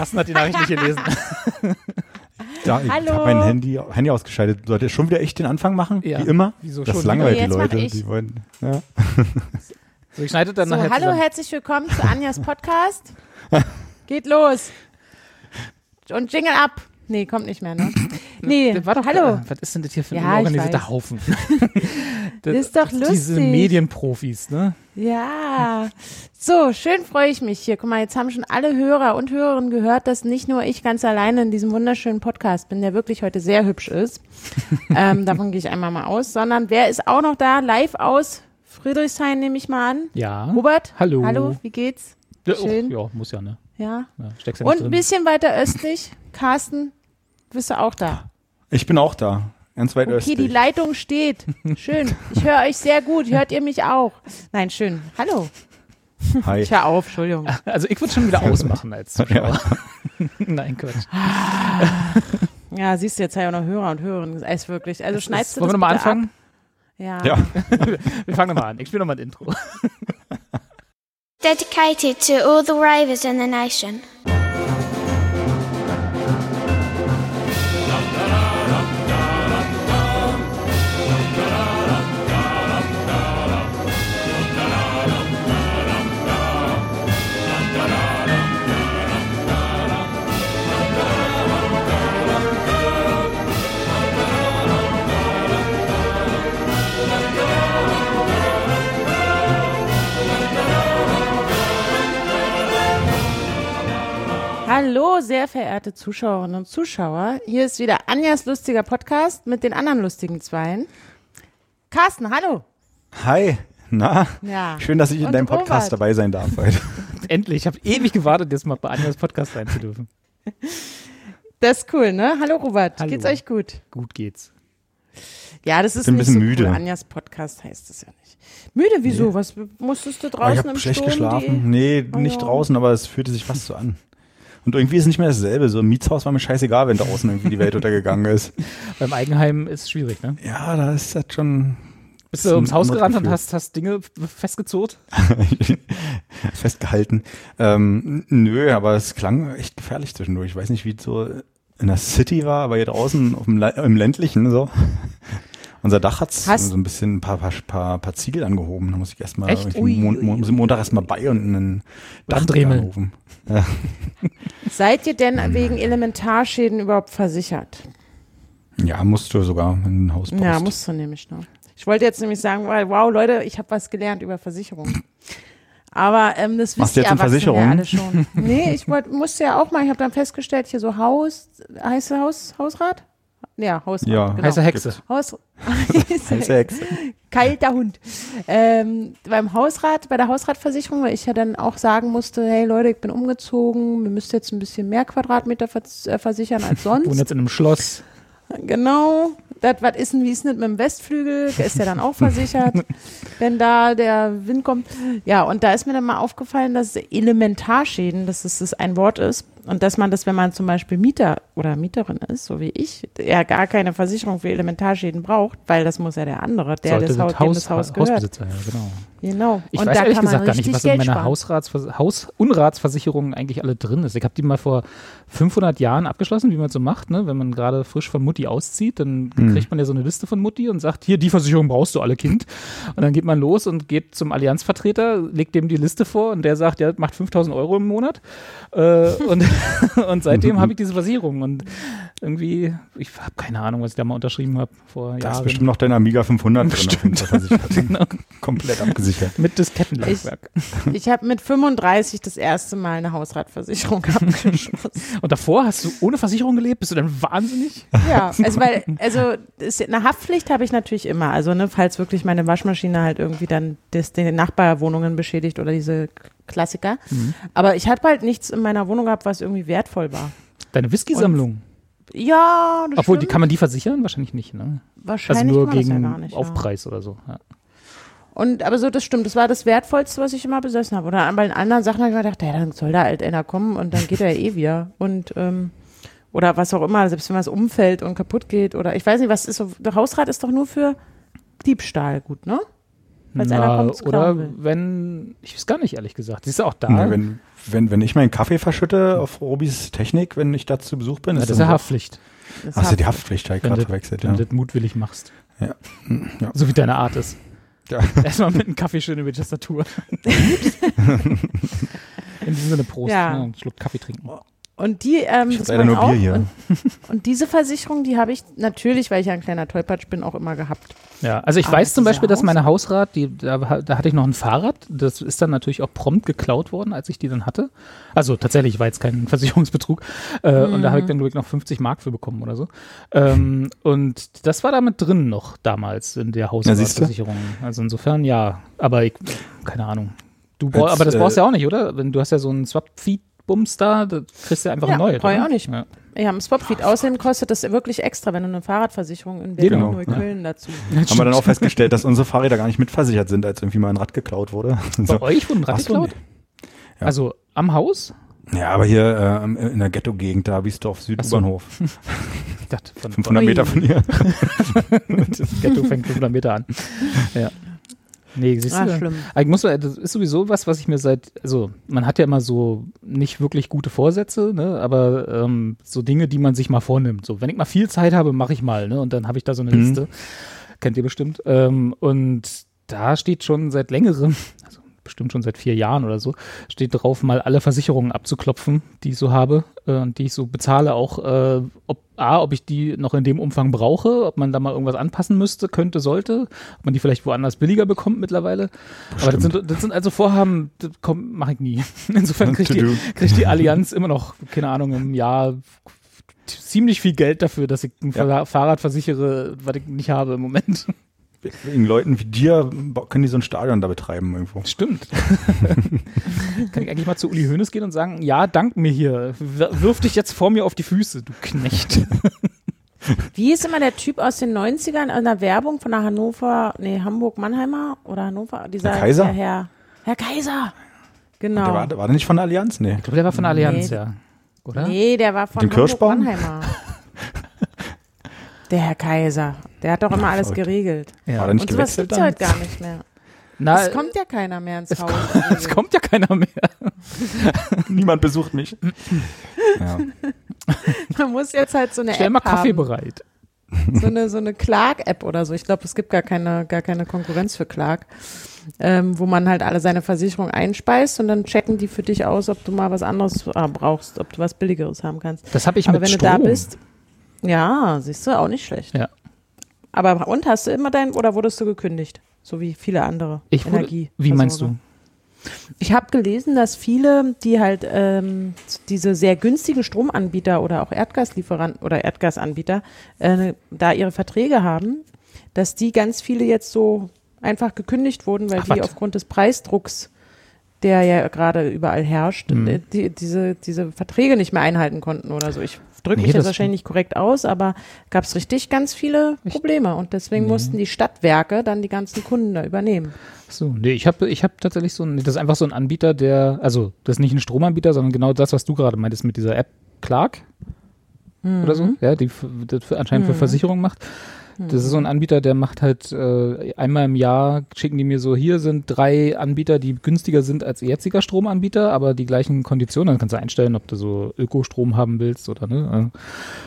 Carsten hat die Nachricht nicht gelesen. Da, ich Hallo. habe mein Handy, Handy ausgeschaltet. Sollte schon wieder echt den Anfang machen? Ja. Wie immer? Wieso das schon langweilt wieder? die Jetzt mach Leute. ich. Die wollen, ja. So, ich schneide dann So, nachher hallo, zusammen. herzlich willkommen zu Anjas Podcast. Geht los. Und Jingle ab. Nee, kommt nicht mehr, ne? Nee, war doch, hallo. äh, Was ist denn das hier für ein Ja, organisierter. Haufen? Das ist doch Diese lustig. Medienprofis, ne? Ja. So, schön freue ich mich hier. Guck mal, jetzt haben schon alle Hörer und Hörerinnen gehört, dass nicht nur ich ganz alleine in diesem wunderschönen Podcast bin, der wirklich heute sehr hübsch ist. ähm, davon gehe ich einmal mal aus, sondern wer ist auch noch da? Live aus Friedrichshain nehme ich mal an. Ja. Robert? Hallo. Hallo, wie geht's? Ja, oh, ja, muss ja, ne? Ja. Ja, ja Und ein bisschen weiter östlich, Carsten, bist du auch da? Ich bin auch da. Ganz weit Okay, östlich. die Leitung steht. Schön. Ich höre euch sehr gut. Hört ihr mich auch? Nein, schön. Hallo. Hi. Ich höre auf, Entschuldigung. Also ich würde schon wieder ausmachen als Zuschauer. Nein, Quatsch. Ja, siehst du, jetzt habe ich auch noch Hörer und Hörerinnen. Es ist wirklich. Also schneidest du Wollen das wir nochmal anfangen? Ab? Ja. Ja. Wir fangen nochmal an. Ich spiele nochmal ein Intro. Dedicated to all the ravers in the nation. Hallo, sehr verehrte Zuschauerinnen und Zuschauer. Hier ist wieder Anjas lustiger Podcast mit den anderen lustigen Zweien. Carsten, hallo. Hi. Na? Ja. Schön, dass ich in Und deinem Podcast Robert. dabei sein darf heute. Endlich. Ich habe ewig gewartet, jetzt mal bei Anjas Podcast rein zu dürfen. Das ist cool, ne? Hallo, Robert. Hallo. Geht's euch gut? Gut geht's. Ja, das ist Bin ein nicht bisschen so müde. Cool. Anjas Podcast heißt es ja nicht. Müde, wieso? Was musstest du draußen ich im habe schlecht Sturm? geschlafen. Nee, Oh nicht draußen, aber es fühlte sich fast so an. Und irgendwie ist es nicht mehr dasselbe. So im Mietshaus war mir scheißegal, wenn draußen irgendwie die Welt untergegangen ist. Beim Eigenheim ist es schwierig, ne? Ja, da ist das schon Bist du ums ein Haus gerannt und hast, hast Dinge festgezurrt? festgehalten. Ähm, nö, aber es klang echt gefährlich zwischendurch. Ich weiß nicht, wie es so in der City war, aber hier draußen auf dem im ländlichen so. Unser Dach hat so ein bisschen ein paar, paar, paar, paar Ziegel angehoben. Da muss ich erstmal Mon Mon muss ich Montag erstmal bei und einen Dachdreher Dremeln. anrufen. Seid ihr denn wegen Elementarschäden überhaupt versichert? Ja, musst du sogar, wenn du ein Haus baust. Ja, musst du nämlich noch. Ich wollte jetzt nämlich sagen, weil, wow, Leute, ich habe was gelernt über Versicherungen. Aber ähm, das Machst wisst du ihr jetzt Erwachsene ja Versicherung? alle schon. Nee, ich wollt, musste ja auch mal, ich habe dann festgestellt, hier so Haus, heißt Haus, Hausrat? Ja, Hausrat. Ja. genau. Heiße Hexe. Haus, Heiße Hexe. kalter Hund. Ähm, beim Hausrat, bei der Hausratversicherung, weil ich ja dann auch sagen musste, hey Leute, ich bin umgezogen, wir müsst jetzt ein bisschen mehr Quadratmeter vers äh, versichern als Wohnen sonst. jetzt in einem Schloss. Genau. Das, was ist denn, wie ist denn das mit dem Westflügel? Der ist ja dann auch versichert, wenn da der Wind kommt. Ja, und da ist mir dann mal aufgefallen, dass Elementarschäden, dass es das ein Wort ist und dass man das, wenn man zum Beispiel Mieter oder Mieterin ist, so wie ich, ja gar keine Versicherung für Elementarschäden braucht, weil das muss ja der andere, der Sollte das, Haus, dem das Haus gehört. Hausbesitzer, ja, genau. Genau. Ich und weiß ehrlich gesagt gar nicht, was in Geld meiner sparen. Hausratsvers Haus-Unratsversicherung eigentlich alle drin ist. Ich habe die mal vor 500 Jahren abgeschlossen, wie man so macht, ne? Wenn man gerade frisch von Mutti auszieht, dann Hm. kriegt man ja so eine Liste von Mutti und sagt, hier, die Versicherung brauchst du alle, Kind. Und dann geht man los und geht zum Allianzvertreter, legt dem die Liste vor und der sagt, ja, das macht 5000 Euro im Monat. Äh, und, und seitdem habe ich diese Versicherung. Und irgendwie, ich habe keine Ahnung, was ich da mal unterschrieben habe vor Da ist Jahren. bestimmt noch dein Amiga 500 drin. auf jeden Fall versichert. Genau. Komplett abgesichert. Mit Diskettenlaufwerk. Ich habe mit 35 das erste Mal eine Hausratversicherung abgeschlossen. Und davor hast du ohne Versicherung gelebt? Bist du denn wahnsinnig? Ja, also weil, also ist, eine Haftpflicht habe ich natürlich immer. Also ne, falls wirklich meine Waschmaschine halt irgendwie dann das, die Nachbarwohnungen beschädigt oder diese Klassiker. Mhm. Aber ich hatte halt nichts in meiner Wohnung gehabt, was irgendwie wertvoll war. Deine Whisky-Sammlung. Ja, das Obwohl, die stimmt. kann man die versichern? Wahrscheinlich nicht, ne? Also wahrscheinlich nur man das gegen ja gar nicht. Ja. Aufpreis oder so. Ja. Und aber so, das stimmt, das war das Wertvollste, was ich immer besessen habe. Oder bei den anderen Sachen habe ich mir gedacht, ja, dann soll da halt einer kommen und dann geht er ja eh wieder. Und ähm, oder was auch immer, selbst wenn was umfällt und kaputt geht oder ich weiß nicht, was ist so, der Hausrat ist doch nur für Diebstahl gut, ne? Falls einer Na, kommt, es oder will. wenn, ich weiß gar nicht, ehrlich gesagt. Siehst du auch da? Ja, wenn, wenn, wenn ich meinen Kaffee verschütte auf Robis Technik, wenn ich da zu Besuch bin, Na, ist das ist ja Haftpflicht, Achso, hab- die Haftpflicht wenn gerade du, verwechselt. wenn Ja. du das mutwillig machst. Ja. Ja. So wie deine Art ist. Ja. Erstmal mit einem Kaffee schön über die Tastatur. In diesem Sinne Prost. Ja. Ne? Einen Schluck Kaffee trinken. Und die, ähm, Ich leider nur Bier hier. Und, und diese Versicherung, die habe ich natürlich, weil ich ja ein kleiner Tollpatsch bin, auch immer gehabt. Ja, also ich Aber weiß zum Beispiel, dass meine Hausrat- die, da, da hatte ich noch ein Fahrrad, das ist dann natürlich auch prompt geklaut worden, als ich die dann hatte. Also tatsächlich war jetzt kein Versicherungsbetrug. Äh, Und Mhm. da habe ich dann, glaube ich, noch 50 Mark für bekommen oder so. Ähm, und das war damit drin noch damals in der. Hausratversicherung. also insofern ja, aber ich, keine Ahnung. Du brauch, Als, aber das äh, brauchst du ja auch nicht, oder? Wenn du hast ja so einen Swap-Feed-Bums da, da kriegst du ja einfach Ja, ein neues. brauch ich auch nicht. Ja. Ja, im Swapfeed. Außerdem kostet das wirklich extra, wenn du eine Fahrradversicherung in Berlin Genau, Neukölln dazu. Haben wir dann auch festgestellt, dass unsere Fahrräder gar nicht mitversichert sind, als irgendwie mal ein Rad geklaut wurde. Bei So. euch wurde ein Rad Ach so, geklaut? Ja. Also am Haus? Ja, aber hier äh, in der Ghetto-Gegend, da. Ich dachte, von, 500 Ui. Meter von hier. das Ghetto fängt 500 Meter an. Ja. Nee, siehst Ah, du? schlimm. Ich muss, das ist sowieso was, was ich mir seit, also man hat ja immer so nicht wirklich gute Vorsätze, ne, aber ähm, so Dinge, die man sich mal vornimmt. So, wenn ich mal viel Zeit habe, mache ich mal, ne, und dann habe ich da so eine Mhm. Liste, kennt ihr bestimmt. Ähm, und da steht schon seit längerem, bestimmt schon seit vier Jahren oder so, steht drauf, mal alle Versicherungen abzuklopfen, die ich so habe äh, und die ich so bezahle, auch äh, ob A, ob ich die noch in dem Umfang brauche, ob man da mal irgendwas anpassen müsste, könnte, sollte, ob man die vielleicht woanders billiger bekommt mittlerweile. Aber das sind, das sind also Vorhaben, das mache ich nie. Insofern kriegt die, To-do. kriegt die Allianz immer noch, keine Ahnung, im Jahr ziemlich viel Geld dafür, dass ich ein Ja. Fahrrad versichere, was ich nicht habe im Moment. Wegen Leuten wie dir können die so ein Stadion da betreiben irgendwo. Stimmt. Kann ich eigentlich mal zu Uli Hoeneß gehen und sagen, ja, dank mir hier. Wir- Wirf dich jetzt vor mir auf die Füße, du Knecht. Wie ist immer der Typ aus den 90ern in der Werbung von der Hannover, nee, Hamburg-Mannheimer oder Hannover? Dieser Herr Kaiser? Herr, Herr Kaiser. Genau. Der war, der war der nicht von der Allianz? Nee. Ich glaube, der war von der Allianz, Nee. ja. Oder? Nee, der war von? Hamburg-Mannheimer. der Herr Kaiser. Der hat doch immer alles geregelt. Ja. War der nicht Und sowas gewechselt gibt's dann? heute gar nicht mehr. Na, es kommt ja keiner mehr ins es Haus. es kommt ja keiner mehr. Niemand besucht mich. ja. Man muss jetzt halt so eine Stell App mal Kaffee haben. bereit. so eine, so eine Clark-App oder so. Ich glaube, es gibt gar keine, gar keine Konkurrenz für Clark, ähm, wo man halt alle seine Versicherungen einspeist und dann checken die für dich aus, ob du mal was anderes äh, brauchst, ob du was Billigeres haben kannst. Das habe ich Aber mit wenn Strom. du da bist, ja, siehst du, auch nicht schlecht. Ja. Aber und hast du immer dein, oder wurdest du gekündigt? So wie viele andere Ich wurde, Energie. wie meinst du? Ich habe gelesen, dass viele, die halt ähm, diese sehr günstigen Stromanbieter oder auch Erdgaslieferanten oder Erdgasanbieter äh, da ihre Verträge haben, dass die ganz viele jetzt so einfach gekündigt wurden, weil Ach, die wat? aufgrund des Preisdrucks, der ja gerade überall herrscht, Mhm. äh, die, diese, diese Verträge nicht mehr einhalten konnten oder so. Ich drücke Nee, mich das jetzt wahrscheinlich nicht korrekt aus, aber gab es richtig ganz viele Probleme und deswegen mussten die Stadtwerke dann die ganzen Kunden da übernehmen. So, nee, ich habe ich hab tatsächlich so ein, das ist einfach so ein Anbieter, der, also das ist nicht ein Stromanbieter, sondern genau das, was du gerade meintest mit dieser App Clark oder so, ja, die das anscheinend für Versicherungen macht. Das ist so ein Anbieter, der macht halt äh, einmal im Jahr, schicken die mir so, hier sind drei Anbieter, die günstiger sind als jetziger Stromanbieter, aber die gleichen Konditionen. Dann kannst du einstellen, ob du so Ökostrom haben willst oder ne.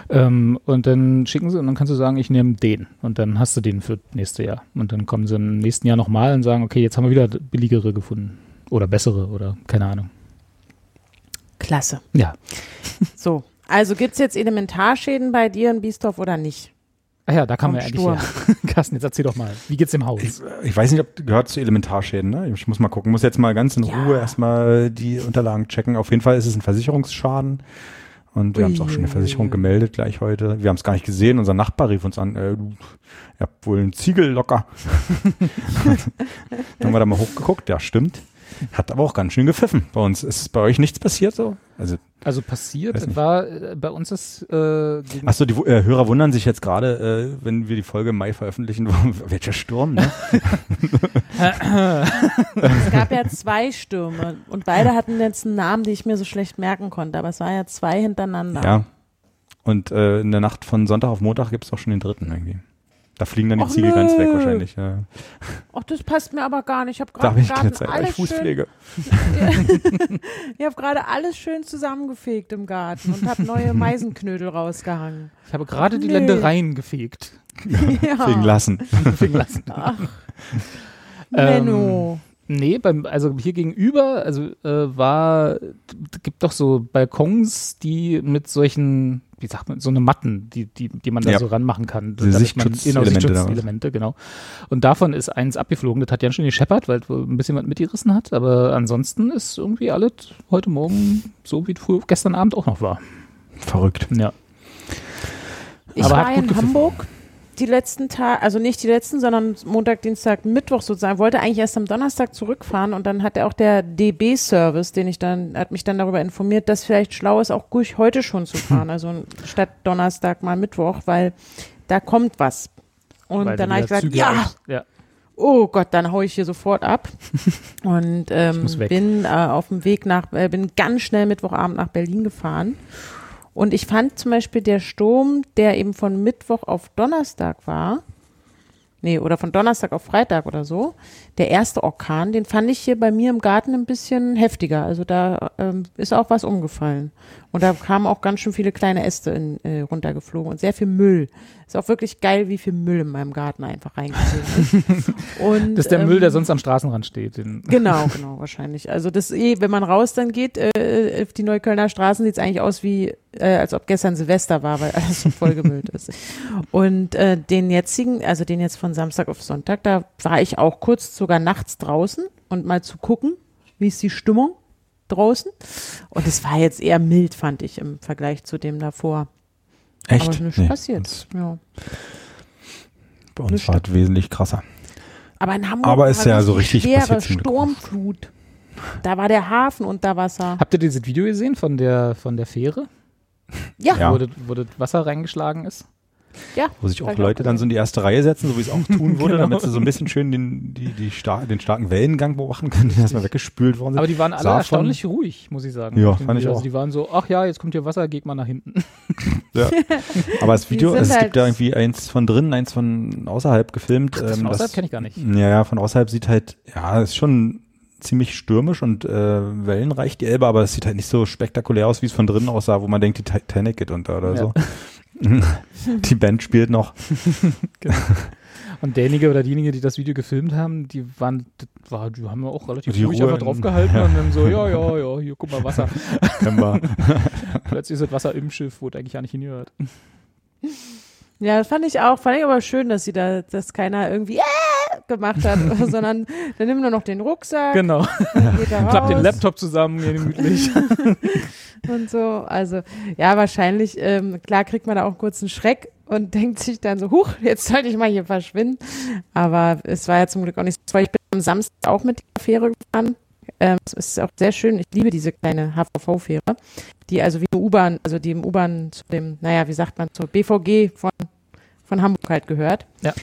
äh, Ähm, und dann schicken sie und dann kannst du sagen, ich nehme den. Und dann hast du den für das nächste Jahr. Und dann kommen sie im nächsten Jahr nochmal und sagen, okay, jetzt haben wir wieder billigere gefunden. Oder bessere oder keine Ahnung. Klasse. Ja. So, Also gibt's jetzt Elementarschäden bei dir in Biesdorf oder nicht? Ah ja, da kann man ja eigentlich her. Carsten, jetzt erzähl doch mal. Wie geht's im Haus? Ich, ich weiß nicht, ob gehört zu Elementarschäden, ne? Ich muss mal gucken, muss jetzt mal ganz in Ja. Ruhe erstmal die Unterlagen checken. Auf jeden Fall ist es ein Versicherungsschaden. Und wir haben es auch schon in der Versicherung gemeldet gleich heute. Wir haben es gar nicht gesehen. Unser Nachbar rief uns an, äh, du, ihr habt wohl einen Ziegel locker. Dann haben wir da mal hochgeguckt, ja, stimmt. Hat aber auch ganz schön gepfiffen bei uns. Ist bei euch nichts passiert so? Also, Also passiert war, äh, bei uns ist äh, achso, die äh, Hörer wundern sich jetzt gerade, äh, wenn wir die Folge im Mai veröffentlichen, welcher Sturm, ne? Es gab ja zwei Stürme und beide hatten jetzt einen Namen, den ich mir so schlecht merken konnte, aber es war ja zwei hintereinander. Ja. Und äh, in der Nacht von Sonntag auf Montag gibt es auch schon den dritten irgendwie. Da fliegen dann die Och, Ziegel ganz weg nö. wahrscheinlich. Ja. Ach, das passt mir aber gar nicht. Ich habe gerade keine Garten Zeit, alles schön, Fußpflege. ich habe gerade alles schön zusammengefegt im Garten und habe neue Meisenknödel rausgehangen. ich habe gerade die nee. Ländereien gefegt. Ja. Fliegen lassen. Fegen lassen. Ach, Ähm, Menno. Nee, beim, also hier gegenüber, also äh, war, gibt doch so Balkons, die mit solchen, wie sagt man, so eine Matten, die, die, die man da Ja. so ranmachen kann. Diese Sichtschutzelemente Genau. Sichtschutzelemente, genau. Und davon ist eins abgeflogen, das hat ganz schön gescheppert, weil ein bisschen was mitgerissen hat, aber ansonsten ist irgendwie alles heute Morgen so, wie es früher- gestern Abend auch noch war. Verrückt. Ja. Ich aber hat war gut in. Hamburg die letzten Tage, also nicht die letzten, sondern Montag, Dienstag, Mittwoch sozusagen. Wollte eigentlich erst am Donnerstag zurückfahren und dann hat auch der DB-Service, den ich dann, hat mich dann darüber informiert, dass vielleicht schlau ist, auch ruhig heute schon zu fahren. Also statt Donnerstag mal Mittwoch, weil da kommt was. Und Weil dann habe ich gesagt, Züge ja, ja. oh Gott, dann hau ich hier sofort ab. Und ähm, bin äh, auf dem Weg nach, äh, bin ganz schnell Mittwochabend nach Berlin gefahren. Und ich fand zum Beispiel der Sturm, der eben von Mittwoch auf Donnerstag war, nee, oder von Donnerstag auf Freitag oder so, der erste Orkan, den fand ich hier bei mir im Garten ein bisschen heftiger. Also da ähm, ist auch was umgefallen. Und da kamen auch ganz schön viele kleine Äste in, äh, runtergeflogen und sehr viel Müll. Ist auch wirklich geil, wie viel Müll in meinem Garten einfach reingesehen ist. Und, Das ist der ähm, Müll, der sonst am Straßenrand steht. Genau, genau, wahrscheinlich. Also das eh, wenn man raus dann geht, äh, auf die Neuköllner Straßen sieht es eigentlich aus wie, äh, als ob gestern Silvester war, weil alles so vollgemüllt ist. Und äh, den jetzigen, also den jetzt von Samstag auf Sonntag, da war ich auch kurz sogar nachts draußen und mal zu gucken, wie ist die Stimmung draußen. Und es war jetzt eher mild, fand ich, im Vergleich zu dem davor. Echt? Aber ist nichts Nee, passiert. uns- Ja. Bei uns Nicht war es wesentlich krasser. Aber in Hamburg Aber ist war ja so richtig schwere. Sturmflut. Da war der Hafen unter Wasser. Habt ihr dieses Video gesehen von der, von der Fähre, Ja, Ja. wo, das, wo das Wasser reingeschlagen ist? Ja. Wo sich auch ich auch Leute dann so in die erste Reihe setzen, so wie es auch tun wurde, Genau. damit sie so ein bisschen schön den, die, die star den starken Wellengang beobachten können, die erstmal weggespült worden sind. Aber die waren alle Sah von- erstaunlich ruhig, muss ich sagen. Ja, fand ich auch. Also die waren so, ach ja, jetzt kommt hier Wasser, geht mal nach hinten. Ja. Aber das Video, also es halt- gibt ja irgendwie eins von drinnen, eins von außerhalb gefilmt. Das ähm, von außerhalb das- kenne ich gar nicht. Ja, ja, von außerhalb sieht halt, ja, ist schon ziemlich stürmisch und äh, wellenreich die Elbe, aber es sieht halt nicht so spektakulär aus, wie es von drinnen aussah, wo man denkt, die Titanic geht unter oder Ja. so. die Band spielt noch. Und derjenige oder diejenige, die das Video gefilmt haben, die waren, war, die haben ja auch relativ Die ruhig Ruhe einfach in- draufgehalten und dann so, ja, ja, ja, hier, guck mal, Wasser. Wir. Plötzlich ist das Wasser im Schiff, wo es eigentlich gar nicht hingehört. Ja, das fand ich auch. Fand ich aber schön, dass sie da, dass keiner irgendwie äh, gemacht hat, sondern dann nimm nur noch den Rucksack, Genau. Klappt den Laptop zusammen, gemütlich. Und so. Also ja, wahrscheinlich, ähm, klar kriegt man da auch einen kurzen Schreck und denkt sich dann so, huch, jetzt sollte ich mal hier verschwinden. Aber es war ja zum Glück auch nicht so. Ich bin am Samstag auch mit der Fähre gefahren. Ähm, es ist auch sehr schön. Ich liebe diese kleine HVV-Fähre, die also wie eine U-Bahn, also die im U-Bahn zu dem, naja, wie sagt man, zur BVG von, von Hamburg halt gehört. Ja.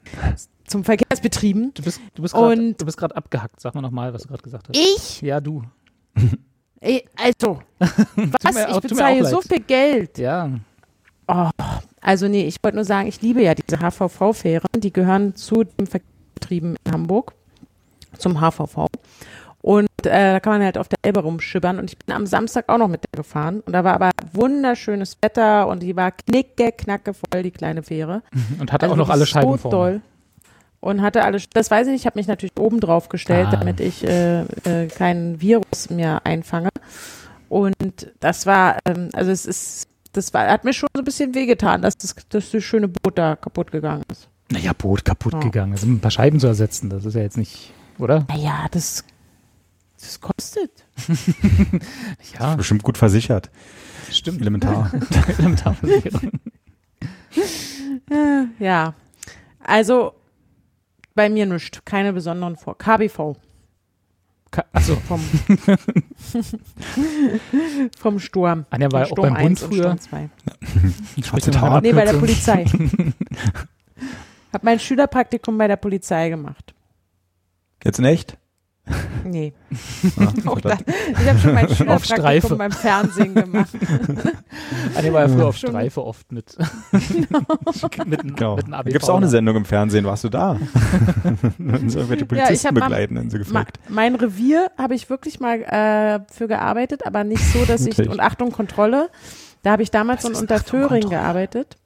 Zum Verkehrsbetrieben. Du bist, du bist gerade abgehackt. Sag mal nochmal, was du gerade gesagt hast. Ich? Ja, du. Ey, Also, was? mir- ich bezahle so viel Geld. Ja. Also nee, ich wollte nur sagen, ich liebe ja diese HVV-Fähren. Die gehören zu den Verkehrsbetrieben in Hamburg, zum HVV. Und äh, da kann man halt auf der Elbe rumschibbern. Und ich bin am Samstag auch noch mit der gefahren. Und da war aber wunderschönes Wetter und die war knicke, knacke voll, die kleine Fähre. Und hatte Also auch noch alle Scheiben so vorne. doll. Und hatte alle, das weiß ich nicht, ich habe mich natürlich oben drauf gestellt, Ah. damit ich äh, äh, keinen Virus mir einfange. Und das war, ähm, also es ist das war, hat mir schon so ein bisschen wehgetan, dass das, dass das schöne Boot da kaputt gegangen ist. Naja, Boot kaputt Ja. gegangen. Es sind ein paar Scheiben zu ersetzen. Das ist ja jetzt nicht, oder? Naja, das, das kostet. Ja, Bestimmt gut versichert. stimmt. Elementar. Elementarversicherung. Ja. Also bei mir nichts. Keine besonderen Vor. KBV. Ka- Achso, Vom, vom Sturm. Anja war ja auch Sturm beim Bund 1 und früher. Sturm 2. Schwarze noch Tat. einmal Nee, bei der. Polizei. Hab mein Schülerpraktikum bei der Polizei gemacht. Jetzt in echt? Nee. Ah, Auch da, ich habe schon mein Streife. Schülerpraktikum beim Fernsehen gemacht. Anja war ja früher auf. Streife oft mit. mit, Genau. mit einem Da ABV. gibt es auch eine Sendung im Fernsehen. Warst du da? Sie irgendwelche Polizisten mal- begleiten, haben sie Ma, gefragt. mein Revier habe ich wirklich mal äh, für gearbeitet, aber nicht so, dass ich, und Achtung, Kontrolle, da habe ich damals in Unterföhring gearbeitet.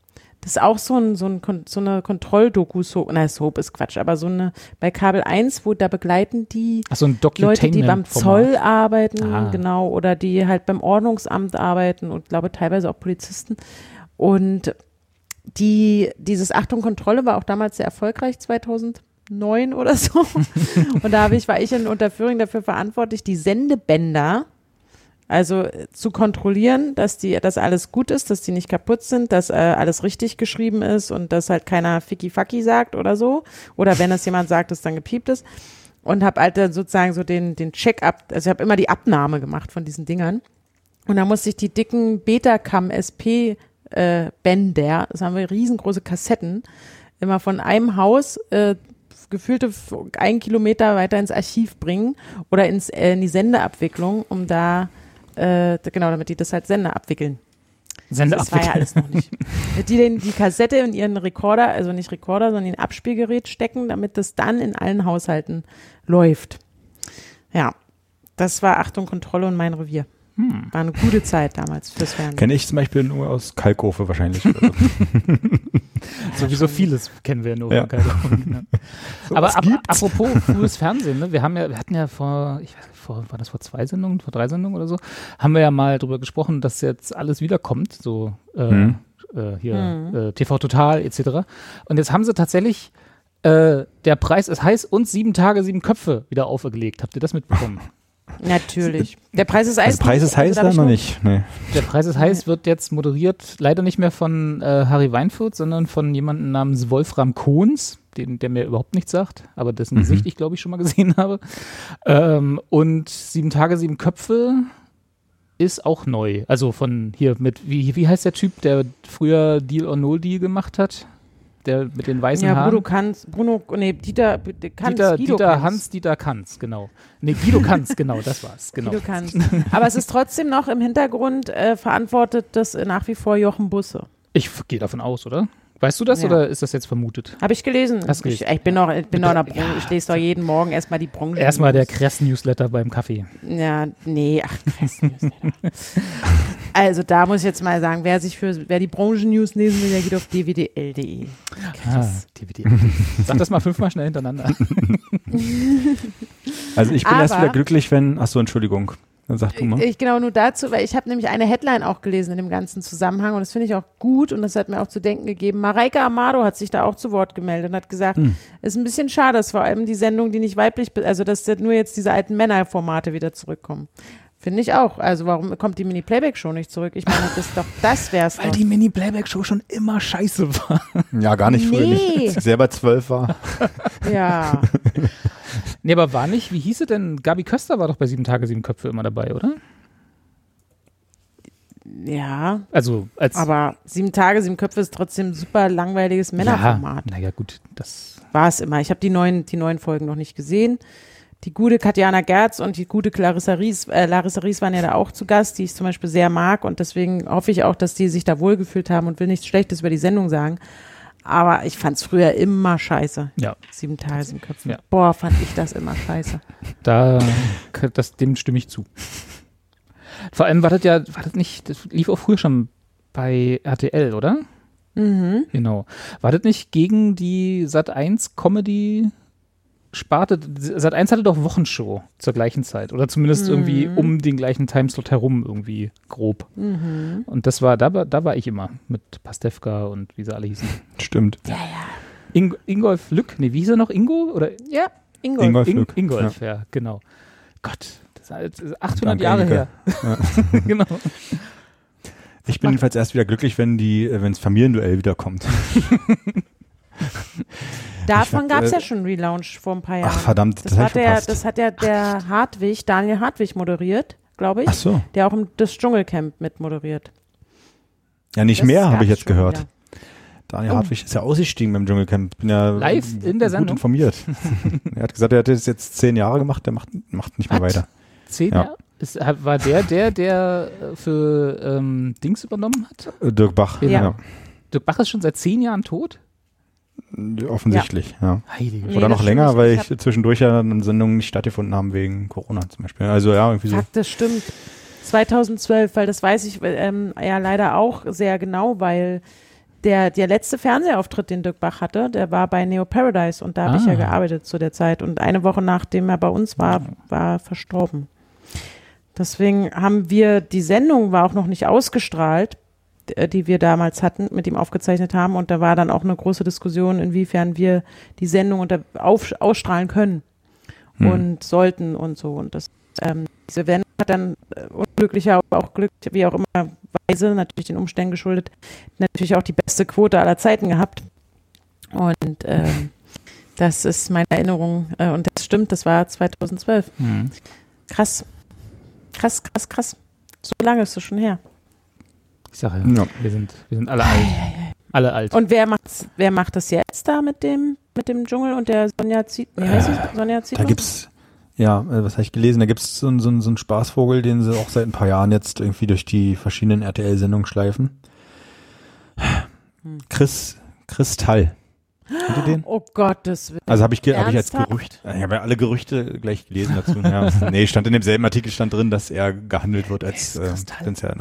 Das ist auch so, ein, so, ein, so eine Kontrolldoku, so, nein, Soap ist Quatsch, aber so eine, bei Kabel 1, wo da begleiten die Achso, ein Leute, die beim. Zoll arbeiten, Ah. genau, oder die halt beim Ordnungsamt arbeiten und glaube teilweise auch Polizisten. Und die, dieses Achtung Kontrolle war auch damals sehr erfolgreich, 2009 oder so. und da habe ich, war ich in Unterföhring dafür verantwortlich, die Sendebänder also äh, zu kontrollieren, dass die, dass alles gut ist, dass die nicht kaputt sind, dass äh, alles richtig geschrieben ist und dass halt keiner Ficky Facky sagt oder so. Oder wenn es jemand sagt, dass dann gepiept ist. Und habe halt dann sozusagen so den, den Check-up, also ich habe immer die Abnahme gemacht von diesen Dingern. Und da musste ich die dicken Betacam SP äh, Bänder, das haben wir riesengroße Kassetten, immer von einem Haus äh, gefühlte f- ein Kilometer weiter ins Archiv bringen oder ins, äh, in die Sendeabwicklung, um da äh, genau, damit die das halt Sender abwickeln. Sende Das war ja alles noch nicht. Die den, die Kassette in ihren Rekorder, also nicht Rekorder, sondern in ein Abspielgerät stecken, damit das dann in allen Haushalten läuft. Ja, das war Achtung, Kontrolle und mein Revier. Hm. War eine gute Zeit damals fürs Fernsehen. Kenne ich zum Beispiel nur aus Kalkofe wahrscheinlich. oder so. Sowieso vieles kennen wir nur. Ja. von Kalkon, ja. Aber ab, apropos frühes Fernsehen, ne? wir haben ja, wir hatten ja vor, ich weiß, nicht, vor, war das vor zwei Sendungen, vor drei Sendungen oder so, haben wir ja mal drüber gesprochen, dass jetzt alles wiederkommt, so äh, Mhm. äh, hier Mhm. äh, TV Total etc. Und jetzt haben sie tatsächlich äh, der Preis ist heiß und sieben Tage, sieben Köpfe wieder aufgelegt. Habt ihr das mitbekommen? Natürlich. Der Preis ist Eis. Also Preis ist heiß hab da ich noch nur- nicht. Nee. Der Preis ist heiß wird jetzt moderiert, leider nicht mehr von äh, Harry Weinfurt, sondern von jemandem namens Wolfram Kohns, den, der mir überhaupt nichts sagt, aber dessen Mhm. Gesicht ich, glaube ich, schon mal gesehen habe. Ähm, und Sieben Tage, Sieben Köpfe ist auch neu. Also von hier mit, wie, wie heißt der Typ, der früher Deal or No Deal gemacht hat? Der mit den weißen Ja, Haaren? Bruno Kanz, Bruno, nee, Dieter, Kanz, Dieter, Guido Dieter Kanz. Hans, Dieter Kanz, genau. Nee, Guido Kanz, genau, das war's. Genau. Guido Kanz. Aber es ist trotzdem noch im Hintergrund äh, verantwortet das nach wie vor Jochen Busse. Ich gehe davon aus, oder? Weißt du das Ja. oder ist das jetzt vermutet? Habe ich gelesen. Hast ich, ich bin noch, ich bin noch in der Ja. Ich lese doch jeden Morgen erstmal die Branche. Erstmal der Kress-Newsletter beim Kaffee. Ja, nee, ach, krass. Also da muss ich jetzt mal sagen, wer sich für, wer die Branchen-News lesen will, der geht auf dwdl.de. Ah, DVD. Sag das mal fünfmal schnell hintereinander. Also ich bin erst Aber- wieder glücklich, wenn. Achso, Entschuldigung. Dann sag du mal. Ich genau nur dazu, weil ich habe nämlich eine Headline auch gelesen in dem ganzen Zusammenhang und das finde ich auch gut und das hat mir auch zu denken gegeben. Mareike Amado hat sich da auch zu Wort gemeldet und hat gesagt, Hm. es ist ein bisschen schade, dass vor allem die Sendung, die nicht weiblich, also dass nur jetzt diese alten Männerformate wieder zurückkommen. Finde ich auch. Also warum kommt die Mini-Playback-Show nicht zurück? Ich meine, das ist doch, das wär's Weil doch. die Mini-Playback-Show schon immer scheiße war. Ja, gar nicht früher Nee. nicht. Als ich selber zwölf war. Ja. Nee, aber war nicht, wie hieß sie denn? Gabi Köster war doch bei Sieben Tage, Sieben Köpfe immer dabei, oder? Ja, Also als aber sieben Tage, sieben Köpfe ist trotzdem ein super langweiliges Männerformat. Ja, naja, gut, das. War es immer. Ich habe die neuen, die neuen Folgen noch nicht gesehen. Die gute Katjana Gerz und die gute Clarissa Ries, äh, Larissa Ries waren ja da auch zu Gast, die ich zum Beispiel sehr mag und deswegen hoffe ich auch, dass die sich da wohlgefühlt haben und will nichts Schlechtes über die Sendung sagen. Aber ich fand es früher immer scheiße. Ja. Sieben Tage, sieben Köpfe. Ja. Boah, fand ich das immer scheiße. Da, das, dem stimme ich zu. Vor allem war das ja, war das nicht, das lief auch früher schon bei RTL, oder? Mhm. Genau. War das nicht gegen die Sat 1 Comedy Sparte, Sat 1 hatte doch Wochenshow zur gleichen Zeit oder zumindest irgendwie Mhm. um den gleichen Timeslot herum irgendwie grob. Mhm. Und das war, da war, da war ich immer mit Pastewka und wie sie alle hießen. Stimmt. Ing, Ingolf Lück, nee, wie hieß er noch? Ingo? Oder Ja, Ingolf. Ingolf Ing, Lück. Ingolf, ja. genau. Gott, das ist halt 800 Danke, Jahre Engelke. her. genau. Ich bin jedenfalls erst wieder glücklich, wenn die, äh, wenn das Familienduell wiederkommt. Davon gab es hab, ja schon einen Relaunch vor ein paar Jahren. Ach verdammt, das, Das, hat der, das hat ja der Hartwig, Daniel Hartwig moderiert, glaube ich. Ach so. Der auch im, das Dschungelcamp mit moderiert. Ja, nicht Das mehr, habe ich jetzt gehört. wieder. Daniel Oh. Hartwig ist ja ausgestiegen beim Dschungelcamp. Bin ja Live in der gut Sendung? informiert. er hat gesagt, er hat das jetzt zehn Jahre gemacht, der macht, macht nicht mehr Was? weiter. Zehn Ja. Jahre? Ist, war der der, der äh, für ähm, Dings übernommen hat? Äh, Dirk Bach. Ja. Dirk Bach ist schon seit zehn Jahren tot? Ja. Offensichtlich, ja. Heilige Nee, Oder noch länger, stimmt. weil Ich ich zwischendurch ja dann Sendungen nicht stattgefunden haben wegen Corona zum Beispiel. Also ja, irgendwie so. Fakt, das stimmt. 2012, weil das weiß ich ähm, ja leider auch sehr genau, weil der, der letzte Fernsehauftritt, den Dirk Bach hatte, der war bei Neo Paradise und da habe ich ja Ah. gearbeitet zu der Zeit. Und eine Woche nachdem er bei uns war, war er verstorben. Deswegen haben wir, die Sendung war auch noch nicht ausgestrahlt, die wir damals hatten, mit ihm aufgezeichnet haben. Und da war dann auch eine große Diskussion, inwiefern wir die Sendung unter, auf, ausstrahlen können Hm. und sollten und so. Und das, ähm, diese Sendung hat dann äh, unglücklicher, aber auch Glück, wie auch immer, Weise, natürlich den Umständen geschuldet, natürlich auch die beste Quote aller Zeiten gehabt. Und ähm, das ist meine Erinnerung. Äh, und das stimmt, das war 2012. Hm. Krass. Krass, krass, krass. So lange ist es schon her. Ich sage ja, Ja. wir, sind, wir sind alle alt. Alle alt. Und wer macht's, wer macht das jetzt da mit dem, mit dem Dschungel und der Sonja Ziet, wie heißt sie? Sonja Ziet? Da gibt's, ja, äh, was habe ich gelesen? Da gibt's so, einen- so, einen- so einen Spaßvogel, den sie auch seit ein paar Jahren jetzt irgendwie durch die verschiedenen RTL-Sendungen schleifen. Hm. Chris, Kristall. Kennt ihr den? Oh Gottes Willen. Also habe ich, hab ich als? Gerücht, ich habe ja alle Gerüchte gleich gelesen dazu. Ja. nee, stand in demselben Artikel stand drin, dass er gehandelt wird als äh, Kristall?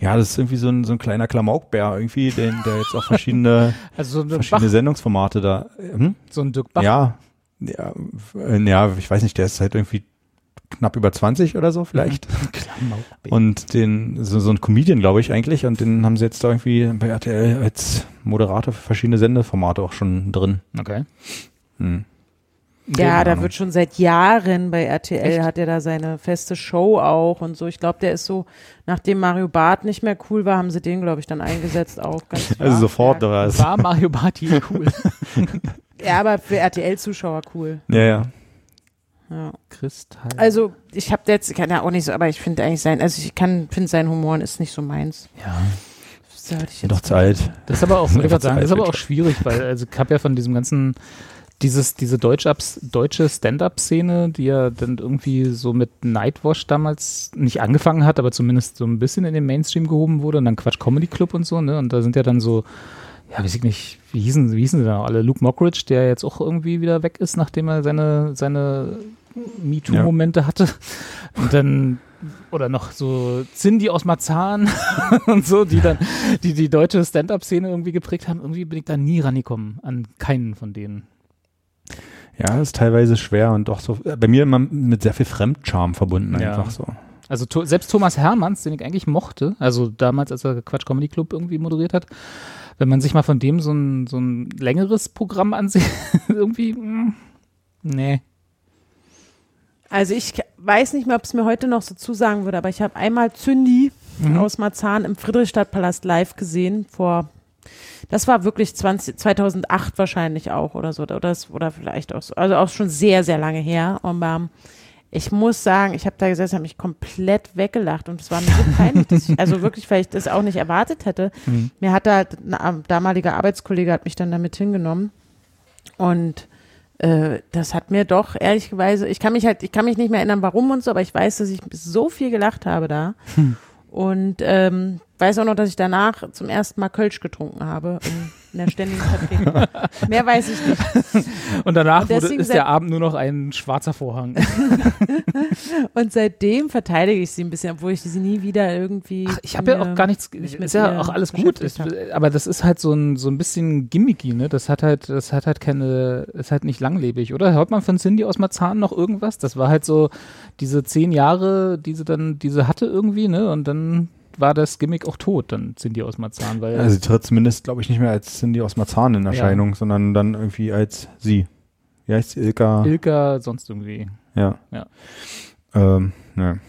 Ja, das ist irgendwie so ein, so ein kleiner Klamaukbär irgendwie, den, der jetzt auch verschiedene, Also so verschiedene Bach, Sendungsformate da. Hm? so ein Dirk Bach. Ja, ja, äh, ja, ich weiß nicht, der ist halt irgendwie knapp über 20 oder so vielleicht. Klamaukbär. Und den, so, so ein Comedian, glaube ich, eigentlich. Und den haben sie jetzt da irgendwie bei RTL als Moderator für verschiedene Sendeformate auch schon drin. Okay. Hm. Ja, da wird schon seit Jahren bei RTL Echt? hat er da seine feste Show auch und so. Ich glaube, der ist so, nachdem Mario Barth nicht mehr cool war, haben sie den, glaube ich, dann eingesetzt auch. Ganz Also sofort, Ja, oder was? War Mario Barty cool. ja, aber für RTL-Zuschauer cool. Ja, ja. Ja. Kristall. Also ich habe jetzt, kann ja auch nicht so, aber ich finde eigentlich sein, also ich kann, finde sein Humor ist nicht so meins. ja. Sollte ich jetzt doch zu alt. Das ist aber auch, ich sagen, das ist aber auch schwierig, weil also ich habe ja von diesem ganzen dieses diese deutsche deutsche Stand-up-Szene, die ja dann irgendwie so mit Nightwash damals nicht angefangen hat, aber zumindest so ein bisschen in den Mainstream gehoben wurde und dann Quatsch Comedy Club und so, ne? Und da sind ja dann so ja, weiß ich nicht, wie hießen, wie hießen sie da noch alle? Luke Mockridge, der jetzt auch irgendwie wieder weg ist, nachdem er seine, seine MeToo-Momente hatte. Und dann, oder noch so Cindy aus Marzahn und so, die dann, die die deutsche Stand-Up-Szene irgendwie geprägt haben. Irgendwie bin ich da nie rangekommen an keinen von denen. Ja, das ist teilweise schwer und doch so, äh, bei mir immer mit sehr viel Fremdcharme verbunden Ja. einfach so. Also to selbst Thomas Hermanns, den ich eigentlich mochte, also damals, als er Quatsch Comedy Club irgendwie moderiert hat, wenn man sich mal von dem so ein, so ein längeres Programm ansieht, irgendwie, mh, nee. Also ich weiß nicht mehr, ob es mir heute noch so zusagen würde, aber ich habe einmal Zündi Mhm. aus Marzahn im Friedrichstadtpalast live gesehen vor das war wirklich 20, 2008 wahrscheinlich auch oder so oder, das, oder vielleicht auch so, also auch schon sehr sehr lange her. Und ähm, ich muss sagen, ich habe da gesessen, habe mich komplett weggelacht. Und es war mir so peinlich, dass ich, also wirklich, weil ich das auch nicht erwartet hätte. Mhm. Mir hat da ein am- damaliger Arbeitskollege hat mich dann damit hingenommen. Und äh, das hat mir doch ehrlicherweise, ich kann mich halt, ich kann mich nicht mehr erinnern, warum und so, aber ich weiß, dass ich so viel gelacht habe da. Und ähm, weiß auch noch, dass ich danach zum ersten Mal Kölsch getrunken habe in der ständigen Vertretung. Mehr weiß ich nicht. Und danach Und wurde, ist der Abend nur noch ein schwarzer Vorhang. Und seitdem verteidige ich sie ein bisschen, obwohl ich sie nie wieder irgendwie. Ach, ich habe ja auch gar nichts, nicht ist ja auch alles gut, ist, aber das ist halt so ein, so ein bisschen gimmicky, ne? Das hat halt, das hat halt keine, ist halt nicht langlebig, oder? Hört man von Cindy aus Marzahn noch irgendwas? Das war halt so diese zehn Jahre, die sie dann, die sie hatte irgendwie, ne? Und dann war das Gimmick auch tot, dann Cindy aus Marzahn, weil Also sie tritt zumindest, glaube ich, nicht mehr als Cindy aus Marzahn in Erscheinung, sondern dann irgendwie als sie. Wie heißt sie? Ilka? Ilka sonst irgendwie. ja. Ja. Ähm, ne.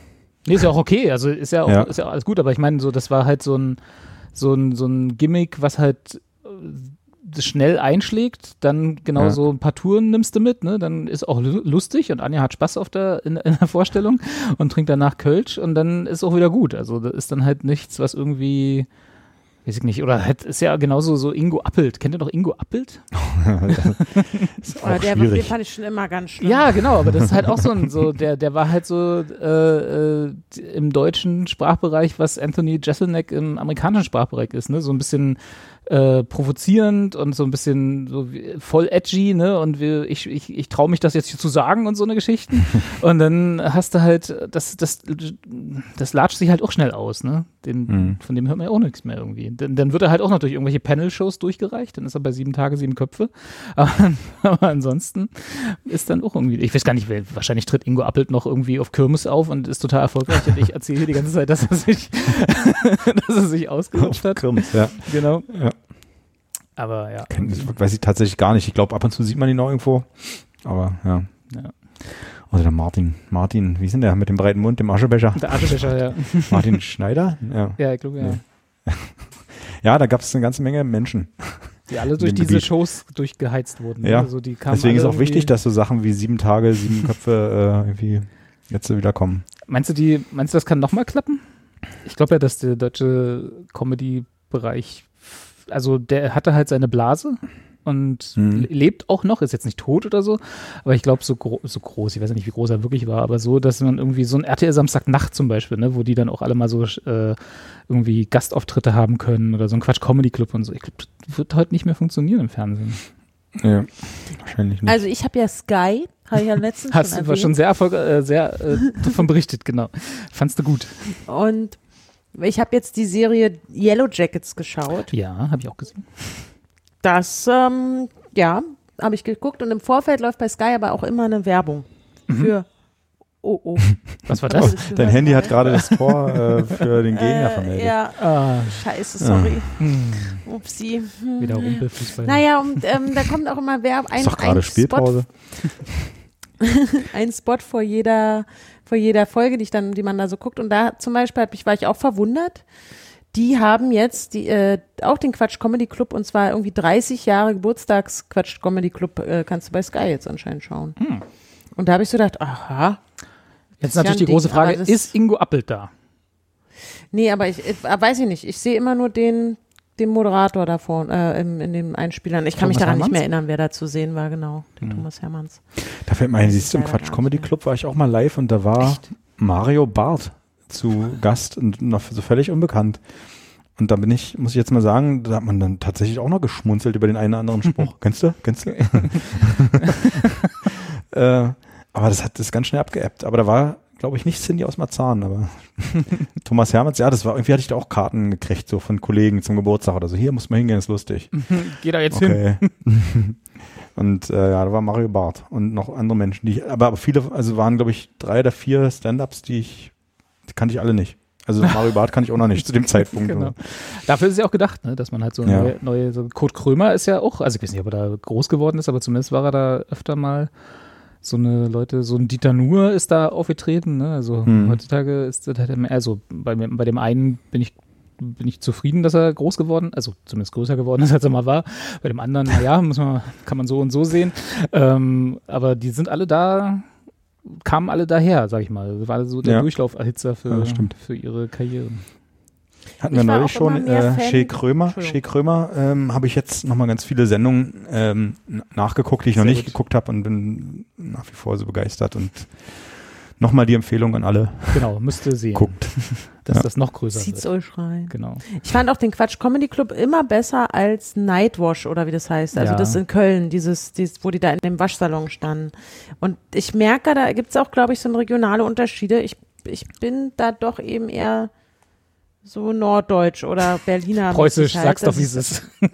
Nee, ist ja auch okay, also ist ja auch, Ja. ist ja alles gut, aber ich meine, so, das war halt so ein, so ein, so ein Gimmick, was halt schnell einschlägt, dann genau Ja. so ein paar Touren nimmst du mit, ne? Dann ist auch lu- lustig und Anja hat Spaß auf der, in, in der Vorstellung und trinkt danach Kölsch und dann ist auch wieder gut. Also das ist dann halt nichts, was irgendwie, weiß ich nicht, oder halt ist ja genauso so Ingo Appelt. Kennt ihr noch Ingo Appelt? Auch der, den fand ich schon immer ganz schlimm. Ja, genau, aber das ist halt auch so ein, so, der, der war halt so äh, äh, im deutschen Sprachbereich, was Anthony Jeselnik im amerikanischen Sprachbereich ist, ne? So ein bisschen äh, provozierend und so ein bisschen so wie, voll edgy, ne? Und wir, ich, ich, ich traue mich das jetzt hier zu sagen und so eine Geschichten. und dann hast du halt, das, das, das latscht sich halt auch schnell aus, ne? Den, Mhm. Von dem hört man ja auch nichts mehr irgendwie. Dann, dann wird er halt auch noch durch irgendwelche Panel-Shows durchgereicht, dann ist er bei sieben Tage, sieben Köpfe. Aber, aber ansonsten ist dann auch irgendwie, ich weiß gar nicht, wahrscheinlich tritt Ingo Appelt noch irgendwie auf Kirmes auf und ist total erfolgreich und ich erzähle hier die ganze Zeit, dass er sich, dass er sich ausgerutscht hat. Kirmes, ja. Genau. Ja. Aber ja. Das weiß ich tatsächlich gar nicht. Ich glaube, ab und zu sieht man ihn noch irgendwo. Aber ja. Ja. Oder der Martin. Martin, wie ist denn der mit dem breiten Mund, dem Aschebecher? Der Aschebecher, ja. Martin Schneider? Ja. Ja, ich glaube, ja. Ja. Ja, da gab es eine ganze Menge Menschen. Die alle durch diese Gebiet. Shows durchgeheizt wurden. ne? Ja. Also die kamen Deswegen ist auch wichtig, dass so Sachen wie sieben Tage, sieben Köpfe äh, irgendwie jetzt wieder kommen. Meinst du, die, meinst du, das kann nochmal klappen? Ich glaube ja, dass der deutsche Comedy-Bereich, also der hatte halt seine Blase und Mhm. le- lebt auch noch, ist jetzt nicht tot oder so, aber ich glaube so, gro so groß, ich weiß ja nicht, wie groß er wirklich war, aber so, dass man irgendwie so ein RTL Samstagnacht zum Beispiel, ne, wo die dann auch alle mal so äh, irgendwie Gastauftritte haben können oder so ein Quatsch Comedy Club und so. Ich glaube, das wird heute nicht mehr funktionieren im Fernsehen. Ja, wahrscheinlich nicht. Also ich habe ja Sky, habe ich ja letztens Hast schon du war schon sehr erfolg äh, sehr äh, davon berichtet, genau. Fandst du gut? Und ich habe jetzt die Serie Yellow Jackets geschaut. Ja, habe ich auch gesehen. Das, ähm, ja, habe ich geguckt und im Vorfeld läuft bei Sky aber auch immer eine Werbung Mhm. für Oh, oh. Was war Oh, das? du dein Handy hat gerade das Tor äh, für den Gegner Äh, vermeldet. ja, Ah, scheiße, sorry. hm, Upsi. Hm. wieder Rumpelfußball. Naja, und ähm, da kommt auch immer Werbung. Ein, ist doch gerade ein Spielpause. Spot, ein Spot vor jeder, vor jeder Folge, die, ich dann, die man da so guckt. Und da zum Beispiel hab ich, war ich auch verwundert. Die haben jetzt die, äh, auch den Quatsch Comedy Club und zwar irgendwie 30 Jahre Geburtstags Quatsch Comedy Club äh, kannst du bei Sky jetzt anscheinend schauen. Hm. Und da habe ich so gedacht, aha. Jetzt ist ja natürlich die Ding, große Frage, ist Ingo Appelt da? Nee, aber ich, äh, weiß ich nicht. Ich sehe immer nur den, den Moderator da vorne, äh, in, in den Einspielern. Ich kann mich Thomas daran nicht Hermanns? mehr erinnern, wer da zu sehen war, genau. Den Hm. Thomas Hermanns. Da fällt mir ein, siehst ist du, im Quatsch Comedy nicht. Club war ich auch mal live und da war Echt? Mario Barth zu Gast und noch so völlig unbekannt. Und da bin ich, muss ich jetzt mal sagen, da hat man dann tatsächlich auch noch geschmunzelt über den einen oder anderen Spruch. Kennst du? Kennst du? äh, aber das hat das ganz schnell abgeappt. Aber da war, glaube ich, nicht Cindy aus Marzahn, aber Thomas Hermanns, ja, das war, irgendwie hatte ich da auch Karten gekriegt, so von Kollegen zum Geburtstag oder so. Hier muss man hingehen, ist lustig. Geh da jetzt hin. Okay. und äh, ja, da war Mario Barth und noch andere Menschen, die ich, aber, aber viele, also waren, glaube ich, drei oder vier Stand-Ups, die ich, die kannte ich alle nicht. Also Mario Barth kann ich auch noch nicht zu dem Zeitpunkt. Genau. Dafür ist es ja auch gedacht, ne, dass man halt so Ja. neue, neue so Kurt Krömer ist ja auch, also ich weiß nicht, ob er da groß geworden ist, aber zumindest war er da öfter mal so eine Leute, so ein Dieter Nuhr ist da aufgetreten, ne? Also Hm. heutzutage ist das halt mehr, also bei, bei dem einen bin ich bin ich zufrieden, dass er groß geworden, also zumindest größer geworden ist, als er mal war. Bei dem anderen, naja, muss man, kann man so und so sehen. Ähm, aber die sind alle da, kamen alle daher, sag ich mal. Das war so der Ja. Durchlauferhitzer für, Ja, stimmt. für ihre Karriere. Hatten Ich wir neulich schon. mehr Äh, Shea Krömer. Shea Krömer ähm, habe ich jetzt nochmal ganz viele Sendungen ähm, nachgeguckt, die ich noch Sehr nicht gut. geguckt habe und bin nach wie vor so begeistert. Und Nochmal die Empfehlung an alle. Genau, müsste sehen, Guckt. dass Ja. das noch größer Zieht's wird. euch rein. Genau. Ich fand auch den Quatsch Comedy Club immer besser als Nightwash oder wie das heißt. Also Ja. das in Köln, dieses, dieses, wo die da in dem Waschsalon standen. Und ich merke, da gibt's auch, glaube ich, so regionale Unterschiede. Ich, ich bin da doch eben eher so norddeutsch oder Berliner. Preußisch, halt. sag's doch, wie es ist.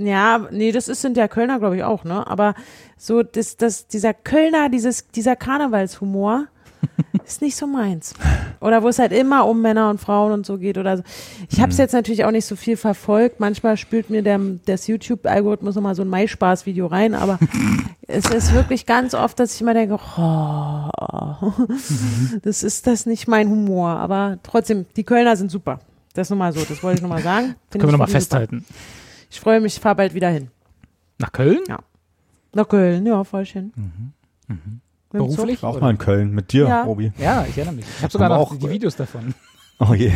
Ja, nee, das ist, sind ja Kölner, glaube ich, auch, ne? Aber so, das, das, dieser Kölner, dieses, dieser Karnevalshumor ist nicht so meins. Oder wo es halt immer um Männer und Frauen und so geht oder so. Ich habe es jetzt natürlich auch nicht so viel verfolgt. Manchmal spült mir der, das YouTube-Algorithmus nochmal so ein Maispaß-Video rein, aber es ist wirklich ganz oft, dass ich immer denke, oh, das ist das nicht mein Humor. Aber trotzdem, die Kölner sind super. Das nochmal so, das wollte ich nochmal sagen. Find Können wir nochmal super. festhalten. Ich freue mich, ich fahre bald wieder hin. Nach Köln? Ja. Nach Köln, ja, fahr ich hin. Mit Zug. Beruflich? Auch mal in Köln mit dir, Ja. Robi. Ja, ich erinnere mich. Ich habe sogar noch auch- die Videos davon. Oh je.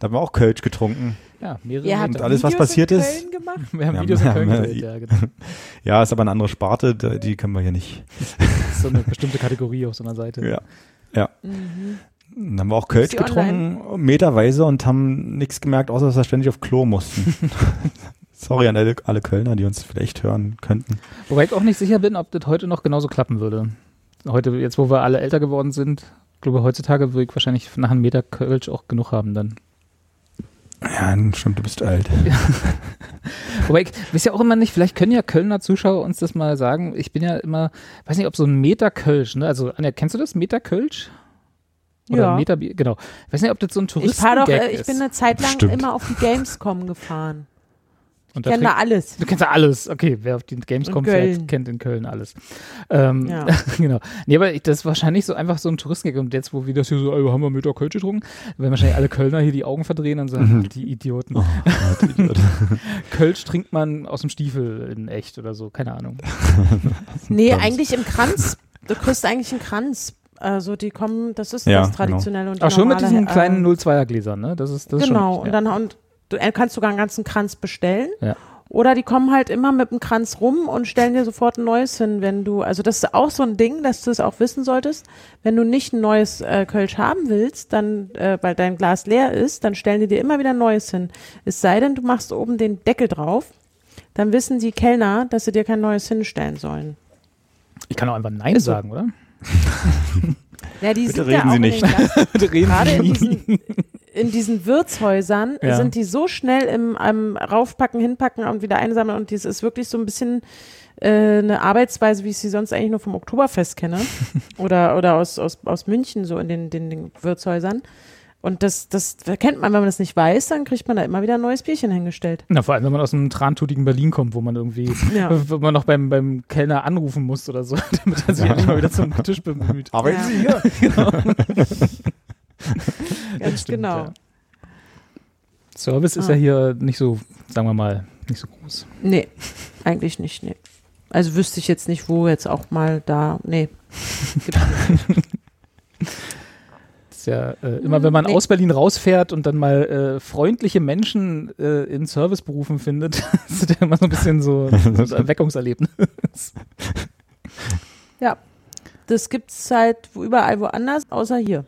Da haben wir auch Kölsch getrunken. Ja, mehrere. Ihr habt Meter. alles, was Videos passiert in ist? Köln gemacht? wir haben Ja, Videos in Köln haben, gedreht, äh, ja, genau. Ja, ist aber eine andere Sparte, die können wir hier nicht. Das ist so eine bestimmte Kategorie auf so einer Seite. Ja. Ja. Mhm. Dann haben wir auch Kölsch getrunken, meterweise, und haben nichts gemerkt, außer dass wir ständig auf Klo mussten. Sorry an alle, alle Kölner, die uns vielleicht hören könnten. Wobei ich auch nicht sicher bin, ob das heute noch genauso klappen würde. Heute, jetzt wo wir alle älter geworden sind, glaube heutzutage würde ich wahrscheinlich nach einem Meter Kölsch auch genug haben dann. Ja, stimmt, du bist alt. Wobei ich weiß ja auch immer nicht, vielleicht können ja Kölner Zuschauer uns das mal sagen. Ich bin ja immer, weiß nicht, ob so ein Meter Kölsch, ne? Also, Anja, kennst du das? Meter Kölsch? Oder Ja. Meter Bier, genau. Ich weiß nicht, ob das so ein Ich fahr doch, Touristengag äh, ich ist. bin eine Zeit lang Stimmt. immer auf die Gamescom gefahren. Und Ich da kenne da alles. Du kennst ja alles. Okay, wer auf die Gamescom fährt, kennt in Köln alles. Ähm, Ja. genau. Nee, aber ich, das ist wahrscheinlich so einfach so ein Touristengag. Und jetzt, wo wir das hier so, ey, wir haben wir Meter Kölsch getrunken, werden wahrscheinlich alle Kölner hier die Augen verdrehen und sagen, Mhm. die Idioten. Oh, Gott, Idiot. Kölsch trinkt man aus dem Stiefel in echt oder so, keine Ahnung. Nee, Sonst. eigentlich im Kranz. Du kriegst eigentlich einen Kranz. Also die kommen, das ist Ja, das Traditionelle. Und die Ach, schon mit diesen kleinen äh, 02er Gläsern, ne? Das ist, das ist Genau, schon, und dann und du äh, kannst sogar einen ganzen Kranz bestellen. Ja. Oder die kommen halt immer mit dem Kranz rum und stellen dir sofort ein neues hin, wenn du, also das ist auch so ein Ding, dass du es auch wissen solltest, wenn du nicht ein neues äh, Kölsch haben willst, dann, äh, weil dein Glas leer ist, dann stellen die dir immer wieder ein neues hin. Es sei denn, du machst oben den Deckel drauf, dann wissen die Kellner, dass sie dir kein neues hinstellen sollen. Ich kann auch einfach Nein Ist so. sagen, oder? Ja, die Bitte sind ja reden auch Sie nicht. Bitte reden gerade Sie in diesen, in diesen Wirtshäusern Ja. sind die so schnell im, am Raufpacken, Hinpacken und wieder einsammeln und das ist wirklich so ein bisschen äh, eine Arbeitsweise, wie ich sie sonst eigentlich nur vom Oktoberfest kenne oder, oder aus, aus, aus München so in den, den, den Wirtshäusern. Und das, das kennt man, wenn man das nicht weiß, dann kriegt man da immer wieder ein neues Bierchen hingestellt. Na, vor allem, wenn man aus einem trantutigen Berlin kommt, wo man irgendwie, Ja. wo man noch beim, beim Kellner anrufen muss oder so, damit er sich endlich mal wieder zum Tisch bemüht. Arbeiten Ja. Sie hier? Ganz stimmt, genau. ja. Service ist Ah. ja hier nicht so, sagen wir mal, nicht so groß. Nee, eigentlich nicht, nee. Also wüsste ich jetzt nicht, wo jetzt auch mal da, nee. Ja äh, immer, wenn man Nee. aus Berlin rausfährt und dann mal äh, freundliche Menschen äh, in Serviceberufen findet, ist das ja immer so ein bisschen so ein Erweckungserlebnis. Ja, das gibt's halt wo- überall woanders, außer hier.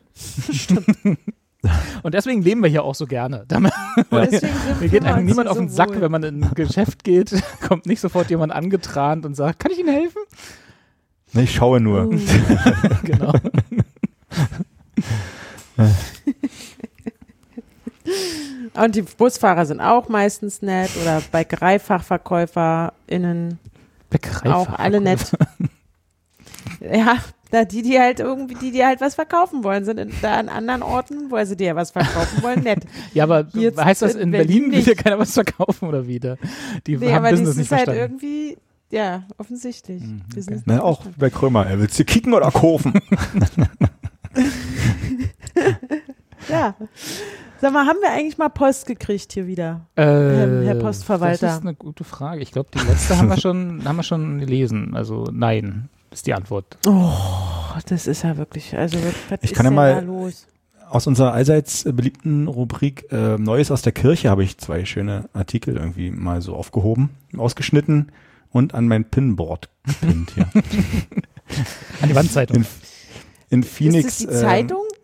Und deswegen leben wir hier auch so gerne. Mir geht uns niemand auf so den Sack, wohl. wenn man in ein Geschäft geht, kommt nicht sofort jemand angetrant und sagt, kann ich Ihnen helfen? Nee, ich schaue nur. Uh. genau. Und die Busfahrer sind auch meistens nett oder BäckereifachverkäuferInnen Bäckerei. auch alle nett. ja, da die, die halt irgendwie, die, die halt was verkaufen wollen, sind in, da an anderen Orten, wo sie dir was verkaufen wollen, nett. Ja, aber Hier heißt das in in Berlin Berlin, will dir keiner was verkaufen oder wieder? Die Nee, haben aber das Business ist nicht halt verstanden. irgendwie, ja, offensichtlich. Mhm, okay. Ne, auch bei Krömer. Er willst du kicken oder kaufen? Ja. Sag mal, haben wir eigentlich mal Post gekriegt hier wieder? Äh, Herr- Herr Postverwalter. Das ist eine gute Frage. Ich glaube, die letzte haben wir schon, haben wir schon gelesen. Also nein, ist die Antwort. Oh, das ist ja wirklich, also was, Ich ist kann ja mal- los? Aus unserer allseits beliebten Rubrik äh, Neues aus der Kirche habe ich zwei schöne Artikel irgendwie mal so aufgehoben, ausgeschnitten und an mein Pinboard gepinnt hier. An die Wandzeitung. In- in Phoenix. ist das die Zeitung? äh,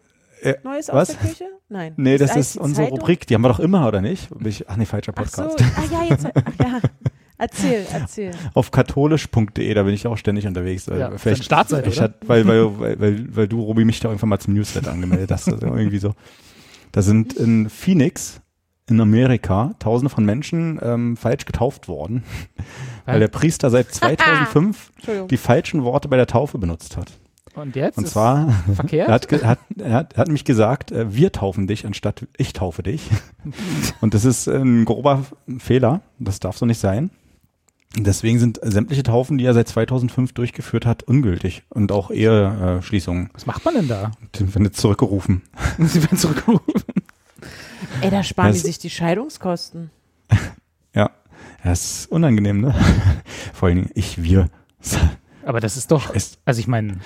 Neues was? aus der Küche? Nein. Nee, das eigentlich ist unsere Zeitung? Rubrik. Die haben wir doch immer, oder nicht? Ach nee, falscher Ach so, Podcast. ah ja, jetzt, ach ja. Erzähl, erzähl. Auf katholisch.de, da bin ich auch ständig unterwegs. Weil Ja, vielleicht Startseite, ich oder? hat, weil, weil, weil, weil, weil du, Robi, mich da irgendwann mal zum Newsletter angemeldet hast. Also irgendwie so. Da sind in Phoenix in Amerika tausende von Menschen ähm, falsch getauft worden, weil der Priester seit 2005 Entschuldigung. die falschen Worte bei der Taufe benutzt hat. Und jetzt? Und ist zwar, verkehrt? er hat, er hat, er hat mich gesagt, äh, wir taufen dich anstatt ich taufe dich. Und das ist ein grober Fehler. Das darf so nicht sein. Deswegen sind sämtliche Taufen, die er seit 2005 durchgeführt hat, ungültig. Und auch Eheschließungen. Was macht man denn da? Die werden jetzt zurückgerufen. Sie werden zurückgerufen. Ey, da sparen Das- die sich die Scheidungskosten. Ja. Das ist unangenehm, ne? Vor allen Dingen ich, wir. Aber das ist doch, also ich meine,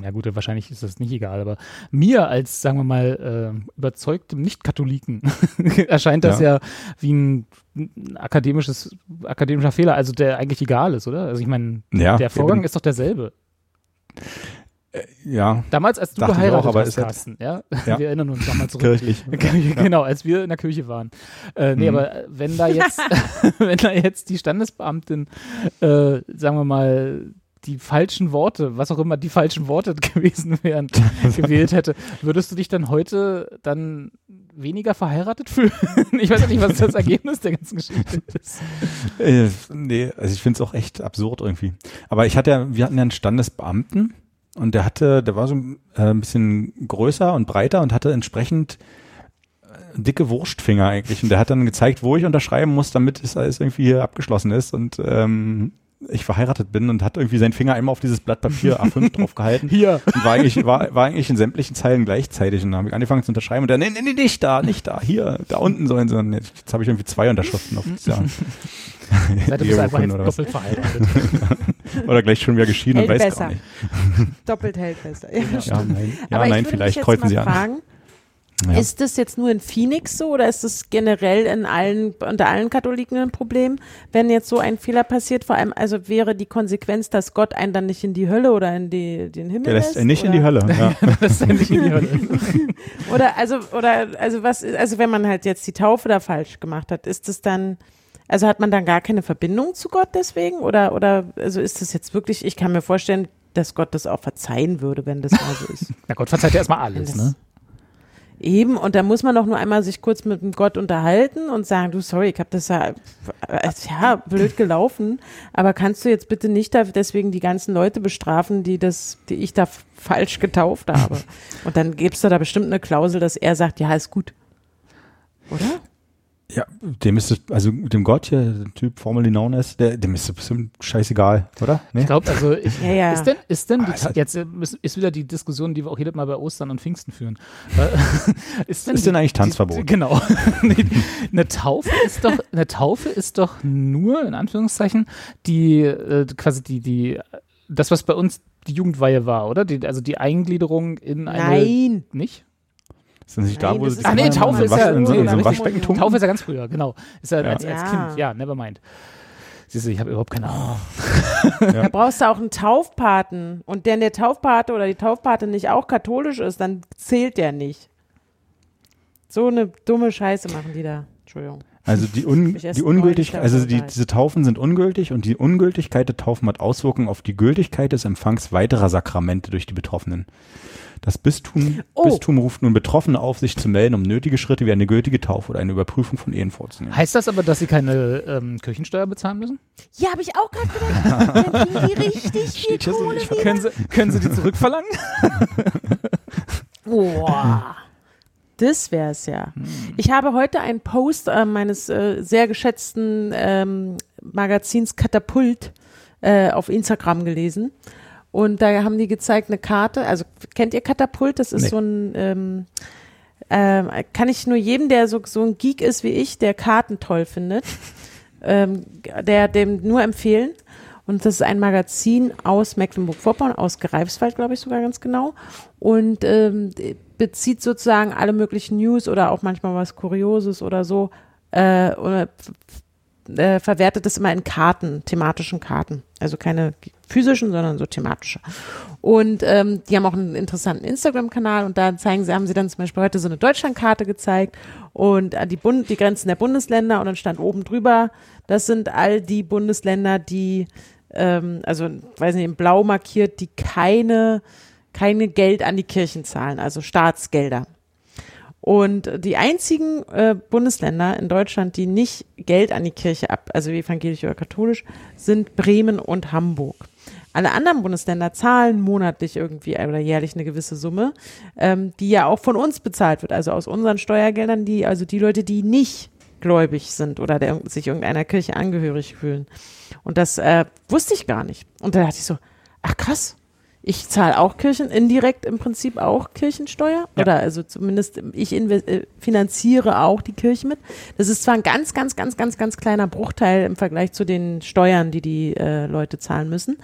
na gut, wahrscheinlich ist das nicht egal, aber mir als, sagen wir mal, äh, überzeugtem Nicht-Katholiken erscheint das ja. wie ein, akademisches, akademischer Fehler, also der eigentlich egal ist, oder? Also ich meine, Ja, der Vorgang eben. ist doch derselbe. Ja, Damals, als du geheiratet auch, aber hast, Carsten, ja? Ja. wir erinnern uns nochmal zurück. kirchlich. genau, als wir in der Kirche waren. Äh, nee, Mhm. aber äh, wenn da jetzt, wenn da jetzt die Standesbeamtin, äh, sagen wir mal, die falschen Worte, was auch immer die falschen Worte gewesen wären, gewählt hätte, würdest du dich dann heute dann weniger verheiratet fühlen? ich weiß nicht, was das Ergebnis der ganzen Geschichte ist. Äh, nee, also ich finde es auch echt absurd irgendwie. Aber ich hatte ja, wir hatten ja einen Standesbeamten und der hatte, der war so äh, ein bisschen größer und breiter und hatte entsprechend äh, dicke Wurstfinger eigentlich. Und der hat dann gezeigt, wo ich unterschreiben muss, damit es alles irgendwie hier abgeschlossen ist und ähm, ich verheiratet bin und hat irgendwie seinen Finger einmal auf dieses Blatt Papier A5 drauf gehalten. Hier. Und war eigentlich, war, war eigentlich in sämtlichen Zeilen gleichzeitig. Und dann habe ich angefangen zu unterschreiben und dann, nee, nee, nee, nicht da, nicht da, hier, da unten sollen sie. Und jetzt, jetzt habe ich irgendwie zwei Unterschriften auf dieser Seid ihr einfach jetzt doppelt verheiratet. Oder gleich schon wieder geschieden und Hält weiß besser. gar nicht. Doppelt hält besser. Ja, Ja, stimmt. nein, ja, Aber ich nein würde vielleicht kreuzen sie an. fragen, Ja. Ist das jetzt nur in Phoenix so oder ist das generell in allen, unter allen Katholiken ein Problem, wenn jetzt so ein Fehler passiert? Vor allem, also wäre die Konsequenz, dass Gott einen dann nicht in die Hölle oder in die, den Himmel Der lässt lässt? einen nicht in die? Hölle. Ja. das ist ja nicht in die Hölle. Oder also oder also was also wenn man halt jetzt die Taufe da falsch gemacht hat, ist das dann also hat man dann gar keine Verbindung zu Gott deswegen oder oder also ist das jetzt wirklich? Ich kann mir vorstellen, dass Gott das auch verzeihen würde, wenn das mal so ist. Na Gott verzeiht ja erstmal alles, Das- ne? Eben, und da muss man doch nur einmal sich kurz mit dem Gott unterhalten und sagen, du, sorry, ich habe das ja, äh, ja, blöd gelaufen, aber kannst du jetzt bitte nicht da deswegen die ganzen Leute bestrafen, die das, die ich da falsch getauft habe? Und dann gibst du da bestimmt eine Klausel, dass er sagt, ja, ist gut. Oder? Ja, dem ist es, also dem Gott hier, der Typ formerly known as, der, dem ist es bestimmt scheißegal, oder? Nee? Ich glaube, also ich, Ja, ja. ist denn, ist denn die, Ah, halt- jetzt äh, ist, wieder die Diskussion, die wir auch jedes Mal bei Ostern und Pfingsten führen. Ist Ist denn eigentlich Tanzverbot? Die, genau. Eine Taufe ist doch, eine Taufe ist doch nur, in Anführungszeichen, die, äh, quasi die, die, das, was bei uns die Jugendweihe war, oder? Die, also die Eingliederung in eine. Nein. Nicht? Ist das nicht da, Nein, wo das sie ist Ah, nee, in Taufe so ist einem ja- in so, in so einem. Waschbecken? Taufe ist ja ganz früher, genau. Ist ja, Ja. Als, als Ja. Kind, ja, never mind. Siehst du, ich habe überhaupt keine Ahnung. Da brauchst du auch einen Taufpaten. Und wenn der Taufpate oder die Taufpate nicht auch katholisch ist, dann zählt der nicht. So eine dumme Scheiße machen die da. Entschuldigung. Also die, un, die Ungültigkeit, also die, diese Taufen sind ungültig und die Ungültigkeit der Taufen hat Auswirkungen auf die Gültigkeit des Empfangs weiterer Sakramente durch die Betroffenen. Das Bistum, Oh. Bistum ruft nun Betroffene auf, sich zu melden, um nötige Schritte wie eine gültige Taufe oder eine Überprüfung von Ehen vorzunehmen. Heißt das aber, dass sie keine ähm, Kirchensteuer bezahlen müssen? Ja, habe ich auch gerade gedacht. Dann kriegen die richtig viel so Kohle nicht wieder. Können sie, können sie die zurückverlangen? Boah. Das wär's ja. Ich habe heute einen Post äh, meines äh, sehr geschätzten ähm, Magazins Katapult äh, auf Instagram gelesen. Und da haben die gezeigt eine Karte. Also kennt ihr Katapult? Das ist Nee. so ein, ähm, ähm, kann ich nur jedem, der so, so ein Geek ist wie ich, der Karten toll findet, ähm, der dem nur empfehlen. Und das ist ein Magazin aus Mecklenburg-Vorpommern, aus Greifswald, glaube ich sogar ganz genau. Und ähm, bezieht sozusagen alle möglichen News oder auch manchmal was Kurioses oder so äh, oder äh, verwertet es immer in Karten, thematischen Karten. Also keine physischen, sondern so thematische. Und ähm, die haben auch einen interessanten Instagram-Kanal und da zeigen sie, haben sie dann zum Beispiel heute so eine Deutschlandkarte gezeigt und äh, die, Bund die Grenzen der Bundesländer und dann stand oben drüber, das sind all die Bundesländer, die, ähm, also weiß nicht, in blau markiert, die keine, keine Geld an die Kirchen zahlen, also Staatsgelder. Und die einzigen äh, Bundesländer in Deutschland, die nicht Geld an die Kirche ab, also evangelisch oder katholisch, sind Bremen und Hamburg. Alle anderen Bundesländer zahlen monatlich irgendwie oder jährlich eine gewisse Summe, ähm, die ja auch von uns bezahlt wird, also aus unseren Steuergeldern, die, also die Leute, die nicht gläubig sind oder der, sich irgendeiner Kirche angehörig fühlen. Und das äh, wusste ich gar nicht. Und da dachte ich so, ach krass, ich zahle auch Kirchen, indirekt im Prinzip auch Kirchensteuer. Ja. Oder also zumindest ich inve- äh, finanziere auch die Kirche mit. Das ist zwar ein ganz, ganz, ganz, ganz, ganz kleiner Bruchteil im Vergleich zu den Steuern, die die äh, Leute zahlen müssen.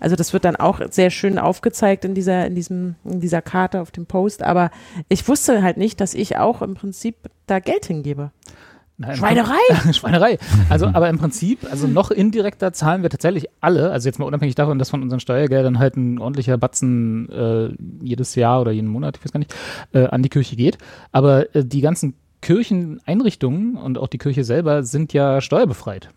Also das wird dann auch sehr schön aufgezeigt in dieser, in diesem, in dieser Karte auf dem Post. Aber ich wusste halt nicht, dass ich auch im Prinzip da Geld hingebe. Nein, Schweinerei! Schweinerei. Also, aber im Prinzip, also noch indirekter zahlen wir tatsächlich alle, also jetzt mal unabhängig davon, dass von unseren Steuergeldern halt ein ordentlicher Batzen äh, jedes Jahr oder jeden Monat, ich weiß gar nicht, äh, an die Kirche geht. Aber äh, die ganzen Kircheneinrichtungen und auch die Kirche selber sind ja steuerbefreit.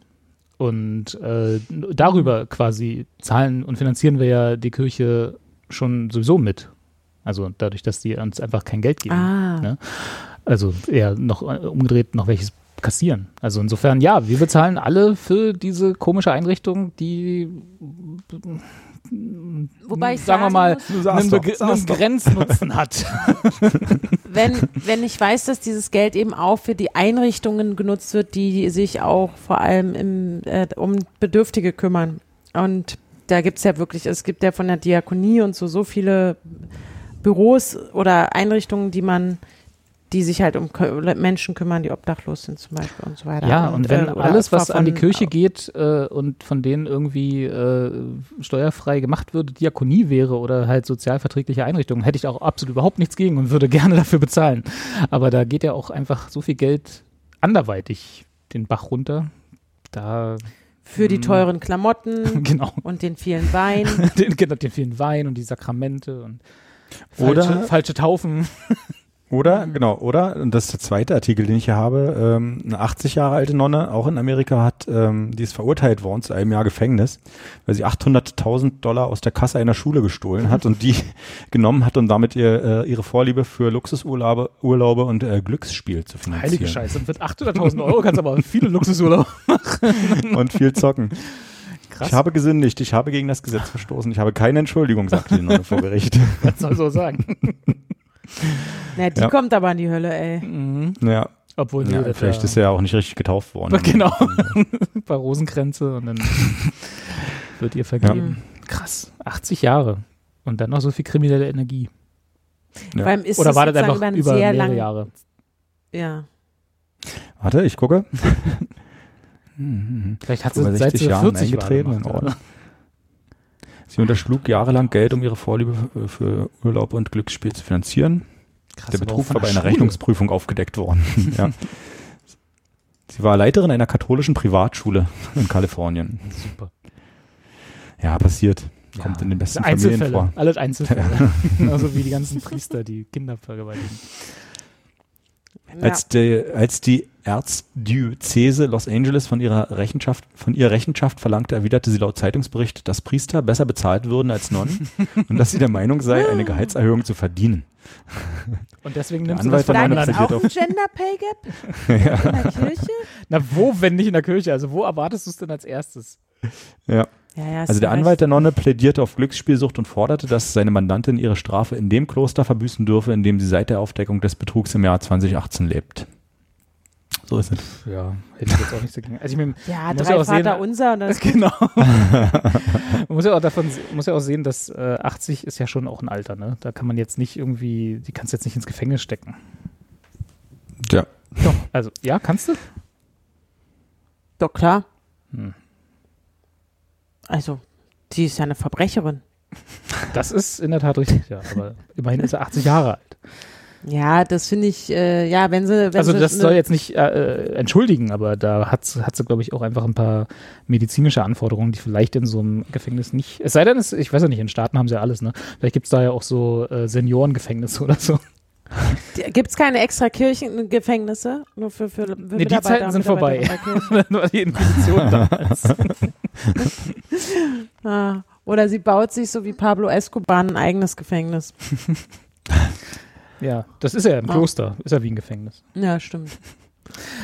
Und äh, darüber quasi zahlen und finanzieren wir ja die Kirche schon sowieso mit. Also dadurch, dass die uns einfach kein Geld geben. Ah. Ne? Also eher noch äh, umgedreht noch welches kassieren. Also insofern, ja, wir bezahlen alle für diese komische Einrichtung, die Wobei ich sagen wir mal muss- einen, doch, Begr- einen. Grenznutzen hat. wenn, wenn ich weiß, dass dieses Geld eben auch für die Einrichtungen genutzt wird, die sich auch vor allem im, äh, um Bedürftige kümmern. Und da gibt's ja wirklich, es gibt ja von der Diakonie und so so viele Büros oder Einrichtungen, die man, die sich halt um Menschen kümmern, die obdachlos sind zum Beispiel und so weiter. Ja, und wenn äh, oder alles, was von- an die Kirche geht äh, und von denen irgendwie äh, steuerfrei gemacht würde, Diakonie wäre oder halt sozialverträgliche Einrichtungen, hätte ich auch absolut überhaupt nichts gegen und würde gerne dafür bezahlen. Aber da geht ja auch einfach so viel Geld anderweitig den Bach runter. Da, für die Mm. teuren Klamotten genau, und den vielen Wein. den, genau, den vielen Wein und die Sakramente und Oder- falsche, falsche Taufen. Oder, genau, oder, und das ist der zweite Artikel, den ich hier habe, ähm, eine 80 Jahre alte Nonne, auch in Amerika, hat, ähm, die ist verurteilt worden zu einem Jahr Gefängnis, weil sie 800.000 Dollar aus der Kasse einer Schule gestohlen hat und die genommen hat, um damit ihr, äh, ihre Vorliebe für Luxusurlaube Urlaube und äh, Glücksspiel zu finanzieren. Heilige Scheiße. Und mit 800.000 Euro kannst du aber viele Luxusurlaube. Und viel zocken. Krass. Ich habe gesündigt, ich habe gegen das Gesetz verstoßen, ich habe keine Entschuldigung, sagte die Nonne vor Gericht. Was soll so sagen? Na, die Ja. kommt aber an die Hölle, ey. Mhm. Ja, Obwohl, nee, ja vielleicht ja- ist er ja auch nicht richtig getauft worden. Genau. Ein paar Rosenkränze und dann wird ihr vergeben. Krass. 80 Jahre. Und dann noch so viel kriminelle Energie. Ja. Vor allem ist Oder es war das einfach über sehr mehrere langen, Jahre? Ja. Warte, ich gucke. Vielleicht hat Vor sie seit 60 sie Jahren 40 war eingetreten, gemacht, in oder? Ordnung. Sie unterschlug jahrelang Geld, um ihre Vorliebe für, für Urlaub und Glücksspiel zu finanzieren. Krass, der Betrug war bei der einer Schule. Rechnungsprüfung aufgedeckt worden. ja. Sie war Leiterin einer katholischen Privatschule in Kalifornien. Super. Ja, passiert. Kommt Ja. in den besten Einzelfälle. Familien vor. Alles Einzelfälle. Genauso wie die ganzen Priester, die Kinder vergewaltigen. Als, die, als die Erzdiözese Los Angeles von ihrer Rechenschaft, von ihr Rechenschaft verlangte, erwiderte sie laut Zeitungsbericht, dass Priester besser bezahlt würden als Nonnen und dass sie der Meinung sei, eine Gehaltserhöhung zu verdienen. Und deswegen Der nimmst du das Anwalt von anderen auch auf- ein Gender Pay Gap in der Kirche? Na, wo, wenn nicht in der Kirche? Also, wo erwartest du es denn als erstes? Ja. Ja, ja, Also der Anwalt der Nonne plädierte auf Glücksspielsucht und forderte, dass seine Mandantin ihre Strafe in dem Kloster verbüßen dürfe, in dem sie seit der Aufdeckung des Betrugs im Jahr 2018 lebt. So ist es. Ja, hätte ich jetzt auch nicht so gegen. Also, ich meine, Ja, muss drei ja auch sehen, Vater unser und dann ist Genau. man muss ja auch davon, muss ja auch sehen, dass äh, 80 ist ja schon auch ein Alter, ne? Da kann man jetzt nicht irgendwie, die kannst du jetzt nicht ins Gefängnis stecken. Ja. Doch. Also, ja, kannst du? doch klar. Hm. Also, sie ist ja eine Verbrecherin. Das ist in der Tat richtig, ja. Aber immerhin ist er 80 Jahre alt. Ja, das finde ich, äh, ja, wenn sie, wenn also das eine- soll jetzt nicht äh, äh, entschuldigen, aber da hat sie, hat sie glaube ich, auch einfach ein paar medizinische Anforderungen, die vielleicht in so einem Gefängnis nicht, es sei denn, es, ich weiß ja nicht, in Staaten haben sie ja alles, ne? Vielleicht gibt es da ja auch so äh, Seniorengefängnisse oder so. Gibt es keine extra Kirchengefängnisse? Nur für, für, für Nee, die Zeiten sind vorbei. Nur die Inquisition damals. Ah, oder sie baut sich so wie Pablo Escobar ein eigenes Gefängnis. ja, das ist ja im Ah. Kloster, ist ja wie ein Gefängnis. Ja, stimmt.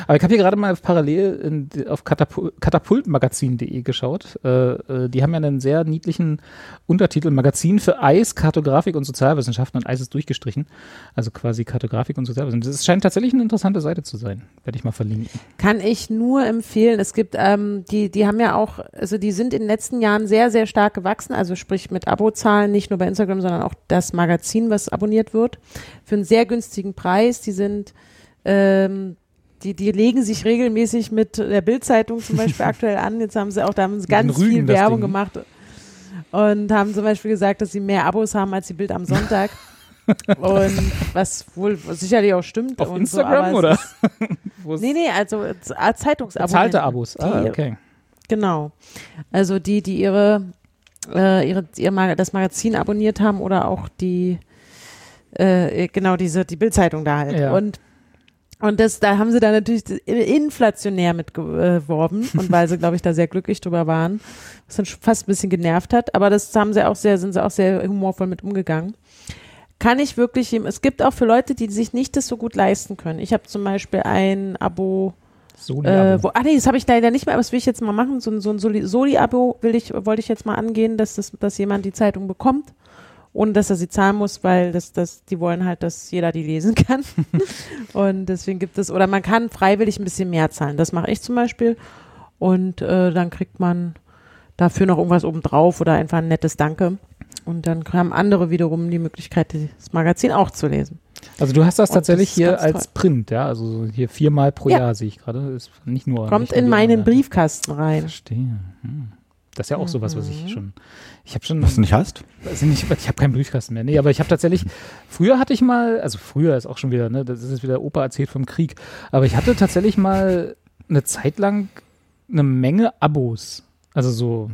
Aber ich habe hier gerade mal parallel in, auf Katapul katapultmagazin.de geschaut. Äh, äh, die haben ja einen sehr niedlichen Untertitel Magazin für Eis, Kartografik und Sozialwissenschaften und Eis ist durchgestrichen. Also quasi Kartografik und Sozialwissenschaften. Das scheint tatsächlich eine interessante Seite zu sein. Werde ich mal verlinken. Kann ich nur empfehlen. Es gibt, ähm, die, die haben ja auch, also die sind in den letzten Jahren sehr, sehr stark gewachsen. Also sprich mit Abozahlen, nicht nur bei Instagram, sondern auch das Magazin, was abonniert wird, für einen sehr günstigen Preis. Die sind, ähm, die, die legen sich regelmäßig mit der Bildzeitung zum Beispiel aktuell an. Jetzt haben sie auch, da haben sie ganz Rügen viel Werbung gemacht und haben zum Beispiel gesagt, dass sie mehr Abos haben als die Bild am Sonntag. und was wohl sicherlich auch stimmt. Auf und Instagram so, oder? Ist- Nee, nee, also äh, Zeitungsabos. bezahlte Abos. Ah, okay. Genau. Also die, die ihre, äh, ihre, ihr Mag das Magazin abonniert haben oder auch die, äh, genau diese, die Bildzeitung da halt. Ja. Und und das, da haben sie dann natürlich inflationär mitgeworben und weil sie, glaube ich, da sehr glücklich drüber waren, was dann schon fast ein bisschen genervt hat. Aber das haben sie auch sehr, sind sie auch sehr humorvoll mit umgegangen. Kann ich wirklich, es gibt auch für Leute, die sich nicht das so gut leisten können. Ich habe zum Beispiel ein Abo, So die äh, wo, ah nee, das habe ich leider nicht mehr, aber das will ich jetzt mal machen. So, ein- so ein Soli- Soli-Abo will ich, wollte ich jetzt mal angehen, dass, das, dass jemand die Zeitung bekommt, ohne dass er sie zahlen muss, weil das, das, die wollen halt, dass jeder die lesen kann. und deswegen gibt es, oder man kann freiwillig ein bisschen mehr zahlen. Das mache ich zum Beispiel. Und äh, dann kriegt man dafür noch irgendwas obendrauf oder einfach ein nettes Danke. Und dann haben andere wiederum die Möglichkeit, das Magazin auch zu lesen. Also du hast das Und tatsächlich das hier als Print, ja? Also hier viermal pro Ja. Jahr sehe ich gerade. Ist nicht nur. Kommt nicht in meinen Briefkasten rein. Verstehe. Hm. Das ist ja auch sowas, was Mhm. ich schon. Ich habe schon. Was du nicht hast? Also nicht, ich habe keinen Briefkasten mehr. Nee, aber ich habe tatsächlich, früher hatte ich mal, also früher ist auch schon wieder, ne, das ist jetzt wieder Opa erzählt vom Krieg, aber ich hatte tatsächlich mal eine Zeit lang eine Menge Abos. Also so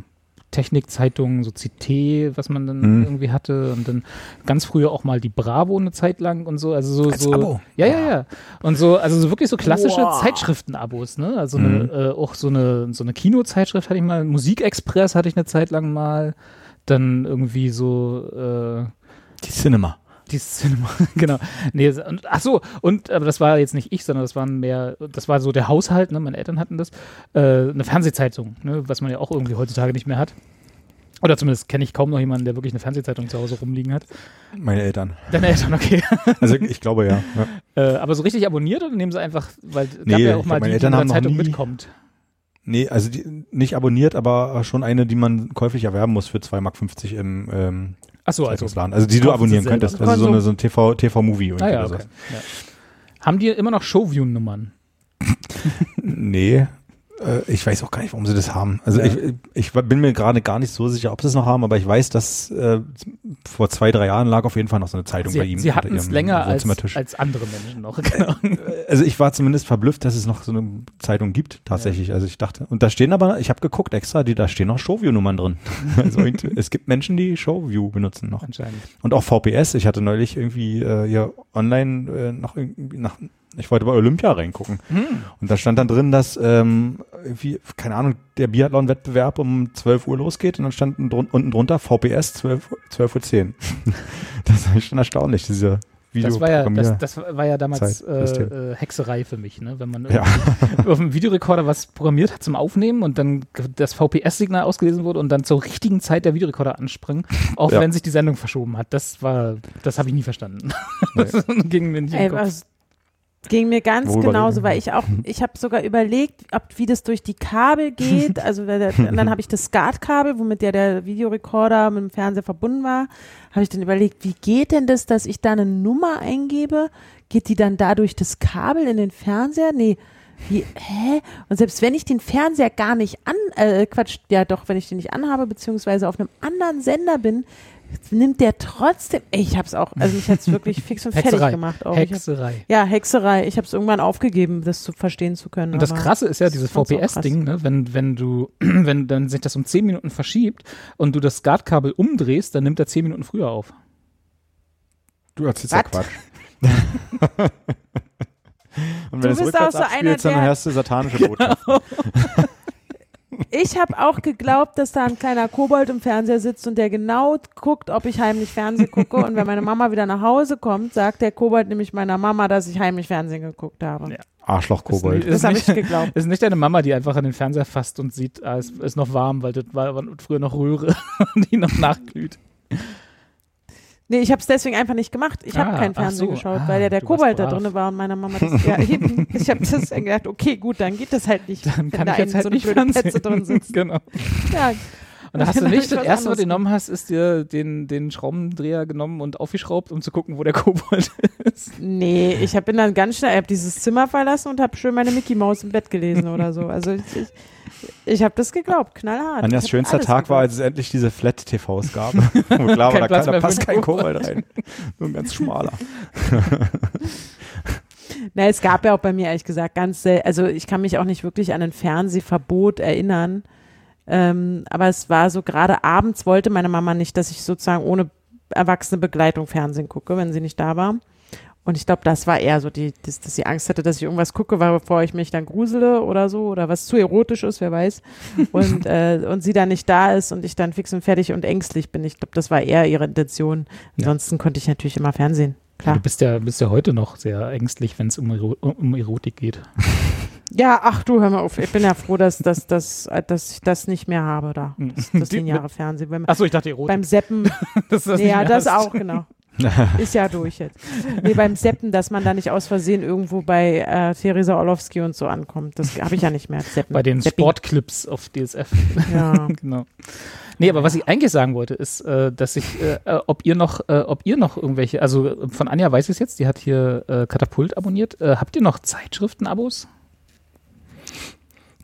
Technikzeitungen, so CT, was man dann Mhm. irgendwie hatte und dann ganz früher auch mal die Bravo eine Zeit lang und so, also so, Als so Abo? ja, ja, ja. Und so, also so wirklich so klassische Wow. Zeitschriften-Abos, ne? Also Mhm. eine, äh, auch so eine, so eine Kinozeitschrift hatte ich mal, Musikexpress hatte ich eine Zeit lang mal, dann irgendwie so, äh, Die Cinema. Die Cinema, genau. Nee, und, ach so, und aber das war jetzt nicht ich, sondern das waren mehr, das war so der Haushalt, ne? Meine Eltern hatten das, äh, eine Fernsehzeitung, ne? Was man ja auch irgendwie heutzutage nicht mehr hat. Oder zumindest kenne ich kaum noch jemanden, der wirklich eine Fernsehzeitung zu Hause rumliegen hat. Meine Eltern. Deine Eltern, okay. Also ich glaube ja. ja. Äh, aber so richtig abonniert oder nehmen sie einfach, weil es gab Nee, ja auch mal glaub, meine die, die haben der noch Zeitung nie- mitkommt. Nee, also die, nicht abonniert, aber schon eine, die man käuflich erwerben muss für 2,50 Mark im ähm, Achso, also. Also die du abonnieren könntest. Also so, eine, so ein TV, TV-Movie Ah ja, oder okay. Ja. Haben die immer noch Showview-Nummern? Nee. Äh, ich weiß auch gar nicht, warum sie das haben. Also Ja. ich, ich bin mir gerade gar nicht so sicher, ob sie es noch haben, aber ich weiß, dass äh, vor zwei, drei Jahren lag auf jeden Fall noch so eine Zeitung bei Sie, ihm. sie hatten es länger als, als andere Menschen noch. Genau. Also ich war zumindest verblüfft, dass es noch so eine Zeitung gibt, tatsächlich. Also ich dachte, und da stehen aber, ich habe geguckt extra, die, da stehen noch Showview-Nummern drin. Also es gibt Menschen, die Showview benutzen noch. Anscheinend. Und auch VPS. Ich hatte neulich irgendwie äh, hier online äh, nach irgendwie nach ich wollte bei Olympia reingucken. Hm. Und da stand dann drin, dass ähm, irgendwie, keine Ahnung, der Biathlon-Wettbewerb um 12 Uhr losgeht und dann stand drun unten drunter VPS 12, Uhr- 12 Uhr 10. das ist schon erstaunlich, diese Video. Das war ja, das, das war ja damals Zeit, äh, äh, Hexerei für mich, ne? wenn man Ja. auf dem Videorekorder was programmiert hat zum Aufnehmen und dann das VPS-Signal ausgelesen wurde und dann zur richtigen Zeit der Videorekorder ansprang, auch Ja. wenn sich die Sendung verschoben hat. Das war, das habe ich nie verstanden. Nee. das ging mir nicht Ey, was ging mir ganz Worüber genauso, reden weil ich auch, ich habe sogar überlegt, ob wie das durch die Kabel geht. Also der, dann habe ich das SCART-Kabel, womit der der Videorekorder mit dem Fernseher verbunden war, habe ich dann überlegt, wie geht denn das, dass ich da eine Nummer eingebe? Geht die dann da durch das Kabel in den Fernseher? Nee. Wie, hä? Und selbst wenn ich den Fernseher gar nicht an, äh, Quatsch, ja doch, wenn ich den nicht anhabe, beziehungsweise auf einem anderen Sender bin, nimmt der trotzdem, ey, ich hab's auch, also mich hat's wirklich fix und fertig Hexerei. gemacht. Auch. Ich hab, Hexerei. ja, Hexerei. Ich habe es irgendwann aufgegeben, das zu verstehen zu können. Und das Krasse ist ja dieses VPS-Ding, ne? wenn, wenn du, wenn dann sich das um 10 Minuten verschiebt und du das SCART-Kabel umdrehst, dann nimmt er 10 Minuten früher auf. Du erzählst ja? Quatsch. Und Du wenn du es bist auch rückwärts so einer, abspielst, dann der- hörst du satanische Botschaften. Ich habe auch geglaubt, dass da ein kleiner Kobold im Fernseher sitzt und der genau guckt, ob ich heimlich Fernsehen gucke. Und wenn meine Mama wieder nach Hause kommt, sagt der Kobold nämlich meiner Mama, dass ich heimlich Fernsehen geguckt habe. Ja. Arschloch-Kobold. Ist Das habe ich geglaubt. Ist nicht deine Mama, die einfach an den Fernseher fasst und sieht, ah, es ist noch warm, weil das war war früher noch Röhre, die noch nachglüht. Nee, ich habe es deswegen einfach nicht gemacht. Ich habe Ah, kein Fernsehen so. geschaut, Ah, weil ja der Kobold da drin war und meine Mama das. Ja, eben. Ich habe das dann gedacht, okay, gut, dann geht das halt nicht. Dann kann da ich jetzt halt so nicht. Petze drin sitzt. genau. Ja, Und da hast du hab nicht ich das erste, was du genommen hast, ist dir den, den Schraubendreher genommen und aufgeschraubt, um zu gucken, wo der Kobold ist. nee, ich hab, bin dann ganz schnell, ich habe dieses Zimmer verlassen und habe schön meine Mickey Maus im Bett gelesen oder so. Also ich, ich, ich habe das geglaubt, knallhart. Anjas schönster Tag war, geglaubt. als es endlich diese Flat-TVs gab. Wo klar war, da, kann, da passt kein Kobold. Rein. Nur ein ganz schmaler. Na, es gab ja auch bei mir ehrlich gesagt ganz also ich kann mich auch nicht wirklich an ein Fernsehverbot erinnern. Ähm, aber es war so gerade abends wollte meine Mama nicht, dass ich sozusagen ohne erwachsene Begleitung Fernsehen gucke, wenn sie nicht da war. Und ich glaube, das war eher so, die, dass, dass sie Angst hatte, dass ich irgendwas gucke, weil bevor ich mich dann grusele oder so oder was zu erotisch ist, wer weiß. Und, äh, und sie dann nicht da ist und ich dann fix und fertig und ängstlich bin. Ich glaube, das war eher ihre Intention. Ansonsten konnte ich natürlich immer Fernsehen. Klar. Du bist ja, bist ja heute noch sehr ängstlich, wenn es um, Ero um Erotik geht. Ja, ach du, hör mal auf. Ich bin ja froh, dass, dass, dass, dass ich das nicht mehr habe da. Das, das Die- lineare Fernsehen. Achso, ich dachte Erotik. beim Seppen, das das ja, das auch, genau. Ist ja durch jetzt. Nee, beim Seppen, dass man da nicht aus Versehen irgendwo bei äh, Theresa Orlowski und so ankommt. Das habe ich ja nicht mehr. Seppen. Bei den Sepping. Sportclips auf DSF. Ja. genau. Nee, aber was ich eigentlich sagen wollte, ist, äh, dass ich, äh, äh, ob ihr noch, äh, ob ihr noch irgendwelche, also von Anja weiß ich es jetzt, die hat hier äh, Katapult abonniert. Äh, habt ihr noch Zeitschriften-Abos?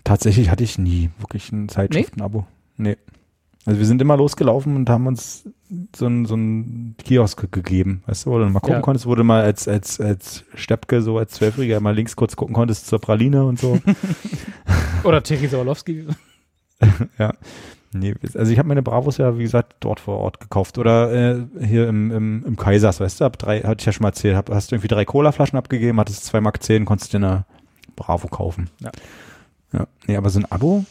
Tatsächlich hatte ich nie wirklich ein Zeitschriftenabo. Nee. Also wir sind immer losgelaufen und haben uns so ein, so ein Kiosk ge- gegeben, weißt du, wo du mal gucken Ja. konntest, wo du mal als, als, als Steppke, so als Zwölfjähriger mal links kurz gucken konntest zur Praline und so. Oder Theresa Orlowski? Nee, also ich habe meine Bravos ja, wie gesagt, dort vor Ort gekauft. Oder äh, hier im, im, im Kaisers, weißt du, hab drei, hatte ich ja schon mal erzählt, hab, hast du irgendwie drei Colaflaschen abgegeben, hattest zwei Mark 10, konntest dir eine Bravo kaufen. Ja. Ja. Nee, aber so ein Abo.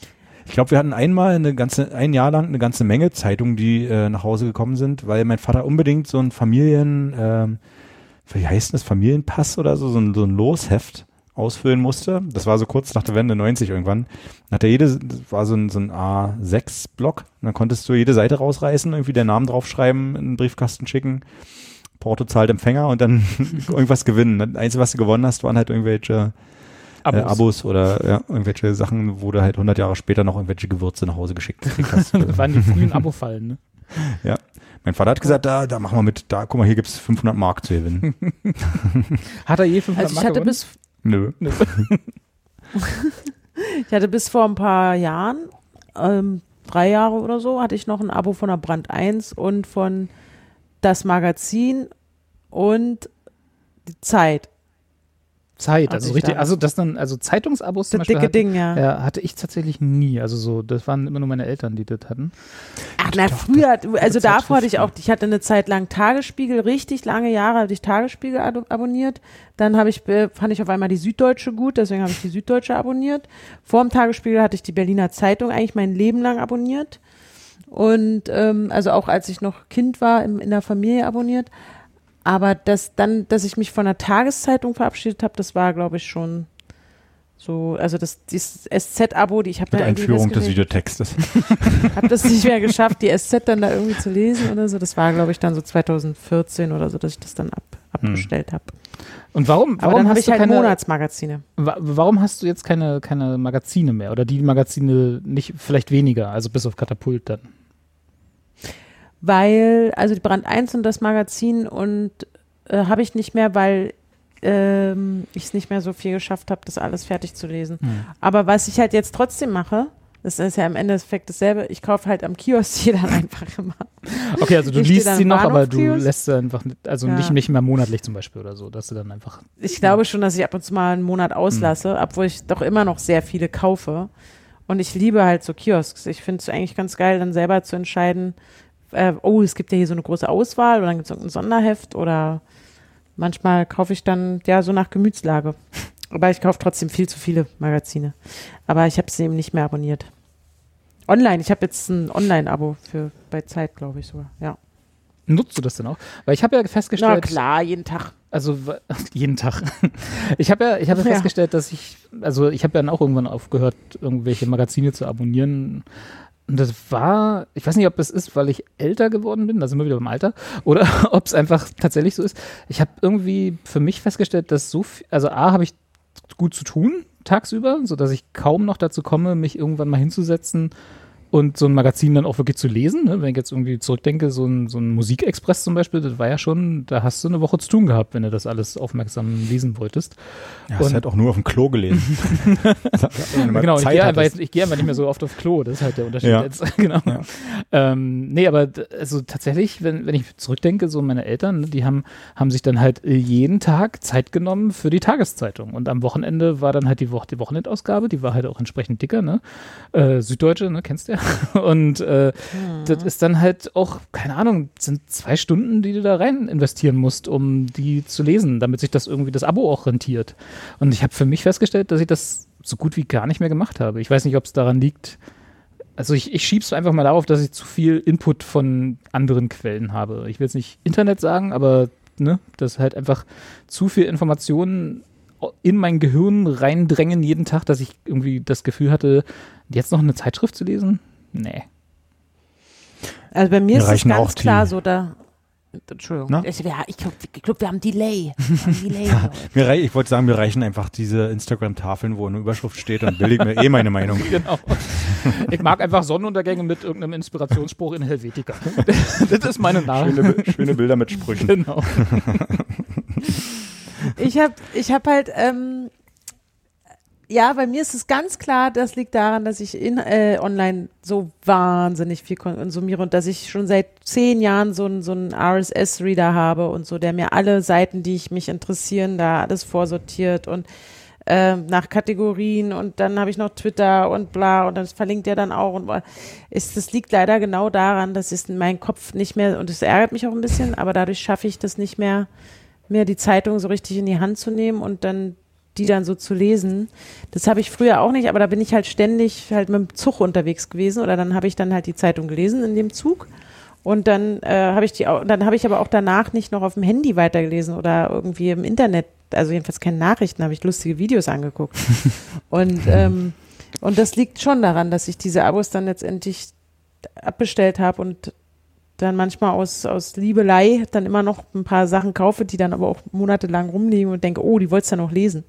Ich glaube, wir hatten einmal eine ganze, ein Jahr lang eine ganze Menge Zeitungen, die äh, nach Hause gekommen sind, weil mein Vater unbedingt so ein Familien, ähm, wie heißt das, Familienpass oder so, so ein, so ein Losheft ausfüllen musste. Das war so kurz nach der Wende 90 irgendwann. Dann hat er jede, das war so ein, so ein A6-Block. Dann konntest du jede Seite rausreißen, irgendwie den Namen draufschreiben, in den Briefkasten schicken. Porto zahlt Empfänger und dann irgendwas gewinnen. Das Einzige, was du gewonnen hast, waren halt irgendwelche Abos, äh, Abos oder ja, irgendwelche Sachen, wo du halt 100 Jahre später noch irgendwelche Gewürze nach Hause geschickt gekriegt hast. Das waren die frühen Abo-Fallen, ne? mein Vater hat gesagt, da, da machen wir mit, da, guck mal, hier gibt's 500 Mark zu gewinnen. Hat er je 500 Also ich Mark hatte gewonnen? bis Nö. Ich hatte bis vor ein paar Jahren, ähm, drei Jahre oder so, hatte ich noch ein Abo von der Brand 1 und von das Magazin und die Zeit. Zeit, also ich richtig, also das dann, also Zeitungsabos zum Das Beispiel dicke hatte, Ding, ja. ja, hatte ich tatsächlich nie. Also so, das waren immer nur meine Eltern, die das hatten. Ach, na, früher, also davor hatte ich auch, ich hatte eine Zeit lang Tagesspiegel, richtig lange Jahre hatte ich Tagesspiegel abonniert. Dann habe ich, äh, fand ich auf einmal die Süddeutsche gut, deswegen habe ich die Süddeutsche abonniert. Vor dem Tagesspiegel hatte ich die Berliner Zeitung eigentlich mein Leben lang abonniert. Und ähm, also auch als ich noch Kind war, im, in der Familie abonniert. Aber das dann, dass ich mich von der Tageszeitung verabschiedet habe, das war, glaube ich, schon so, also das, dieses SZ-Abo, die ich habe Mit Einführung des Videotextes. habe das nicht mehr geschafft, die SZ dann da irgendwie zu lesen oder so. Das war, glaube ich, dann so 2014 oder so, dass ich das dann ab, abbestellt habe. Und warum? Aber warum dann habe hast ich du halt keine, Monatsmagazine. wa- Warum hast du jetzt keine, keine Magazine mehr? Oder die Magazine nicht, vielleicht weniger, also bis auf Katapult dann? Weil, also die Brand 1 und das Magazin und äh, habe ich nicht mehr, weil ähm, ich es nicht mehr so viel geschafft habe, das alles fertig zu lesen. Aber was ich halt jetzt trotzdem mache, Das ist ja im Endeffekt dasselbe. Ich kaufe halt am Kiosk die dann einfach immer. Okay, also du Ich liest sie noch, aber du lässt sie einfach, nicht, also Ja. nicht, nicht mehr monatlich zum Beispiel oder so, dass du dann einfach. Ich glaube schon, dass ich ab und zu mal einen Monat auslasse, Hm. obwohl ich doch immer noch sehr viele kaufe. Und ich liebe halt so Kiosks. Ich finde es eigentlich ganz geil, dann selber zu entscheiden, äh, oh, es gibt ja hier so eine große Auswahl oder dann gibt es irgendein Sonderheft oder manchmal kaufe ich dann ja so nach Gemütslage. Aber ich kaufe trotzdem viel zu viele Magazine. Aber ich habe sie eben nicht mehr abonniert. Online, ich habe jetzt ein Online-Abo für bei Zeit, glaube ich sogar. Ja. Nutzt du das denn auch? Weil ich habe ja Na festgestellt, klar, jeden Tag. also jeden Tag. Ich habe ja, ich habe Ja. festgestellt, dass ich, also ich habe ja dann auch irgendwann aufgehört, irgendwelche Magazine zu abonnieren. Und das war, ich weiß nicht, ob es ist, weil ich älter geworden bin, da sind wir wieder beim Alter, oder ob es einfach tatsächlich so ist. Ich habe irgendwie für mich festgestellt, dass so viel, also A, habe ich gut zu tun tagsüber, sodass ich kaum noch dazu komme, mich irgendwann mal hinzusetzen und so ein Magazin dann auch wirklich zu lesen. Ne? Wenn ich jetzt irgendwie zurückdenke, so ein, so ein Musikexpress zum Beispiel, das war ja schon, da hast du eine Woche zu tun gehabt, wenn du das alles aufmerksam lesen wolltest. Ja, hast Und- halt auch nur auf dem Klo gelesen. Genau, ich Zeit gehe einfach, jetzt- ich gehe einfach nicht mehr so oft auf Klo, das ist halt der Unterschied Ja. jetzt. genau. Ja. Ähm, nee, aber also tatsächlich, wenn, wenn ich zurückdenke, so meine Eltern, ne, die haben, haben sich dann halt jeden Tag Zeit genommen für die Tageszeitung. Und am Wochenende war dann halt die, Woche, die Wochenendausgabe, die war halt auch entsprechend dicker, ne? Äh, Süddeutsche, ne, kennst du ja. Und äh, das ist dann halt auch, keine Ahnung, sind zwei Stunden, die du da rein investieren musst, um die zu lesen, damit sich das irgendwie das Abo auch rentiert. Und ich habe für mich festgestellt, dass ich das so gut wie gar nicht mehr gemacht habe. Ich weiß nicht, ob es daran liegt. Also ich, ich schieb's einfach mal darauf, dass ich zu viel Input von anderen Quellen habe. Ich will jetzt nicht Internet sagen, aber ne, dass halt einfach zu viel Informationen in mein Gehirn reindrängen jeden Tag, dass ich irgendwie das Gefühl hatte, jetzt noch eine Zeitschrift zu lesen? Nee. Also bei mir Mir ist es reichen ganz auch die- klar so, da. Entschuldigung. Na? Ich, ja, ich glaube, glaub, wir haben Delay. Wir haben Delay glaub ich. Mir rei ich wollte sagen, mir reichen einfach diese Instagram-Tafeln, wo eine Überschrift steht und billig mir eh meine Meinung. Genau. Ich mag einfach Sonnenuntergänge mit irgendeinem Inspirationsspruch in Helvetica. Das ist meine Nachricht. Schöne, schöne Bilder mit Sprüchen. Genau. ich habe ich hab halt, ähm, ja, bei mir ist es ganz klar, das liegt daran, dass ich in, äh, online so wahnsinnig viel konsumiere und dass ich schon seit zehn Jahren so einen so einen RSS-Reader habe und so, der mir alle Seiten, die ich mich interessieren, da alles vorsortiert und ähm, nach Kategorien und dann habe ich noch Twitter und bla und das verlinkt er dann auch und ist das liegt leider genau daran, dass es in meinem Kopf nicht mehr und es ärgert mich auch ein bisschen, aber dadurch schaffe ich das nicht mehr, mir die Zeitung so richtig in die Hand zu nehmen und dann die dann so zu lesen. Das habe ich früher auch nicht, aber da bin ich halt ständig halt mit dem Zug unterwegs gewesen oder dann habe ich dann halt die Zeitung gelesen in dem Zug und dann äh, habe ich die auch, dann habe ich aber auch danach nicht noch auf dem Handy weitergelesen oder irgendwie im Internet, also jedenfalls keine Nachrichten, habe ich lustige Videos angeguckt. und ähm, und das liegt schon daran, dass ich diese Abos dann letztendlich abbestellt habe und dann manchmal aus, aus Liebelei dann immer noch ein paar Sachen kaufe, die dann aber auch monatelang rumliegen und denke, oh, die wolltest du ja noch lesen.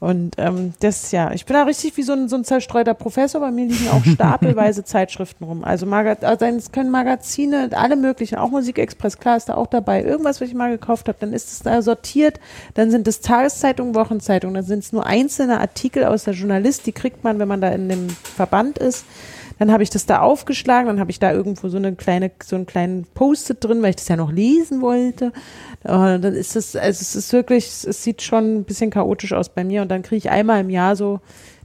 Und ähm, das, ja, ich bin da richtig wie so ein, so ein zerstreuter Professor. Bei mir liegen auch stapelweise Zeitschriften rum. Also, Maga also es können Magazine, alle möglichen, auch Musikexpress, klar ist da auch dabei. Irgendwas, was ich mal gekauft habe, dann ist es da sortiert. Dann sind es Tageszeitungen, Wochenzeitungen. Dann sind es nur einzelne Artikel aus der Journalist, die kriegt man, wenn man da in dem Verband ist. Dann habe ich das da aufgeschlagen, dann habe ich da irgendwo so eine kleine, so einen kleinen Post-it drin, weil ich das ja noch lesen wollte. Und dann ist es, also es ist wirklich, es sieht schon ein bisschen chaotisch aus bei mir. Und dann kriege ich einmal im Jahr so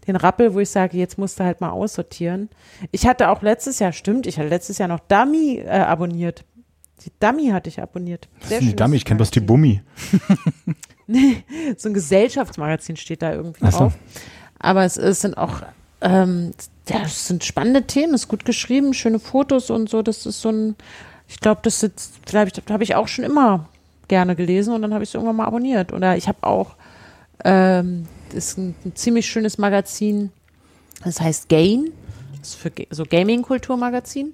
den Rappel, wo ich sage, jetzt musst du halt mal aussortieren. Ich hatte auch letztes Jahr, stimmt, ich hatte letztes Jahr noch Dummy äh, abonniert. Die Dummy hatte ich abonniert. Das Sehr ist die schönes Dummy, ich kenne bloß die. Bummi. so ein Gesellschaftsmagazin steht da irgendwie so. drauf. Aber es, es sind auch, ähm, ja, es sind spannende Themen, ist gut geschrieben, schöne Fotos und so. Das ist so ein, ich glaube, das ist, vielleicht das habe ich auch schon immer gerne gelesen und dann habe ich es irgendwann mal abonniert. Oder ich habe auch, ähm, das ist ein, ein ziemlich schönes Magazin, das heißt Gain, das ist für so Gaming-Kulturmagazin.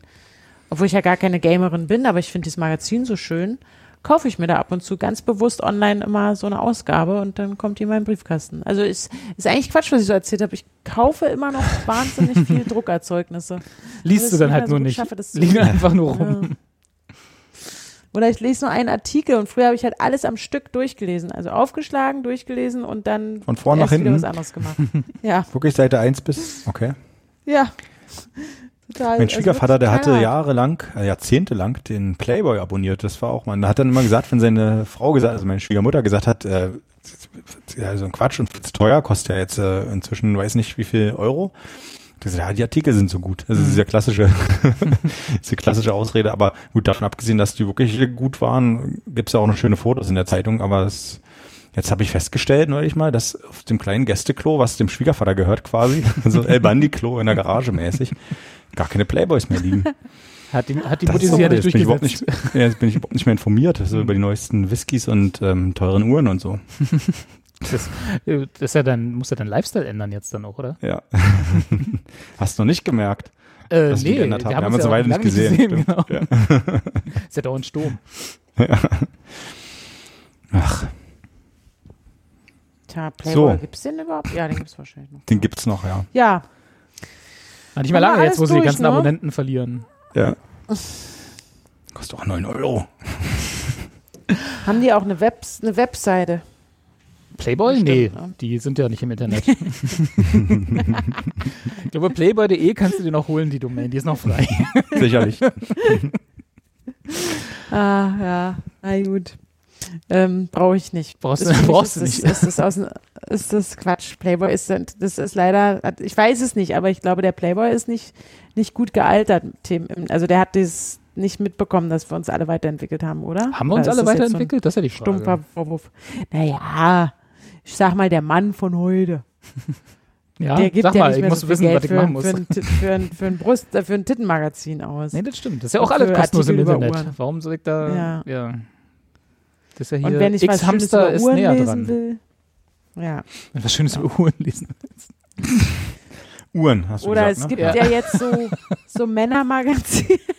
Obwohl ich ja gar keine Gamerin bin, aber ich finde dieses Magazin so schön, kaufe ich mir da ab und zu ganz bewusst online immer so eine Ausgabe und dann kommt die in meinen Briefkasten. Also ist, ist eigentlich Quatsch, was ich so erzählt habe. Ich kaufe immer noch wahnsinnig viel Druckerzeugnisse. Liest du dann halt so nur gut nicht. schaffe, das zu Liegen einfach nur rum. Ja. Oder ich lese nur einen Artikel und früher habe ich halt alles am Stück durchgelesen. Also aufgeschlagen, durchgelesen und dann Von vorn nach hinten? was anderes gemacht. ja. Wirklich Seite 1 bis, okay. Ja. Total. Mein Schwiegervater, der hatte ja jahrelang, äh, jahrzehntelang den Playboy abonniert. Das war auch mal. Da hat dann immer gesagt, wenn seine Frau gesagt, also meine Schwiegermutter gesagt hat, äh, ja, so ein Quatsch und zu teuer, kostet ja jetzt äh, inzwischen weiß nicht wie viel Euro. Der sagt, ja, die Artikel sind so gut. Das ist diese klassische, diese klassische Ausrede. Aber gut, davon abgesehen, dass die wirklich gut waren, gibt's ja auch noch schöne Fotos in der Zeitung. Aber es, jetzt habe ich festgestellt neulich mal, dass auf dem kleinen Gästeklo, was dem Schwiegervater gehört quasi, so El Bandi-Klo in der Garage mäßig, gar keine Playboys mehr liegen. Hat die, hat die Mutti sich ja nicht jetzt bin ich überhaupt durchgesetzt. nicht, ja, jetzt bin ich überhaupt nicht mehr informiert, so über die neuesten Whiskys und ähm, teuren Uhren und so. Das, äh, das ist ja dann, muss ja dein Lifestyle ändern jetzt dann auch, oder? Ja. Hast du noch nicht gemerkt? Äh, Dass nee, geändert haben. wir Wir haben uns ja eine Weile nicht lange gesehen, genau. stimmt, ist ja dauernd Sturm. Ach, Tja, Playboy, So. gibt's den überhaupt? Ja, den gibt's wahrscheinlich noch. den gibt's noch, ja. Ja, nicht mehr lange jetzt, wo sie die ganzen ne? Abonnenten verlieren. Ja. Kostet auch 9 Euro. haben die auch eine, Webs eine Webseite? Playboy? Bestimmt, nee, ne? die sind ja nicht im Internet. ich glaube, playboy.de kannst du dir noch holen, die Domain, die ist noch frei. Sicherlich. Ah, ja, na gut. Ähm, Brauche ich nicht. Brauchst Ist du- mich brauchst du ist nicht. Das, ist, das aus, ist das Quatsch. Playboy ist, das ist leider, ich weiß es nicht, aber ich glaube, der Playboy ist nicht, nicht gut gealtert. Also der hat das nicht mitbekommen, dass wir uns alle weiterentwickelt haben, oder? Haben wir uns alle weiterentwickelt? Das ist ja die So Frage. stumpfer Vorwurf. Naja, ich sag mal, der Mann von heute. Ja, der gibt sag ja mal, nicht ich mehr muss so wissen, viel was Geld ich machen für, muss. für, ein, für, ein, für ein Brust, für ein Tittenmagazin aus. Nee, das stimmt. Das ist ja auch alles kostenlos im Internet. Uhren. Warum soll ich da, ja. Ja. Das ist ja hier, Und wenn ich was Schönes über Uhren lesen dran. will. Ja. Wenn was Schönes über Uhren lesen. Uhren, hast du Oder gesagt, es ne? gibt Ja. ja, jetzt so, so Männermagazine.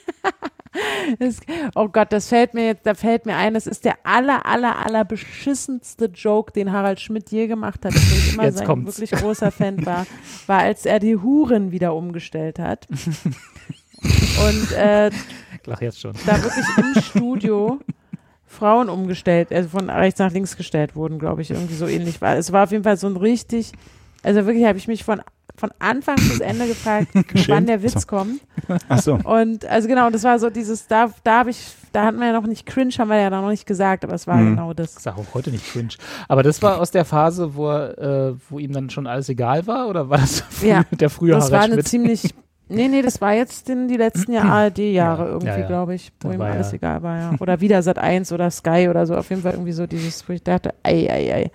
Oh Gott, das fällt mir jetzt, da fällt mir ein, das ist der aller, aller, aller beschissenste Joke, den Harald Schmidt je gemacht hat, wo ich immer Jetzt sein kommt's. wirklich großer Fan war, war, als er die Huren wieder umgestellt hat. Und äh, Ich lach jetzt schon. da wirklich im Studio Frauen umgestellt, also von rechts nach links gestellt wurden, glaube ich, irgendwie so ähnlich war. Es war auf jeden Fall so ein richtig, also wirklich habe ich mich von, von Anfang bis Ende gefragt, wann der Witz Achso. kommt. Ach so. Und also genau, das war so dieses, da, da habe ich, da hatten wir ja noch nicht cringe, haben wir ja noch nicht gesagt, aber es war Mhm. genau das. Ich sage auch heute nicht cringe. Aber das war aus der Phase, wo, äh, wo ihm dann schon alles egal war? Oder war das früh, Ja, der frühe Das war Harald eine Schmidt? ziemlich, nee, nee, das war jetzt in die letzten Jahr ARD-Jahre Ja, irgendwie, ja, ja. glaube ich, wo ihm alles ja- egal war, ja. Oder wieder Sat 1 oder Sky oder so, auf jeden Fall irgendwie so dieses, wo ich dachte, ei, ei, ei.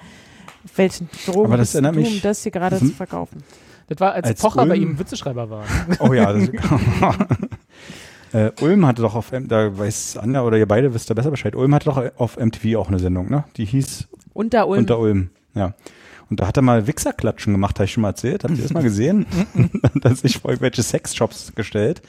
Welchen Drogen Aber das bist du, erinnert mich- um das hier gerade Mhm. zu verkaufen? Das war, als, Als Pocher bei Ulm- ihm Witzeschreiber war. Oh ja. Das, äh, Ulm hatte doch auf, da weiß Anja oder ihr beide wisst da besser Bescheid. Ulm hatte doch auf MTV auch eine Sendung, ne? Die hieß Unter Ulm. Unter Ulm. Ja. Und da hat er mal Wichserklatschen gemacht, habe ich schon mal erzählt. Habt ihr das mal gesehen? da hat sich vor irgendwelche Sexshops gestellt.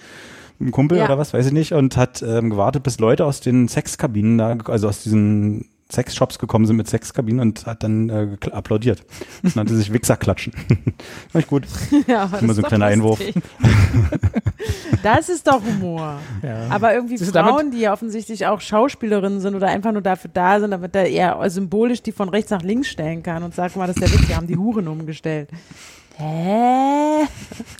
Ein Kumpel Ja. oder was, weiß ich nicht, und hat ähm, gewartet, bis Leute aus den Sexkabinen da, also aus diesen Sexshops gekommen sind mit Sexkabinen und hat dann äh, applaudiert. Das nannte sich Wichserklatschen. Fand ich gut. ja, aber Immer so ist ein kleiner Einwurf. das ist doch Humor. Ja. Aber irgendwie damit- Frauen, die ja offensichtlich auch Schauspielerinnen sind oder einfach nur dafür da sind, damit er eher symbolisch die von rechts nach links stellen kann und sagt mal, das ist der Witz, die haben die Huren umgestellt. Hä?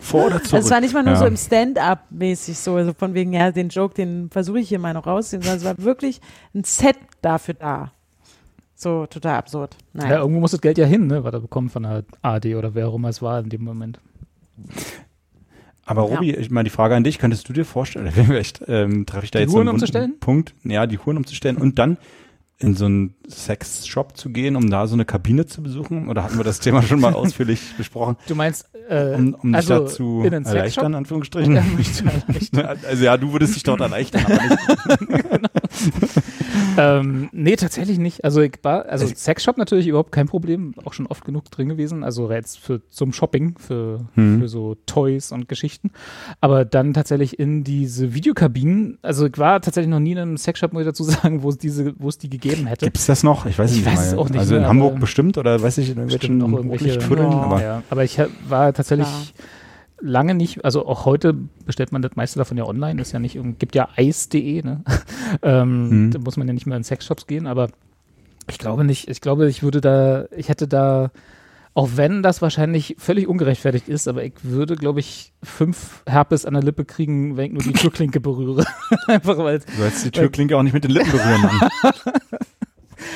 Vor oder zurück? Das war nicht mal nur Ja. so im Stand-up mäßig so, also von wegen, ja, den Joke, den versuche ich hier mal noch rauszunehmen, sondern es war wirklich ein Set dafür da. So total absurd. ja, Naja. irgendwo muss das Geld ja hin, ne, was er bekommt von der AD oder wer auch immer es war in dem Moment. Aber Robi, ich meine, die Frage an dich, könntest du dir vorstellen, oder vielleicht ähm, treffe ich da Die jetzt Huren so umzustellen? Punkt, ja, die Huren umzustellen und dann in so einen Sexshop zu gehen, um da so eine Kabine zu besuchen? Oder hatten wir das Thema schon mal ausführlich besprochen? Du meinst, äh, Um, um also dich da zu in einen erleichtern, Sexshop? in Anführungsstrichen? Ja. Also ja, du würdest dich dort erleichtern, aber nicht. ähm, nee, tatsächlich nicht. Also, ich war, also Sexshop natürlich überhaupt kein Problem, auch schon oft genug drin gewesen. Also jetzt für zum Shopping, für, Hm. für so Toys und Geschichten. Aber dann tatsächlich in diese Videokabinen, also ich war tatsächlich noch nie in einem Sexshop, muss ich dazu sagen, wo es diese, wo es die gegeben hätte. Gibt's das noch? Ich weiß es Ich nicht. weiß es mal. auch nicht also in Hamburg bestimmt oder weiß ich in irgendwelchen auch irgendwelche- Ja. aber ja, aber ich war tatsächlich Klar. Lange nicht, also auch heute bestellt man das meiste davon ja online, ist ja nicht, gibt ja eis.de, ne? ähm, Hm. Da muss man ja nicht mehr in Sexshops gehen, aber ich glaube nicht, ich glaube, ich würde da, ich hätte da Auch wenn das wahrscheinlich völlig ungerechtfertigt ist, aber ich würde, glaube ich, fünf Herpes an der Lippe kriegen, wenn ich nur die Türklinke berühre. Einfach weil Du sollst die Türklinke auch nicht mit den Lippen berühren.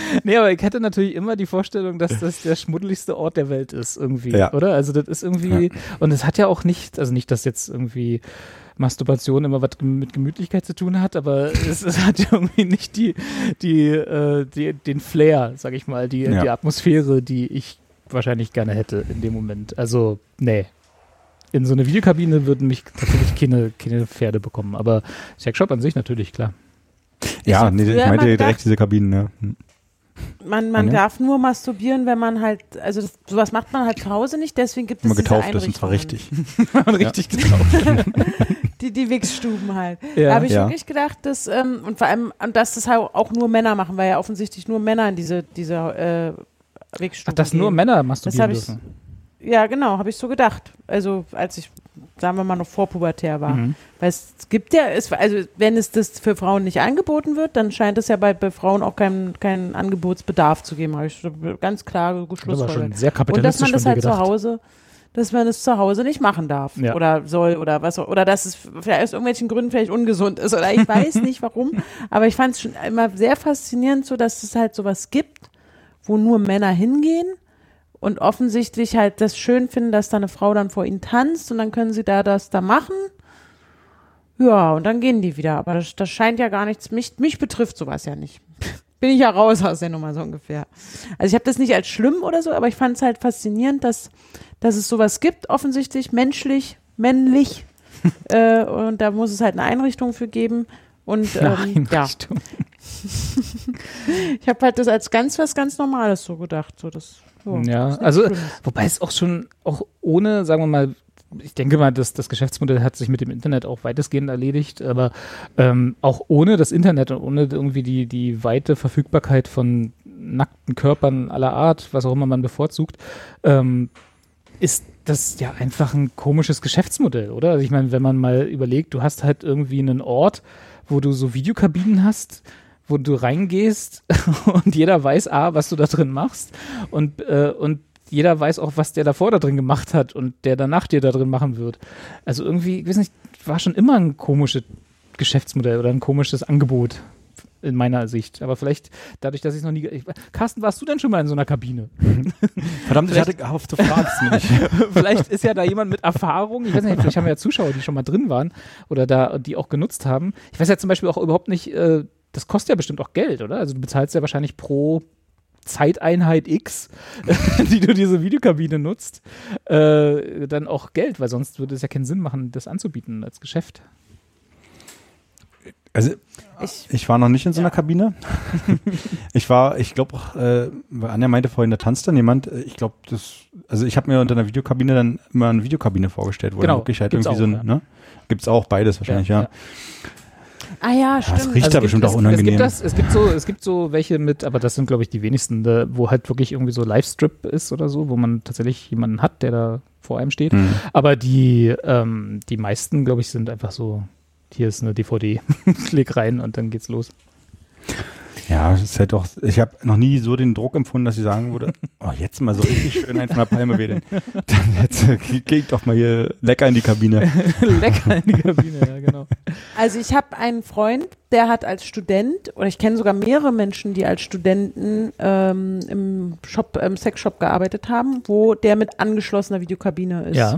Nee, aber ich hätte natürlich immer die Vorstellung, dass das der schmuddeligste Ort der Welt ist, irgendwie, Ja. oder? Also das ist irgendwie, und es hat ja auch nicht, also nicht, dass jetzt irgendwie Masturbation immer was mit Gemütlichkeit zu tun hat, aber es, es hat ja irgendwie nicht die, die, äh, die, den Flair, sag ich mal, die, Ja. die Atmosphäre, die ich wahrscheinlich gerne hätte in dem Moment. Also, nee. In so eine Videokabine würden mich tatsächlich keine, keine Pferde bekommen, aber Sexshop an sich natürlich, klar. Ja, hab nee, ich meinte direkt diese Kabinen. Ja. Man, man Ja. darf nur masturbieren, wenn man halt, also das, sowas macht man halt zu Hause nicht, deswegen gibt es Immer diese getauft ist und zwar richtig. richtig getauft. Die, die Wichsstuben halt. Ja. Da habe ich Ja. wirklich gedacht, dass, ähm, und vor allem, dass das halt auch nur Männer machen, weil ja offensichtlich nur Männer in diese, diese äh, Wichsstuben Ach, dass nur gehen. Männer Das masturbieren ich, dürfen. ja genau, habe ich so gedacht. Also als ich, sagen wir mal, noch vorpubertär war. Mhm. Weil es gibt ja, es, also wenn es das für Frauen nicht angeboten wird, dann scheint es ja bei, bei Frauen auch keinen keinen Angebotsbedarf zu geben, habe ich ganz klar Das war geschlussfolgert. schon sehr Und dass kapitalistisch man das halt zu. Hause, dass man es zu Hause nicht machen darf Ja. oder soll oder was auch- oder dass es vielleicht aus irgendwelchen Gründen vielleicht ungesund ist oder ich weiß nicht warum, aber ich fand es schon immer sehr faszinierend, so dass es halt sowas gibt, wo nur Männer hingehen und offensichtlich halt das schön finden, dass da eine Frau dann vor ihnen tanzt und dann können sie da das da machen. Ja, und dann gehen die wieder. Aber das, das scheint ja gar nichts. Mich, mich betrifft sowas ja nicht. Bin ich ja raus aus der Nummer so ungefähr. Also ich habe das nicht als schlimm oder so, aber ich fand es halt faszinierend, dass, dass es sowas gibt, offensichtlich menschlich, männlich. äh, und da muss es halt eine Einrichtung für geben. Und ähm, ja, ich habe halt das als ganz was ganz Normales so gedacht. So das, so, Ja, also Schlimmes. wobei es auch schon, auch ohne, sagen wir mal, ich denke mal, dass das Geschäftsmodell hat sich mit dem Internet auch weitestgehend erledigt, aber ähm, auch ohne das Internet und ohne irgendwie die, die weite Verfügbarkeit von nackten Körpern aller Art, was auch immer man bevorzugt, ähm, ist das ja einfach ein komisches Geschäftsmodell, oder? Also ich meine, wenn man mal überlegt, du hast halt irgendwie einen Ort, wo du so Videokabinen hast, wo du reingehst und jeder weiß, A, was du da drin machst und, äh, und jeder weiß auch, was der davor da drin gemacht hat und der danach dir da drin machen wird. Also irgendwie, ich weiß nicht, war schon immer ein komisches Geschäftsmodell oder ein komisches Angebot in meiner Sicht. Aber vielleicht dadurch, dass ich es noch nie. Ich, Carsten, warst du denn schon mal in so einer Kabine? Verdammt, ich hatte gehofft, du fragst mich. vielleicht ist ja da jemand mit Erfahrung. Ich weiß nicht, vielleicht haben wir ja Zuschauer, die schon mal drin waren oder da die auch genutzt haben. Ich weiß ja zum Beispiel auch überhaupt nicht, äh, das kostet ja bestimmt auch Geld, oder? Also du bezahlst ja wahrscheinlich pro Zeiteinheit X, die du diese Videokabine nutzt, äh, dann auch Geld, weil sonst würde es ja keinen Sinn machen, das anzubieten als Geschäft. Also Ich, ich war noch nicht in so einer Kabine. ich war, ich glaube auch, äh, weil Anja meinte vorhin, da tanzt dann jemand. äh, Ich glaube, das, also ich habe mir unter einer Videokabine dann immer eine Videokabine vorgestellt, wo Genau, dann wirklich halt gibt's irgendwie so auch, ein, ja. ne? Gibt's auch beides wahrscheinlich, ja. Ah ja, das stimmt. riecht- Also ja bestimmt gibt, auch es, unangenehm. Es gibt, das, es, gibt so, es gibt so welche mit, aber das sind, glaube ich, die wenigsten, da, wo halt wirklich irgendwie so Livestrip ist oder so, wo man tatsächlich jemanden hat, der da vor einem steht. Hm. Aber die, ähm, die meisten, glaube ich, sind einfach so, hier ist eine DVD, leg rein und dann geht's los. Ja, es ist halt doch, ich habe noch nie so den Druck empfunden, dass ich sagen würde, oh, jetzt mal so richtig schön einen von der Palme wedeln. Dann jetzt äh, geh ich doch mal hier lecker in die Kabine. Lecker in die Kabine, ja, genau. Also ich habe einen Freund, der hat als Student, oder ich kenne sogar mehrere Menschen, die als Studenten ähm, im Shop, im Sexshop gearbeitet haben, wo der mit angeschlossener Videokabine ist. Ja.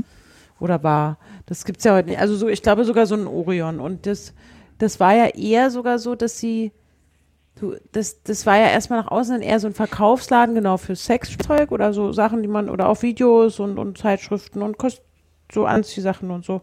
Oder war. Das gibt's ja heute nicht. Also so, ich glaube sogar so ein Orion. Und das, das war ja eher sogar so, dass sie, du, das, das war ja erstmal nach außen dann eher so ein Verkaufsladen, genau, für Sexzeug oder so Sachen, die man, oder auch Videos und, und Zeitschriften und Kost, so Anziehsachen und so.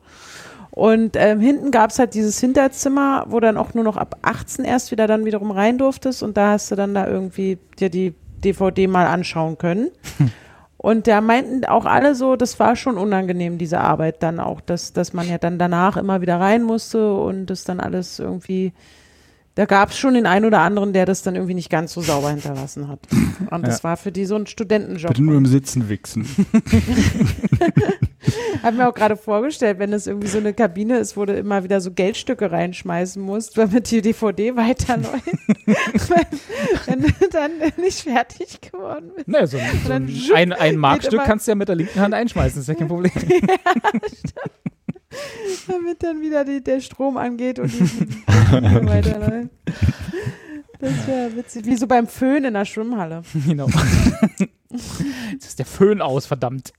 Und ähm, hinten gab's halt dieses Hinterzimmer, wo dann auch nur noch ab 18 erst wieder dann wiederum rein durftest und da hast du dann da irgendwie dir die DVD mal anschauen können. Und da meinten auch alle so, das war schon unangenehm, diese Arbeit dann auch, dass, dass man ja dann danach immer wieder rein musste und das dann alles irgendwie, da gab's schon den einen oder anderen, der das dann irgendwie nicht ganz so sauber hinterlassen hat. Und das war für die so ein Studentenjob. Bitte nur im Sitzen wichsen. habe mir auch gerade vorgestellt, wenn es irgendwie so eine Kabine ist, wo du immer wieder so Geldstücke reinschmeißen musst, damit die DVD weiterläuft. wenn du dann nicht fertig geworden bist. Naja, so, ein- so ein, ein, ein Markstück kannst du ja mit der linken Hand einschmeißen, ist ja kein Problem. damit dann wieder die, der Strom angeht und die Kabine weiterläuft. Das wäre witzig. Wie so beim Föhn in der Schwimmhalle. genau. Jetzt ist der Föhn aus, verdammt.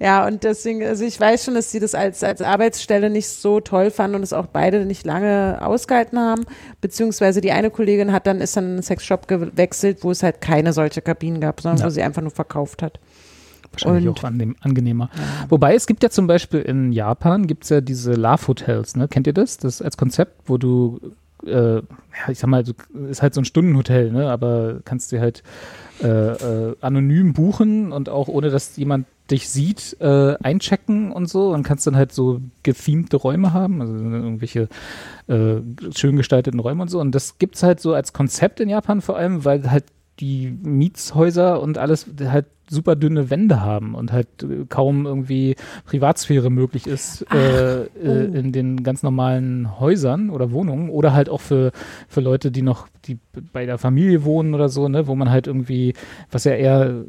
Ja, und deswegen, also ich weiß schon, dass sie das als, als Arbeitsstelle nicht so toll fanden und es auch beide nicht lange ausgehalten haben. Beziehungsweise die eine Kollegin hat dann, ist dann in einen Sexshop gewechselt, wo es halt keine solche Kabinen gab, sondern Ja. wo sie einfach nur verkauft hat. Wahrscheinlich Und- auch angenehm, angenehmer. Wobei es gibt ja zum Beispiel in Japan gibt es ja diese Love Hotels, ne? Kennt ihr das? Das als Konzept, wo du, äh, ja, ich sag mal, ist halt so ein Stundenhotel, ne? Aber kannst du halt äh, äh, anonym buchen und auch ohne dass jemand dich sieht, äh, einchecken und so und kannst dann halt so gethemte Räume haben, also irgendwelche äh, schön gestalteten Räume und so. Und das gibt's halt so als Konzept in Japan vor allem, weil halt die Mietshäuser und alles halt super dünne Wände haben und halt kaum irgendwie Privatsphäre möglich ist äh, äh, oh. in den ganz normalen Häusern oder Wohnungen oder halt auch für, für Leute, die noch die bei der Familie wohnen oder so, ne, wo man halt irgendwie, was ja eher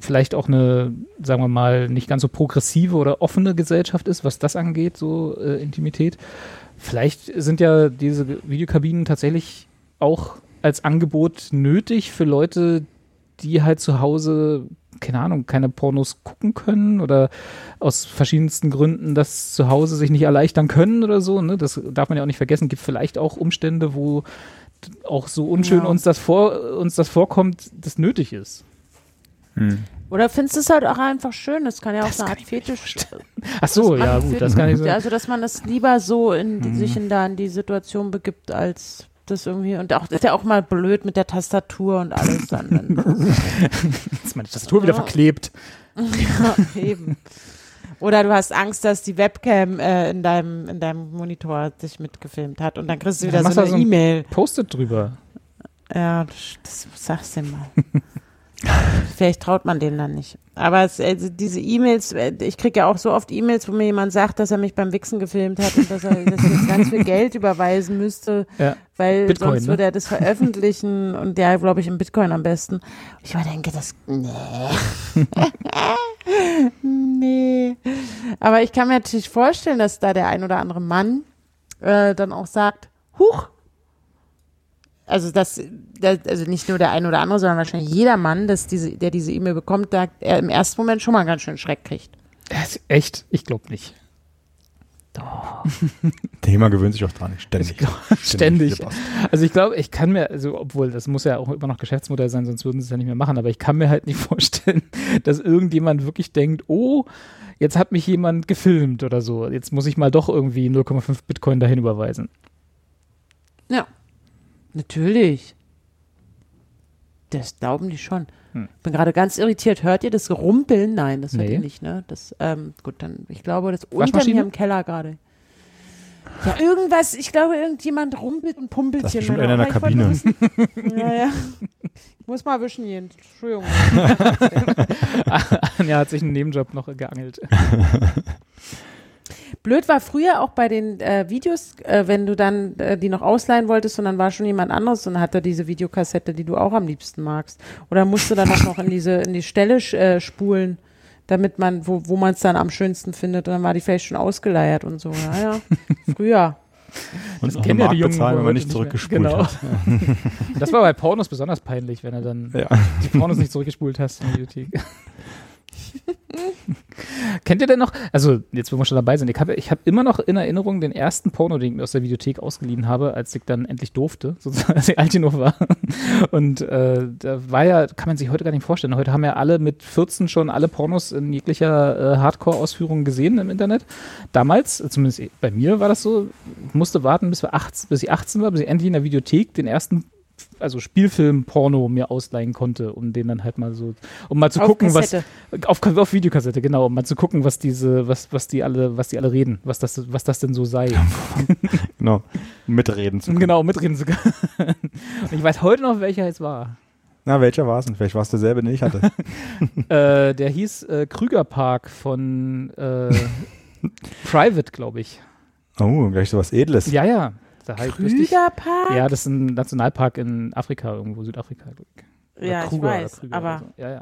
vielleicht auch eine, sagen wir mal, nicht ganz so progressive oder offene Gesellschaft ist, was das angeht, so äh, Intimität. Vielleicht sind ja diese Videokabinen tatsächlich auch als Angebot nötig für Leute, die halt zu Hause, keine Ahnung, keine Pornos gucken können oder aus verschiedensten Gründen das zu Hause sich nicht erleichtern können oder so. Ne? Das darf man ja auch nicht vergessen. Gibt vielleicht auch Umstände, wo auch so unschön Ja. uns das vor uns das vorkommt, das nötig ist. Hm. Oder findest du es halt auch einfach schön? Das kann ja auch Das eine Art Fetisch. Ach so, ja gut, das kann ich so. Also, dass man das lieber so in Mhm. sich in da in die Situation begibt, als das irgendwie. Und auch, das ist ja auch mal blöd mit der Tastatur und alles dann. ist meine Tastatur wieder Ja. verklebt. ja, eben. Oder du hast Angst, dass die Webcam äh, in, deinem, in deinem Monitor dich mitgefilmt hat und dann kriegst du Ja, wieder mach so eine so ein- E-Mail. Postet drüber. Ja, das, das sag's dir mal. Vielleicht traut man denen dann nicht. Aber es, also diese E-Mails, äh, ich kriege ja auch so oft E-Mails, wo mir jemand sagt, dass er mich beim Wichsen gefilmt hat und dass er dass jetzt ganz viel Geld überweisen müsste, Ja. weil Bitcoin, sonst ne? würde er das veröffentlichen und ja, glaube ich, im Bitcoin am besten. Ich mal denke, das, nee. nee. Aber ich kann mir natürlich vorstellen, dass da der ein oder andere Mann äh, dann auch sagt, huch, also das, das, also nicht nur der ein oder andere, sondern wahrscheinlich jeder Mann, dass diese, der diese E-Mail bekommt, da er im ersten Moment schon mal ganz schön Schreck kriegt. Das ist echt? Ich glaube nicht. Thema gewöhnt sich auch dran. Ständig. Ständig. Ständig. Also ich glaube, ich kann mir, also obwohl das muss ja auch immer noch Geschäftsmodell sein, sonst würden sie es ja nicht mehr machen, aber ich kann mir halt nicht vorstellen, dass irgendjemand wirklich denkt, oh, jetzt hat mich jemand gefilmt oder so, jetzt muss ich mal doch irgendwie 0,5 Bitcoin dahin überweisen. Ja. Natürlich. Das glauben die schon. Hm. Ich bin gerade ganz irritiert. Hört ihr das Rumpeln? Nein, das hört Nee. ihr nicht, ne? Das, ähm, gut, dann, ich glaube, das unter mir im Keller gerade. Ja, irgendwas, ich glaube, irgendjemand rumpelt und pumpelt Das ist hier. bestimmt einer in der Kabine. Ja, ja. Ich muss mal wischen gehen. Entschuldigung. Anja hat sich einen Nebenjob noch geangelt. Blöd war früher auch bei den äh, Videos, äh, wenn du dann äh, die noch ausleihen wolltest und dann war schon jemand anderes und hatte diese Videokassette, die du auch am liebsten magst. Oder musst du dann auch noch in diese in die Stelle äh, spulen, damit man, wo, wo man es dann am schönsten findet. Und dann war die vielleicht schon ausgeleiert und so. Ja, ja. Früher. Und noch kennen eine ja die Jungen bezahlen, wenn man nicht zurückgespult Genau. hat. Das war bei Pornos besonders peinlich, wenn er dann Ja. die Pornos nicht zurückgespult hast in der Videothek. Kennt ihr denn noch, also jetzt wo wir schon dabei sind, ich habe ich hab immer noch in Erinnerung den ersten Porno, den ich mir aus der Videothek ausgeliehen habe, als ich dann endlich durfte, sozusagen, als ich alt genug war. Und äh, da war ja, kann man sich heute gar nicht vorstellen, heute haben ja alle mit 14 schon alle Pornos in jeglicher äh, Hardcore-Ausführung gesehen im Internet. Damals, zumindest bei mir war das so, musste warten, bis, wir 18, bis ich 18 war, bis ich endlich in der Videothek den ersten also Spielfilm-Porno mir ausleihen konnte, um den dann halt mal so, um mal zu Auf gucken, Kassette. was auf, auf Videokassette, genau, um mal zu gucken, was diese, was, was die alle, was die alle reden, was das, was das denn so sei. Genau. Mitreden zu können. genau, mitreden zu können. Und ich weiß heute noch, welcher es war. Na, welcher war es denn? Vielleicht war es derselbe, den ich hatte. äh, der hieß äh, Krügerpark von äh, Private, glaube ich. Oh, gleich so was Edles. Ja, ja. Da halt richtig- Krügerpark? Ja, das ist ein Nationalpark in Afrika, irgendwo Südafrika. ich. Oder Ja, ich Kruger oder weiß, Krüger aber so. Ja, ja.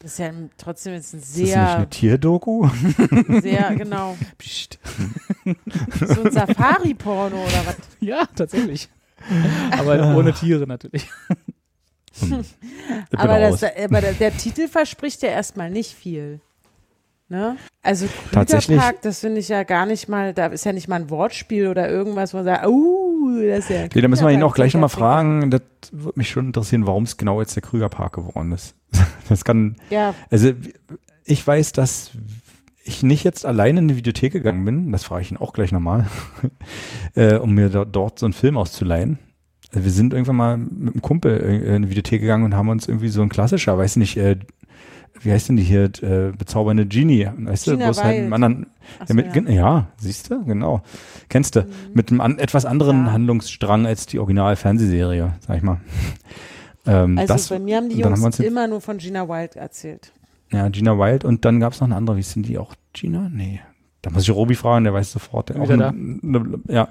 das ist ja trotzdem jetzt ein Ist das nicht sehr, eine Tierdoku? sehr, genau, Psst. so ein Safari-Porno oder was. ja, tatsächlich. aber ohne Tiere natürlich. Ich bin Aber, das, aber der, der Titel verspricht ja erstmal nicht viel. Ne? Also Tatsächlich- Krügerpark, das finde ich ja gar nicht mal, da ist ja nicht mal ein Wortspiel oder irgendwas, wo man sagt, uh, das ist ja Nee, da müssen wir ihn auch gleich nochmal fragen. Das würde mich schon interessieren, warum es genau jetzt der Krügerpark geworden ist. Das kann, Ja, also ich weiß, dass ich nicht jetzt alleine in die Videothek gegangen bin, das frage ich ihn auch gleich nochmal, äh, um mir do, dort so einen Film auszuleihen. Also wir sind irgendwann mal mit einem Kumpel äh, in die Videothek gegangen und haben uns irgendwie so ein klassischer, weiß nicht, äh, wie heißt denn die hier, äh, bezaubernde Genie, weißt du, Gina wo es halt einen anderen, so, mit, ja. ja siehst du, genau, kennst du, mit einem an, etwas anderen Ja. Handlungsstrang als die Original-Fernsehserie, sag ich mal. Ähm, also das, bei mir haben die haben Jungs jetzt- immer nur von Gina Wild erzählt. ja, Gina Wild und dann gab es noch eine andere, wie ist denn die auch? Gina? Nee. Da muss ich Robi fragen, der weiß sofort. Der auch Wieder eine, eine, ja,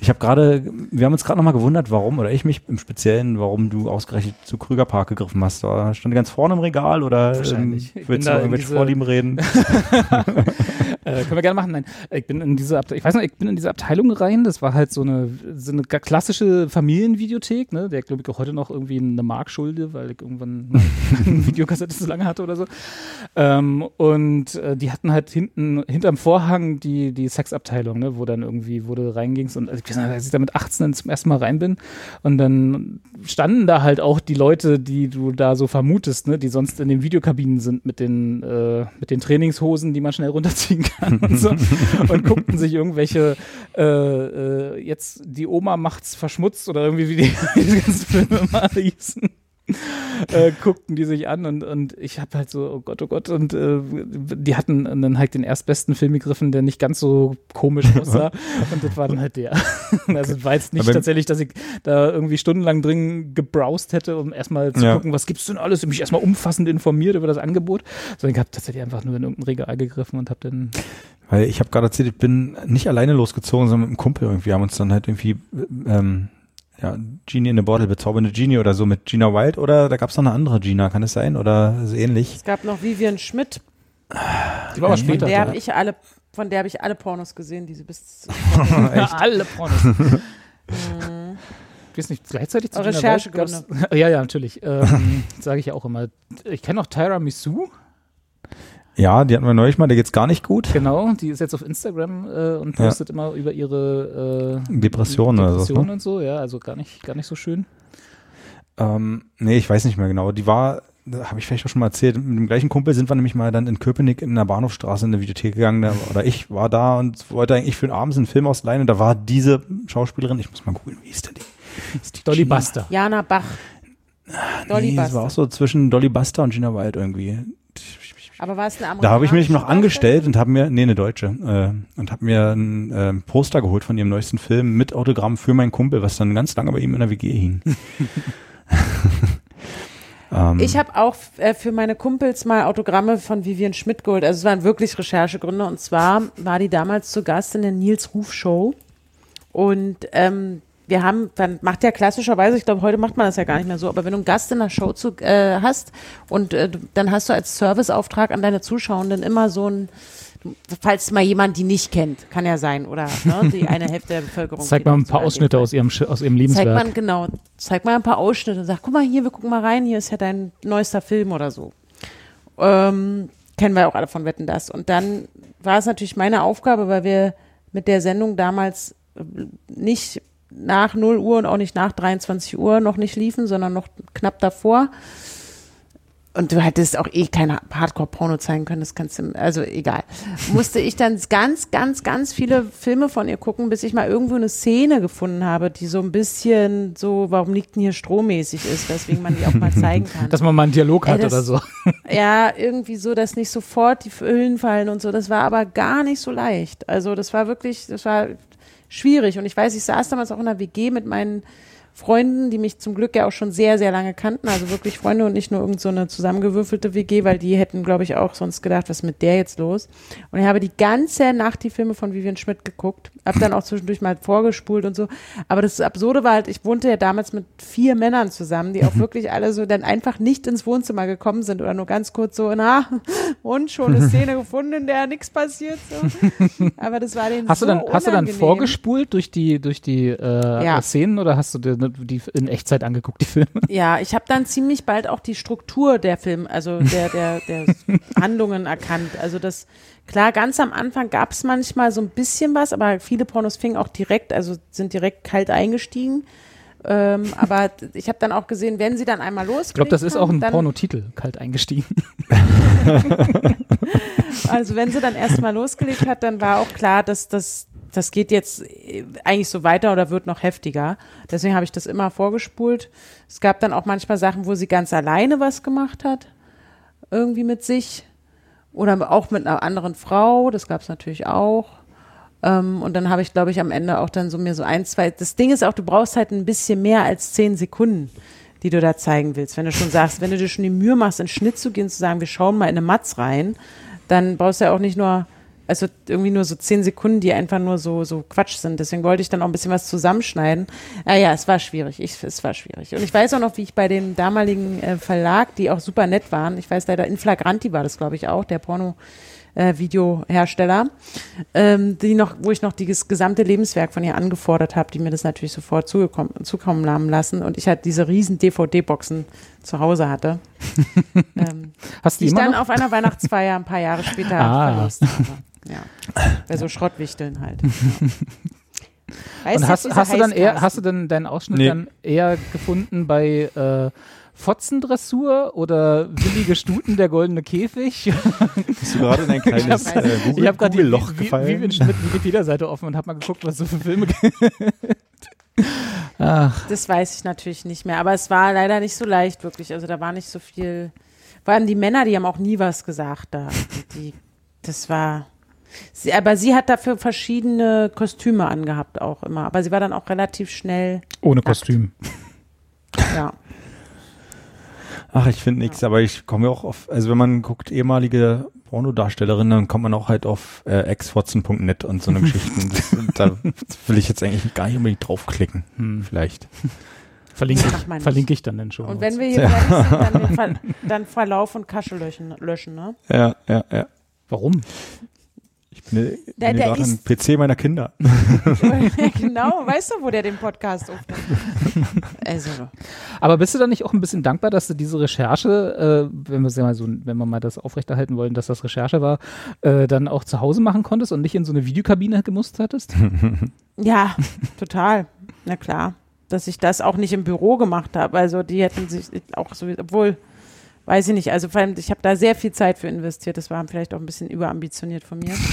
ich habe gerade, wir haben uns gerade nochmal gewundert, warum, oder ich mich im Speziellen, warum du ausgerechnet zu Krügerpark gegriffen hast. Da stand ganz vorne im Regal oder Wahrscheinlich. Ähm, Ich bin willst du irgendwelche diese- Vorlieben reden? Äh, können wir gerne machen. Nein, ich bin in diese Abte ich weiß noch, ich bin in diese Abteilung rein. Das war halt so eine, so eine klassische Familienvideothek, ne? Der glaube ich auch heute noch irgendwie eine Mark schulde, weil ich irgendwann eine Videokassette so lange hatte oder so. Ähm, und äh, die hatten halt hinten hinterm Vorhang die die Sexabteilung, ne? Wo dann irgendwie wo du reingingst und also ich weiß noch, als ich da mit 18 zum ersten Mal rein bin und dann standen da halt auch die Leute, die du da so vermutest, ne? Die sonst in den Videokabinen sind mit den äh, mit den Trainingshosen, die man schnell runterziehen kann und so und guckten sich irgendwelche äh, äh, jetzt die Oma macht's verschmutzt oder irgendwie wie die, die ganzen Filme mal hießen. Äh, guckten die sich an und, und ich habe halt so, oh Gott, oh Gott, und äh, die hatten dann halt den erstbesten Film gegriffen, der nicht ganz so komisch aussah und das war dann halt der. Also war jetzt nicht Aber- tatsächlich, dass ich da irgendwie stundenlang drin gebrowst hätte, um erstmal zu Ja. gucken, was gibt's denn alles, und mich erstmal umfassend informiert über das Angebot, sondern ich habe tatsächlich einfach nur in irgendein Regal gegriffen und habe dann Weil ich habe gerade erzählt, ich bin nicht alleine losgezogen, sondern mit einem Kumpel irgendwie. Haben uns dann halt irgendwie, ähm, ja, Genie in a Bottle, bezaubernde Genie oder so mit Gina Wild oder da gab es noch eine andere Gina, kann es sein? Oder so ähnlich? Es gab noch Vivian Schmidt, die war aber Von von später. der da. habe ich alle, von der habe ich alle Pornos gesehen, die sie bis Ja, alle Pornos. Ich weiß nicht, gleichzeitig zu Gina Wild Recherchegründe. gab's- Ja, ja, natürlich. Ähm, Sage ich ja auch immer. Ich kenne auch Tyra Missou, Ja, die hatten wir neulich mal, der geht's gar nicht gut. genau. Die ist jetzt auf Instagram äh, und Ja. postet immer über ihre äh, Depressionen oder so, Depressionen ne? und so. Ja, also gar nicht, gar nicht so schön. Ähm, nee, ich weiß nicht mehr genau. Die war, da habe ich vielleicht auch schon mal erzählt, mit dem gleichen Kumpel sind wir nämlich mal dann in Köpenick in der Bahnhofstraße in der Videothek gegangen. Da, oder ich war da und wollte eigentlich für den Abend einen Film ausleihen und da war diese Schauspielerin, ich muss mal googeln, wie ist denn die? Ist die Dolly Gina? Buster. Jana Bach. Dolly nee, das war Buster. auch so zwischen Dolly Buster und Gina Wild irgendwie. Aber war es eine Da habe ich mich noch amerikanische angestellt und habe mir, nee, eine Deutsche, äh, und habe mir ein äh, Poster geholt von ihrem neuesten Film mit Autogramm für meinen Kumpel, was dann ganz lange bei ihm in der WG hing. ähm, Ich habe auch äh, für meine Kumpels mal Autogramme von Vivian Schmidt geholt. Also es waren wirklich Recherchegründe. Und zwar war die damals zu Gast in der Nils Ruf Show. Und ähm, wir haben, dann macht ja klassischerweise, ich glaube, heute macht man das ja gar nicht mehr so, aber wenn du einen Gast in der Show zu, äh, hast und äh, dann hast du als Serviceauftrag an deine Zuschauenden immer so ein, falls mal jemand die nicht kennt, kann ja sein, oder ne, die eine Hälfte der Bevölkerung. Zeig mal ein paar Ausschnitte aus ihrem, aus ihrem Zeig Lebenswerk. mal, genau, zeig mal ein paar Ausschnitte und sag, guck mal hier, wir gucken mal rein, hier ist ja dein neuester Film oder so. Ähm, kennen wir auch alle von Wetten das. Und dann war es natürlich meine Aufgabe, weil wir mit der Sendung damals äh, nicht nach 0 Uhr und auch nicht nach 23 Uhr noch nicht liefen, sondern noch knapp davor. Und du hättest auch eh keine Hardcore-Porno zeigen können, das kannst du, also egal. Musste ich dann ganz, ganz, ganz viele Filme von ihr gucken, bis ich mal irgendwo eine Szene gefunden habe, die so ein bisschen so, warum liegt denn hier strohmäßig ist, weswegen man die auch mal zeigen kann. Dass man mal einen Dialog hat das- oder so. Ja, irgendwie so, dass nicht sofort die Hüllen fallen und so. Das war aber gar nicht so leicht. Also das war wirklich, das war schwierig. Und ich weiß, ich saß damals auch in der WG mit meinen Freunden, die mich zum Glück ja auch schon sehr, sehr lange kannten, also wirklich Freunde und nicht nur irgend so eine zusammengewürfelte WG, weil die hätten, glaube ich, auch sonst gedacht, was ist mit der jetzt los? Und ich habe die ganze Nacht die Filme von Vivian Schmidt geguckt, habe dann auch zwischendurch mal vorgespult und so. Aber das Absurde war halt, ich wohnte ja damals mit vier Männern zusammen, die auch wirklich alle so dann einfach nicht ins Wohnzimmer gekommen sind oder nur ganz kurz so, na, und schon eine Szene gefunden, in der nichts passiert. So. Aber das war den Hast so du dann, hast du dann vorgespult durch die, durch die äh, Ja. Szenen oder hast du dir die in Echtzeit angeguckt, die Filme? Ja, ich habe dann ziemlich bald auch die Struktur der Film, also der, der, der Handlungen erkannt. Also das, klar, ganz am Anfang gab es manchmal so ein bisschen was, aber viele Pornos fingen auch direkt, also sind direkt kalt eingestiegen. Ähm, aber ich habe dann auch gesehen, wenn sie dann einmal losgelegt Ich glaube, das ist auch ein Pornotitel, kalt eingestiegen. Also wenn sie dann erstmal losgelegt hat, dann war auch klar, dass das, das geht jetzt äh, eigentlich so weiter oder wird noch heftiger. Deswegen habe ich das immer vorgespult. Es gab dann auch manchmal Sachen, wo sie ganz alleine was gemacht hat, irgendwie mit sich oder auch mit einer anderen Frau. Das gab es natürlich auch. Ähm, und dann habe ich, glaube ich, am Ende auch dann so mir so ein, zwei. Das Ding ist auch, du brauchst halt ein bisschen mehr als zehn Sekunden, die du da zeigen willst. Wenn du schon sagst, wenn du dir schon die Mühe machst, in Schnitt zu gehen, zu sagen, wir schauen mal in eine Matz rein, dann brauchst du ja auch nicht nur, also irgendwie nur so zehn Sekunden, die einfach nur so, so Quatsch sind. Deswegen wollte ich dann auch ein bisschen was zusammenschneiden. Ah ja, es war schwierig. Ich, es war schwierig. Und ich weiß auch noch, wie ich bei dem damaligen äh, Verlag, die auch super nett waren, ich weiß leider, Inflagranti war das, glaube ich, auch, der Porno. Äh, Videohersteller, ähm, die noch, wo ich noch dieses gesamte Lebenswerk von ihr angefordert habe, die mir das natürlich sofort zugekommen, zukommen haben lassen und ich halt diese riesen DVD-Boxen zu Hause hatte. ähm, Hast du die die ich dann noch? auf einer Weihnachtsfeier ein paar Jahre später Ah. verlost habe. Ja. Bei so Schrottwichteln halt. Ja. Weißt Und hast, hast du dann eher, hast du denn deinen Ausschnitt Nee. dann eher gefunden bei äh, Fotzendressur oder willige Stuten der goldene Käfig? Bist du gerade in ein kleines hab- äh, Ich Google- habe gerade die Google-Loch Vi- Vi- gefallen? Vivian Schmidt Wikipedia-Seite offen und habe mal geguckt, was es so für Filme gibt. Ach, Das weiß ich natürlich nicht mehr, aber es war leider nicht so leicht, wirklich. Also da war nicht so viel. Vor allem die Männer, die haben auch nie was gesagt da. Die, das war. Sie, aber sie hat dafür verschiedene Kostüme angehabt auch immer. Aber sie war dann auch relativ schnell, ohne Kostüm. ja. Ach, ich finde nichts, aber ich komme ja auch auf, also wenn man guckt, ehemalige Pornodarstellerinnen, dann kommt man auch halt auf äh, exfotzen.net und so eine Geschichten. Das, da will ich jetzt eigentlich gar nicht unbedingt draufklicken. Hm. Vielleicht. Verlinke ich, verlinke ich dann den Show. Und wenn wir hier fertig sind, dann, Ver dann Verlauf und Kasche löschen, löschen ne? Ja, ja, ja. Warum? Ich bin, bin Der- hier der ist- PC meiner Kinder. genau, weißt du, wo der den Podcast aufnimmt? Also, Aber bist du da nicht auch ein bisschen dankbar, dass du diese Recherche, äh, wenn wir mal so, wenn wir mal das aufrechterhalten wollen, dass das Recherche war, äh, dann auch zu Hause machen konntest und nicht in so eine Videokabine gemusst hattest? ja, total. Na klar. Dass ich das auch nicht im Büro gemacht habe. Also die hätten sich auch so, obwohl, weiß ich nicht, also vor allem, ich habe da sehr viel Zeit für investiert. Das war vielleicht auch ein bisschen überambitioniert von mir.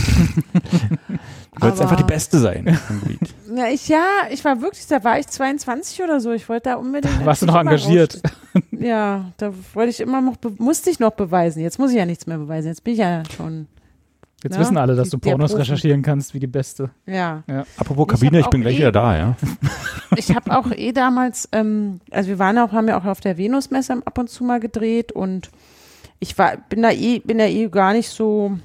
Du wolltest einfach die Beste sein. Na, ich, ja, ich war wirklich, da war ich 22 oder so. Ich wollte da unbedingt. Warst du noch engagiert? Ja, da wollte ich immer noch, musste ich noch beweisen. Jetzt muss ich ja nichts mehr beweisen. Jetzt bin ich ja schon, Jetzt Ja, wissen alle, dass du Pornos recherchieren kannst wie die Beste. ja. Apropos Ich hab Kabine, ich auch bin gleich eh- wieder da, ja. Ich habe auch eh damals, ähm, also wir waren auch, haben ja auch auf der Venusmesse ab und zu mal gedreht und ich war, bin da eh, bin da eh gar nicht so,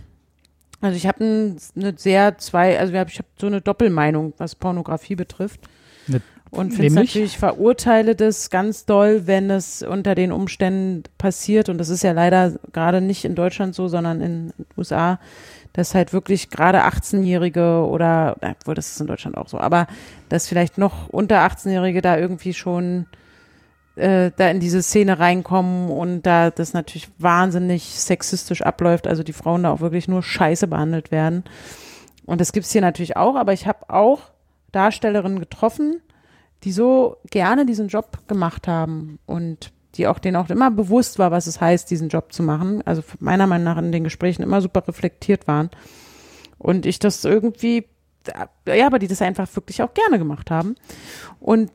also ich habe ein, eine sehr zwei, also ich habe hab so eine Doppelmeinung, was Pornografie betrifft. Ne- Und finde natürlich, verurteile das ganz doll, wenn es unter den Umständen passiert. Und das ist ja leider gerade nicht in Deutschland so, sondern in den USA, dass halt wirklich gerade 18-Jährige oder, obwohl das ist in Deutschland auch so, aber dass vielleicht noch unter 18-Jährige da irgendwie schon äh, da in diese Szene reinkommen und da das natürlich wahnsinnig sexistisch abläuft, also die Frauen da auch wirklich nur scheiße behandelt werden. Und das gibt's hier natürlich auch, aber ich habe auch Darstellerinnen getroffen, die so gerne diesen Job gemacht haben und die auch denen auch immer bewusst war, was es heißt, diesen Job zu machen. Also meiner Meinung nach in den Gesprächen immer super reflektiert waren. Und ich das irgendwie, ja, aber die das einfach wirklich auch gerne gemacht haben. Und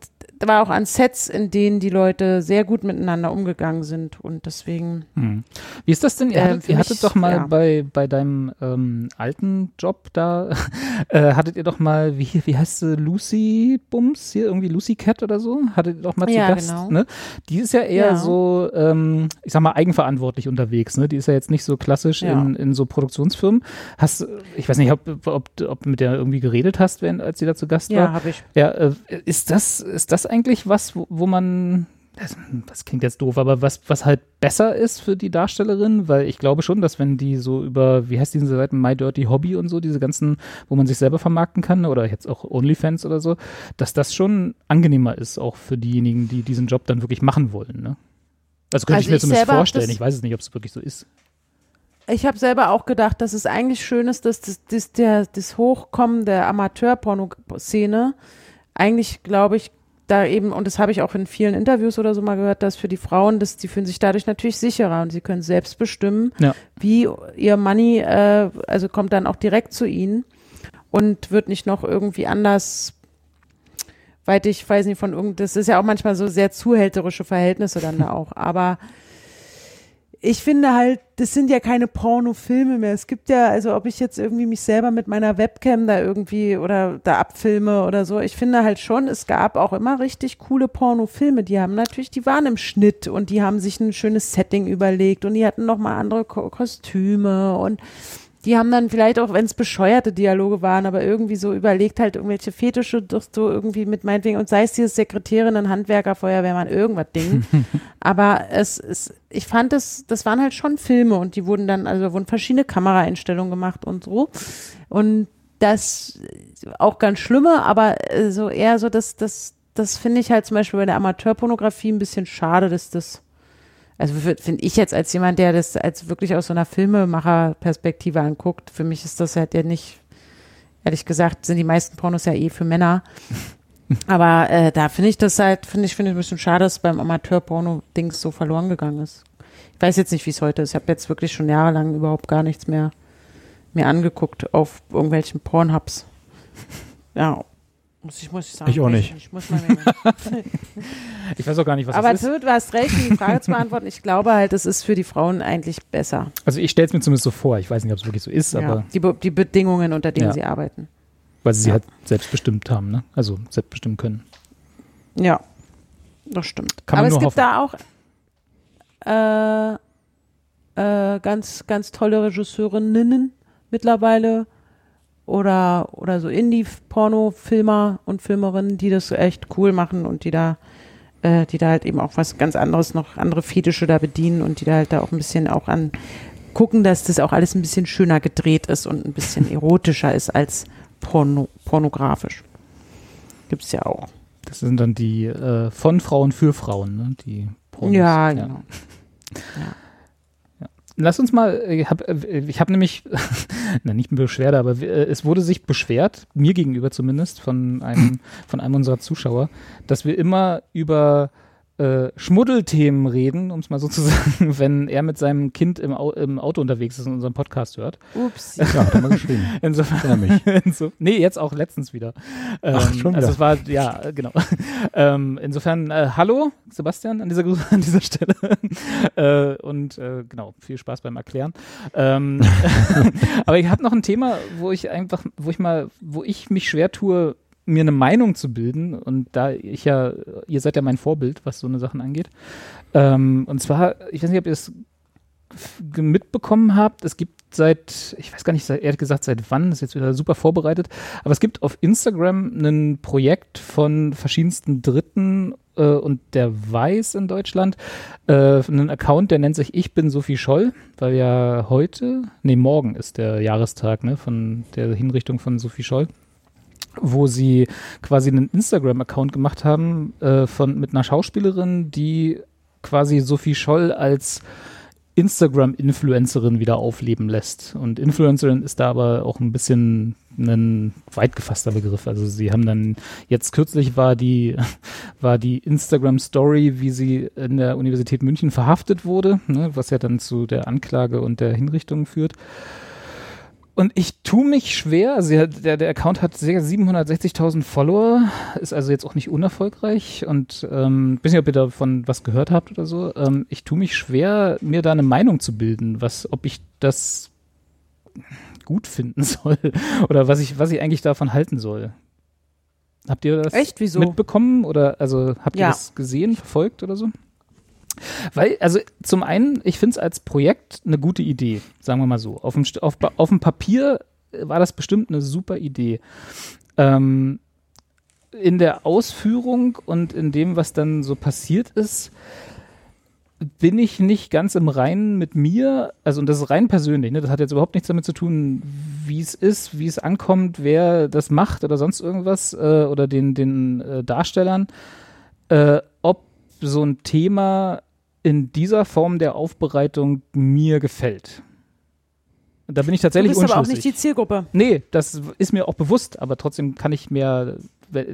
war auch an Sets, in denen die Leute sehr gut miteinander umgegangen sind und deswegen. Hm. Wie ist das denn? Ihr, Äh, hattet, für ihr mich, hattet doch mal ja. bei, bei deinem ähm, alten Job da, äh, hattet ihr doch mal, wie, wie heißt sie, Lucy Bums, hier irgendwie Lucy Cat oder so? Hattet ihr doch mal zu Ja, Gast, genau. ne? Die ist ja eher Ja. so, ähm, ich sag mal, eigenverantwortlich unterwegs, ne? Die ist ja jetzt nicht so klassisch in, in so Produktionsfirmen. Hast, ich weiß nicht, ob, ob, ob du mit der irgendwie geredet hast, wenn, als sie da zu Gast war. Ja, habe ich. Ja, äh, ist das, ist das eigentlich was, wo, wo man, das, das klingt jetzt doof, aber was, was halt besser ist für die Darstellerin? Weil ich glaube schon, dass wenn die so über, wie heißt diese Seiten, My Dirty Hobby und so, diese ganzen, wo man sich selber vermarkten kann oder jetzt auch OnlyFans oder so, dass das schon angenehmer ist, auch für diejenigen, die diesen Job dann wirklich machen wollen, ne? Also könnte Also ich mir ich zumindest vorstellen. Ich weiß es nicht, ob es wirklich so ist. Ich habe selber auch gedacht, dass es eigentlich schön ist, dass das, das, der, das Hochkommen der Amateurpornoszene eigentlich, glaube ich, da eben, und das habe ich auch in vielen Interviews oder so mal gehört, dass für die Frauen, dass die fühlen sich dadurch natürlich sicherer und sie können selbst bestimmen, Ja. wie ihr Money, äh, also kommt dann auch direkt zu ihnen und wird nicht noch irgendwie anders weit ich weiß nicht von irgend, das ist ja auch manchmal so sehr zuhälterische Verhältnisse dann da auch, aber ich finde halt, das sind ja keine Pornofilme mehr. Es gibt ja, also ob ich jetzt irgendwie mich selber mit meiner Webcam da irgendwie oder da abfilme oder so, ich finde halt schon, es gab auch immer richtig coole Pornofilme. Die haben natürlich, die waren im Schnitt und die haben sich ein schönes Setting überlegt und die hatten nochmal andere Ko Kostüme und die haben dann vielleicht auch, wenn es bescheuerte Dialoge waren, aber irgendwie so überlegt halt irgendwelche Fetische doch so irgendwie mit meinetwegen und sei es dieses Sekretärinnen, Handwerker, Feuerwehrmann, irgendwas Ding. aber es ist, ich fand es, das waren halt schon Filme und die wurden dann, also wurden verschiedene Kameraeinstellungen gemacht und so. Und das auch ganz schlimme, aber äh, so eher so, dass das, das finde ich halt zum Beispiel bei der Amateurpornografie ein bisschen schade, dass das also finde ich jetzt als jemand, der das als wirklich aus so einer Filmemacher-Perspektive anguckt, für mich ist das halt ja nicht, ehrlich gesagt, sind die meisten Pornos ja eh für Männer. Aber äh, da finde ich das halt, finde ich, finde ich ein bisschen schade, dass beim Amateur-Porno-Dings so verloren gegangen ist. Ich weiß jetzt nicht, wie es heute ist. Ich habe jetzt wirklich schon jahrelang überhaupt gar nichts mehr mir angeguckt auf irgendwelchen Pornhubs. Ja, muss ich, muss ich sagen. Ich auch nicht. Ich muss mal mehr. Ich weiß auch gar nicht, was Aber das ist. Till, du hast recht, die Frage zu beantworten. Ich glaube halt, es ist für die Frauen eigentlich besser. Also ich stelle es mir zumindest so vor. Ich weiß nicht, ob es wirklich so ist, Ja. aber Die, Be die Bedingungen, unter denen Ja. sie arbeiten. weil sie sie Ja. halt selbst bestimmt haben, ne? Also selbst bestimmen können. Ja, das stimmt. Aber es gibt hoffen. da auch äh, äh, ganz, ganz tolle Regisseurinnen mittlerweile oder, oder so Indie-Porno-Filmer und Filmerinnen, die das echt cool machen und die da, äh, die da halt eben auch was ganz anderes noch, andere Fetische da bedienen und die da halt da auch ein bisschen auch an gucken, dass das auch alles ein bisschen schöner gedreht ist und ein bisschen erotischer ist als porno pornografisch. Gibt's ja auch. Das sind dann die äh, von Frauen für Frauen, ne? Die Pornos. Ja, genau. Lass uns mal, ich habe ich hab nämlich, na nicht Beschwerde, aber äh, es wurde sich beschwert, mir gegenüber zumindest, von einem, von einem unserer Zuschauer, dass wir immer über äh, Schmuddelthemen reden, um es mal so zu sagen, wenn er mit seinem Kind im, Au im Auto unterwegs ist und unseren Podcast hört. Ups. Ja, hat er mal geschrieben. Insofern, Ich erinnere Inso nee, jetzt auch letztens wieder. Ähm, Ach, schon Also wieder. es war, ja, äh, genau. ähm, insofern, äh, hallo, Sebastian, an dieser, an dieser Stelle. äh, und äh, genau, viel Spaß beim Erklären. Ähm, aber ich habe noch ein Thema, wo ich einfach, wo ich mal, wo ich mich schwer tue, mir eine Meinung zu bilden. Und da ich ja, ihr seid ja mein Vorbild, was so eine Sachen angeht. Ähm, und zwar, ich weiß nicht, ob ihr es mitbekommen habt, es gibt seit, ich weiß gar nicht, ehrlich gesagt, seit wann, ist jetzt wieder super vorbereitet, aber es gibt auf Instagram ein Projekt von verschiedensten Dritten äh, und der Weiß in Deutschland, äh, einen Account, der nennt sich Ich bin Sophie Scholl, weil ja heute, nee, morgen ist der Jahrestag ne, von der Hinrichtung von Sophie Scholl wo sie quasi einen Instagram-Account gemacht haben äh, von mit einer Schauspielerin, die quasi Sophie Scholl als Instagram-Influencerin wieder aufleben lässt. Und Influencerin ist da aber auch ein bisschen ein weit gefasster Begriff. Also sie haben dann, jetzt kürzlich war die, war die Instagram-Story, wie sie in der Universität München verhaftet wurde, ne, was ja dann zu der Anklage und der Hinrichtung führt. Und ich tue mich schwer, also der, der, Account hat sehr 760.000 Follower, ist also jetzt auch nicht unerfolgreich und ähm, weiß nicht, ob ihr davon was gehört habt oder so. Ähm, ich tue mich schwer, mir da eine Meinung zu bilden, was, ob ich das gut finden soll oder was ich, was ich eigentlich davon halten soll. Habt ihr das Echt? Wieso? mitbekommen oder also habt ihr Ja. das gesehen, verfolgt oder so? Weil, also zum einen, ich finde es als Projekt eine gute Idee, sagen wir mal so. Auf dem, auf, auf dem Papier äh, war das bestimmt eine super Idee. Ähm, in der Ausführung und in dem, was dann so passiert ist, bin ich nicht ganz im Reinen mit mir, also und das ist rein persönlich, ne? das hat jetzt überhaupt nichts damit zu tun, wie es ist, wie es ankommt, wer das macht oder sonst irgendwas äh, oder den, den äh, Darstellern, äh, ob so ein Thema in dieser Form der Aufbereitung mir gefällt. Da bin ich Du tatsächlich bist aber auch unschlüssig. nicht die Zielgruppe. Nee, das ist mir auch bewusst, aber trotzdem kann ich mir,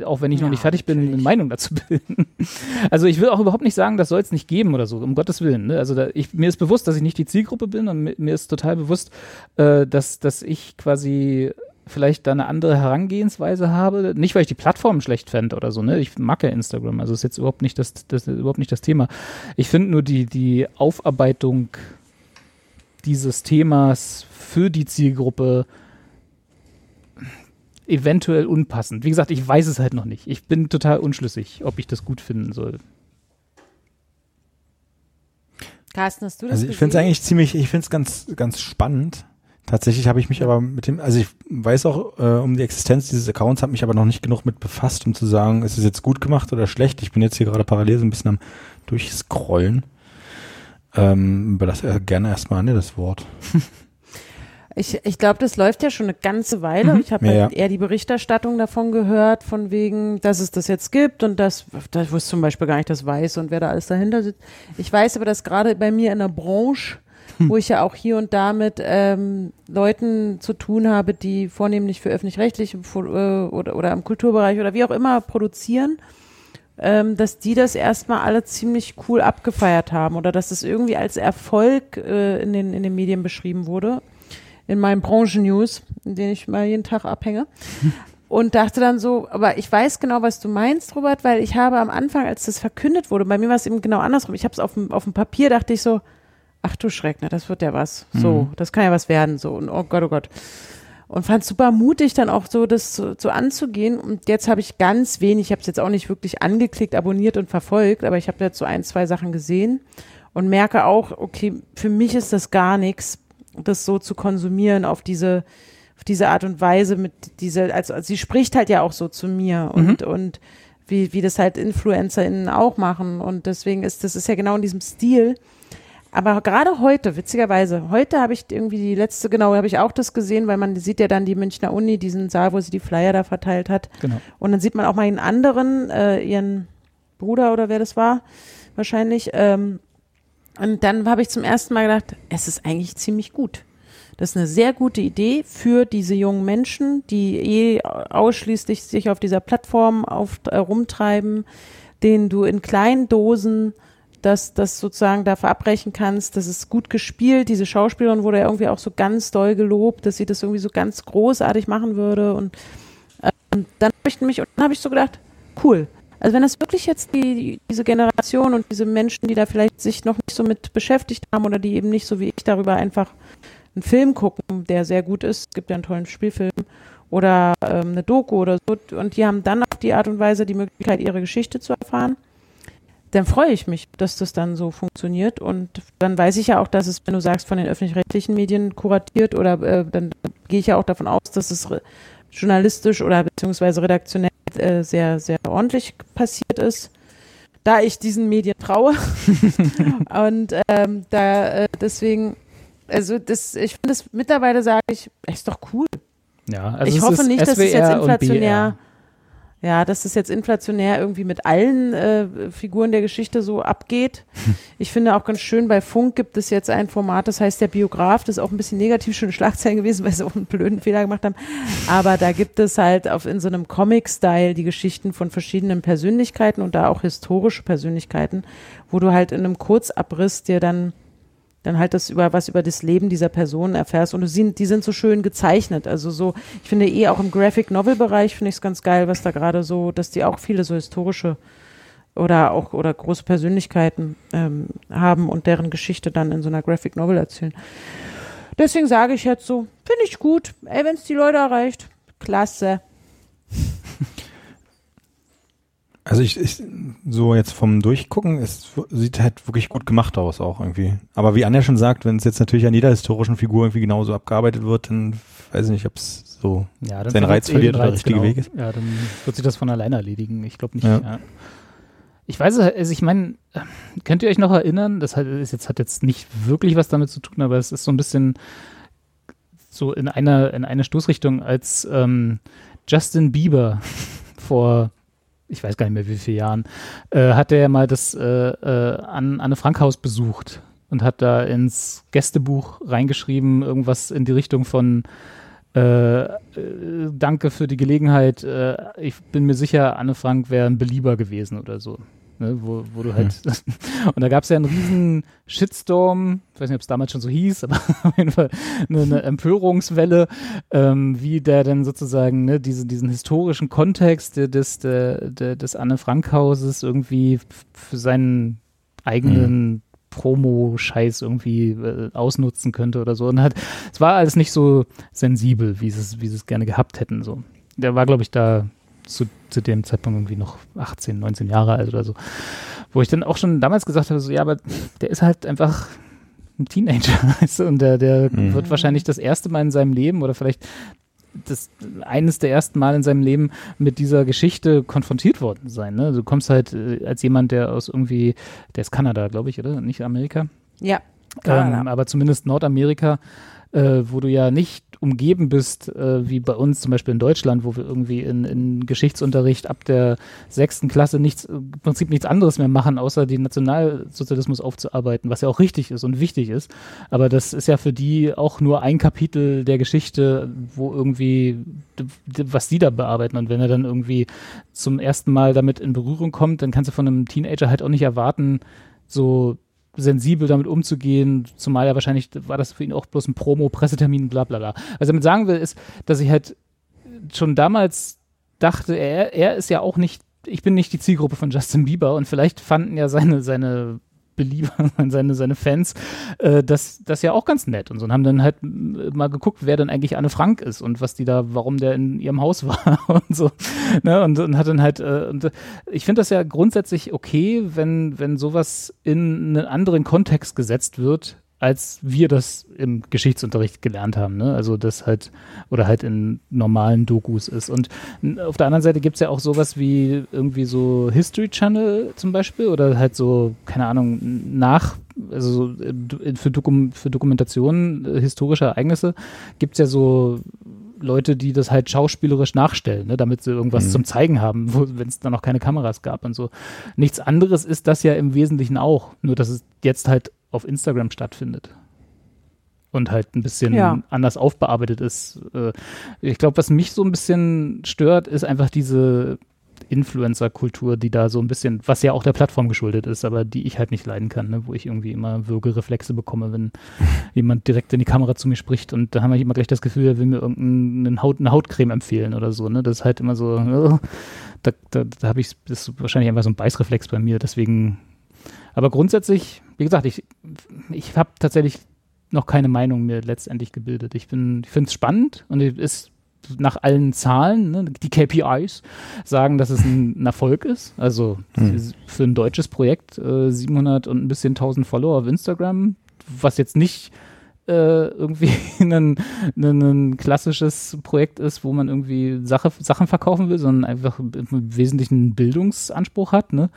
auch wenn ich noch Ja, nicht fertig bin, eine natürlich. Meinung dazu bilden. Also ich will auch überhaupt nicht sagen, das soll es nicht geben oder so, um Gottes Willen. Ne? Also da, ich, mir ist bewusst, dass ich nicht die Zielgruppe bin und mi- mir ist total bewusst, äh, dass, dass ich quasi vielleicht da eine andere Herangehensweise habe. Nicht, weil ich die Plattform schlecht fände oder so, ne? Ich mag ja Instagram, also ist jetzt überhaupt nicht das, das ist überhaupt nicht das Thema. Ich finde nur die, die Aufarbeitung dieses Themas für die Zielgruppe eventuell unpassend. Wie gesagt, ich weiß es halt noch nicht. Ich bin total unschlüssig, ob ich das gut finden soll. Carsten, hast du das Also ich finde es eigentlich ziemlich, ich finde es ganz, ganz spannend. Tatsächlich habe ich mich aber mit dem, also ich weiß auch äh, um die Existenz dieses Accounts, habe mich aber noch nicht genug mit befasst, um zu sagen, ist es jetzt gut gemacht oder schlecht. Ich bin jetzt hier gerade parallel so ein bisschen am Durchscrollen. Ähm, überlasse äh, gerne erstmal an dir das Wort. Ich, ich glaube, das läuft ja schon eine ganze Weile. Mhm. Ich habe Ja, halt eher die Berichterstattung davon gehört, von wegen, dass es das jetzt gibt und das, das wusste zum Beispiel gar nicht das weiß und wer da alles dahinter sitzt. Ich weiß aber, dass gerade bei mir in der Branche, Hm. wo ich ja auch hier und da mit ähm, Leuten zu tun habe, die vornehmlich für öffentlich-rechtliche äh, oder, oder im Kulturbereich oder wie auch immer produzieren, ähm, dass die das erstmal alle ziemlich cool abgefeiert haben oder dass es irgendwie als Erfolg äh, in, den, in den Medien beschrieben wurde. In meinen Branchen-News, in denen ich mal jeden Tag abhänge. Und dachte dann so, aber ich weiß genau, was du meinst, Robert, weil ich habe am Anfang, als das verkündet wurde, bei mir war es eben genau andersrum. Ich habe es auf dem, auf dem Papier, dachte ich so, ach du Schreck, ne, das wird ja was. So, das kann ja was werden. So, und oh Gott, oh Gott. Und fand es super mutig, dann auch so das so, so anzugehen. Und jetzt habe ich ganz wenig, ich habe es jetzt auch nicht wirklich angeklickt, abonniert und verfolgt, aber ich habe jetzt so ein, zwei Sachen gesehen und merke auch, okay, für mich ist das gar nichts, das so zu konsumieren auf diese, auf diese Art und Weise mit dieser, also, also sie spricht halt ja auch so zu mir und, und wie, wie das halt InfluencerInnen auch machen. Und deswegen ist das ist ja genau in diesem Stil. Aber gerade heute, witzigerweise, heute habe ich irgendwie die letzte, genau, habe ich auch das gesehen, weil man sieht ja dann die Münchner Uni, diesen Saal, wo sie die Flyer da verteilt hat. Genau. Und dann sieht man auch mal einen anderen, äh, ihren Bruder oder wer das war, wahrscheinlich. Ähm, und dann habe ich zum ersten Mal gedacht, es ist eigentlich ziemlich gut. Das ist eine sehr gute Idee für diese jungen Menschen, die eh ausschließlich sich auf dieser Plattform auf, äh, rumtreiben, denen du in kleinen Dosen das, das sozusagen da verabbrechen kannst. Das ist gut gespielt. Diese Schauspielerin wurde ja irgendwie auch so ganz doll gelobt, dass sie das irgendwie so ganz großartig machen würde. Und ähm, dann habe ich mich, und dann habe ich so gedacht, cool. Also wenn das wirklich jetzt die, diese Generation und diese Menschen, die da vielleicht sich noch nicht so mit beschäftigt haben oder die eben nicht so wie ich darüber einfach einen Film gucken, der sehr gut ist, es gibt ja einen tollen Spielfilm oder ähm, eine Doku oder so und die haben dann auf die Art und Weise die Möglichkeit, ihre Geschichte zu erfahren, dann freue ich mich, dass das dann so funktioniert und dann weiß ich ja auch, dass es, wenn du sagst, von den öffentlich-rechtlichen Medien kuratiert oder äh, dann gehe ich ja auch davon aus, dass es journalistisch oder beziehungsweise redaktionell äh, sehr, sehr ordentlich passiert ist. Da ich diesen Medien traue. und ähm, da äh, deswegen, also das, ich finde es mittlerweile sage ich, ist doch cool. Ja, also ich es hoffe ist nicht, dass es jetzt inflationär. Ja, dass es jetzt inflationär irgendwie mit allen äh, Figuren der Geschichte so abgeht. Ich finde auch ganz schön, bei Funk gibt es jetzt ein Format, das heißt der Biograf, das ist auch ein bisschen negativ schon Schlagzeilen gewesen, weil sie auch einen blöden Fehler gemacht haben. Aber da gibt es halt auf in so einem Comic-Style die Geschichten von verschiedenen Persönlichkeiten und da auch historische Persönlichkeiten, wo du halt in einem Kurzabriss dir dann dann halt das über was über das Leben dieser Person erfährst und du die sind so schön gezeichnet. Also so, ich finde eh auch im Graphic Novel Bereich finde ich es ganz geil, was da gerade so, dass die auch viele so historische oder auch oder große Persönlichkeiten ähm, haben und deren Geschichte dann in so einer Graphic Novel erzählen. Deswegen sage ich jetzt so, finde ich gut. Ey, wenn es die Leute erreicht, klasse. Also ich, ich so jetzt vom Durchgucken, es sieht halt wirklich gut gemacht aus auch irgendwie. Aber wie Anja schon sagt, wenn es jetzt natürlich an jeder historischen Figur irgendwie genauso abgearbeitet wird, dann weiß ich nicht, ob es so Ja, seinen Reiz verliert oder der richtige genau. Weg ist. Ja, dann wird sich das von alleine erledigen. Ich glaube nicht. Ja. Ja. Ich weiß, also ich meine, könnt ihr euch noch erinnern? Das hat, ist jetzt, hat jetzt nicht wirklich was damit zu tun, aber es ist so ein bisschen so in einer in eine Stoßrichtung, als ähm, Justin Bieber vor ich weiß gar nicht mehr wie viele Jahren, äh, hat er ja mal das äh, äh, an Anne Frank Haus besucht und hat da ins Gästebuch reingeschrieben, irgendwas in die Richtung von äh, äh, Danke für die Gelegenheit, äh, ich bin mir sicher, Anne Frank wäre ein Belieber gewesen oder so. Ne, wo, wo du halt und da gab es ja einen riesen Shitstorm, ich weiß nicht, ob es damals schon so hieß, aber auf jeden Fall eine, eine Empörungswelle, ähm, wie der denn sozusagen ne, diese, diesen historischen Kontext des, der, der, des Anne Frank Hauses irgendwie für seinen eigenen Promo-Scheiß irgendwie äh, ausnutzen könnte oder so. Und hat, es war alles nicht so sensibel, wie sie es, wie sie es gerne gehabt hätten. So. Der war, glaube ich, da zu, zu dem Zeitpunkt irgendwie noch 18, 19 Jahre alt oder so. Wo ich dann auch schon damals gesagt habe, so, ja, aber der ist halt einfach ein Teenager, weißt du, und der, der Mhm. wird wahrscheinlich das erste Mal in seinem Leben oder vielleicht das eines der ersten Mal in seinem Leben mit dieser Geschichte konfrontiert worden sein. Ne? Du kommst halt äh, als jemand, der aus irgendwie, der ist Kanada, glaube ich, oder? Nicht Amerika? Ja. Ähm, aber zumindest Nordamerika, äh, wo du ja nicht umgeben bist, äh, wie bei uns zum Beispiel in Deutschland, wo wir irgendwie in, in Geschichtsunterricht ab der sechsten Klasse nichts, im Prinzip nichts anderes mehr machen, außer den Nationalsozialismus aufzuarbeiten, was ja auch richtig ist und wichtig ist. Aber das ist ja für die auch nur ein Kapitel der Geschichte, wo irgendwie, was die da bearbeiten. Und wenn er dann irgendwie zum ersten Mal damit in Berührung kommt, dann kannst du von einem Teenager halt auch nicht erwarten, so sensibel damit umzugehen, zumal ja wahrscheinlich war das für ihn auch bloß ein Promo, Pressetermin, bla bla bla. Was ich damit sagen will, ist, dass ich halt schon damals dachte, er, er ist ja auch nicht, ich bin nicht die Zielgruppe von Justin Bieber und vielleicht fanden ja seine, seine Belieber, seine, seine Fans, äh, das, das ja auch ganz nett und so und haben dann halt m- mal geguckt, wer denn eigentlich Anne Frank ist und was die da, warum der in ihrem Haus war und so. Ne? Und, und hat dann halt, äh, und äh, ich finde das ja grundsätzlich okay, wenn, wenn sowas in einen anderen Kontext gesetzt wird, als wir das im Geschichtsunterricht gelernt haben. Ne? Also das halt, oder halt in normalen Dokus ist. Und auf der anderen Seite gibt es ja auch sowas wie irgendwie so History Channel zum Beispiel oder halt so, keine Ahnung, nach, also so, äh, für, Dokum, für Dokumentationen äh, historischer Ereignisse gibt es ja so Leute, die das halt schauspielerisch nachstellen, ne, damit sie irgendwas Mhm. zum Zeigen haben, wenn es da noch keine Kameras gab und so. Nichts anderes ist das ja im Wesentlichen auch, nur dass es jetzt halt auf Instagram stattfindet. Und halt ein bisschen Ja. anders aufbearbeitet ist. Äh, Ich glaube, was mich so ein bisschen stört, ist einfach diese Influencer-Kultur, die da so ein bisschen, was ja auch der Plattform geschuldet ist, aber die ich halt nicht leiden kann, ne? wo ich irgendwie immer Würgereflexe bekomme, wenn jemand direkt in die Kamera zu mir spricht und da haben wir immer gleich das Gefühl, er will mir irgendeine Haut, eine Hautcreme empfehlen oder so. Ne? Das ist halt immer so, äh, da, da, da habe ich, das ist wahrscheinlich einfach so ein Beißreflex bei mir, deswegen, aber grundsätzlich, wie gesagt, ich, ich habe tatsächlich noch keine Meinung mir letztendlich gebildet. Ich bin, ich finde es spannend und es ist nach allen Zahlen, ne, die KPIs sagen, dass es ein, ein Erfolg ist. Also Hm. für, ein deutsches Projekt äh, 700 und ein bisschen 1000 Follower auf Instagram, was jetzt nicht äh, irgendwie ein, ein, ein klassisches Projekt ist, wo man irgendwie Sache, Sachen verkaufen will, sondern einfach im Wesentlichen einen Bildungsanspruch hat. Ne?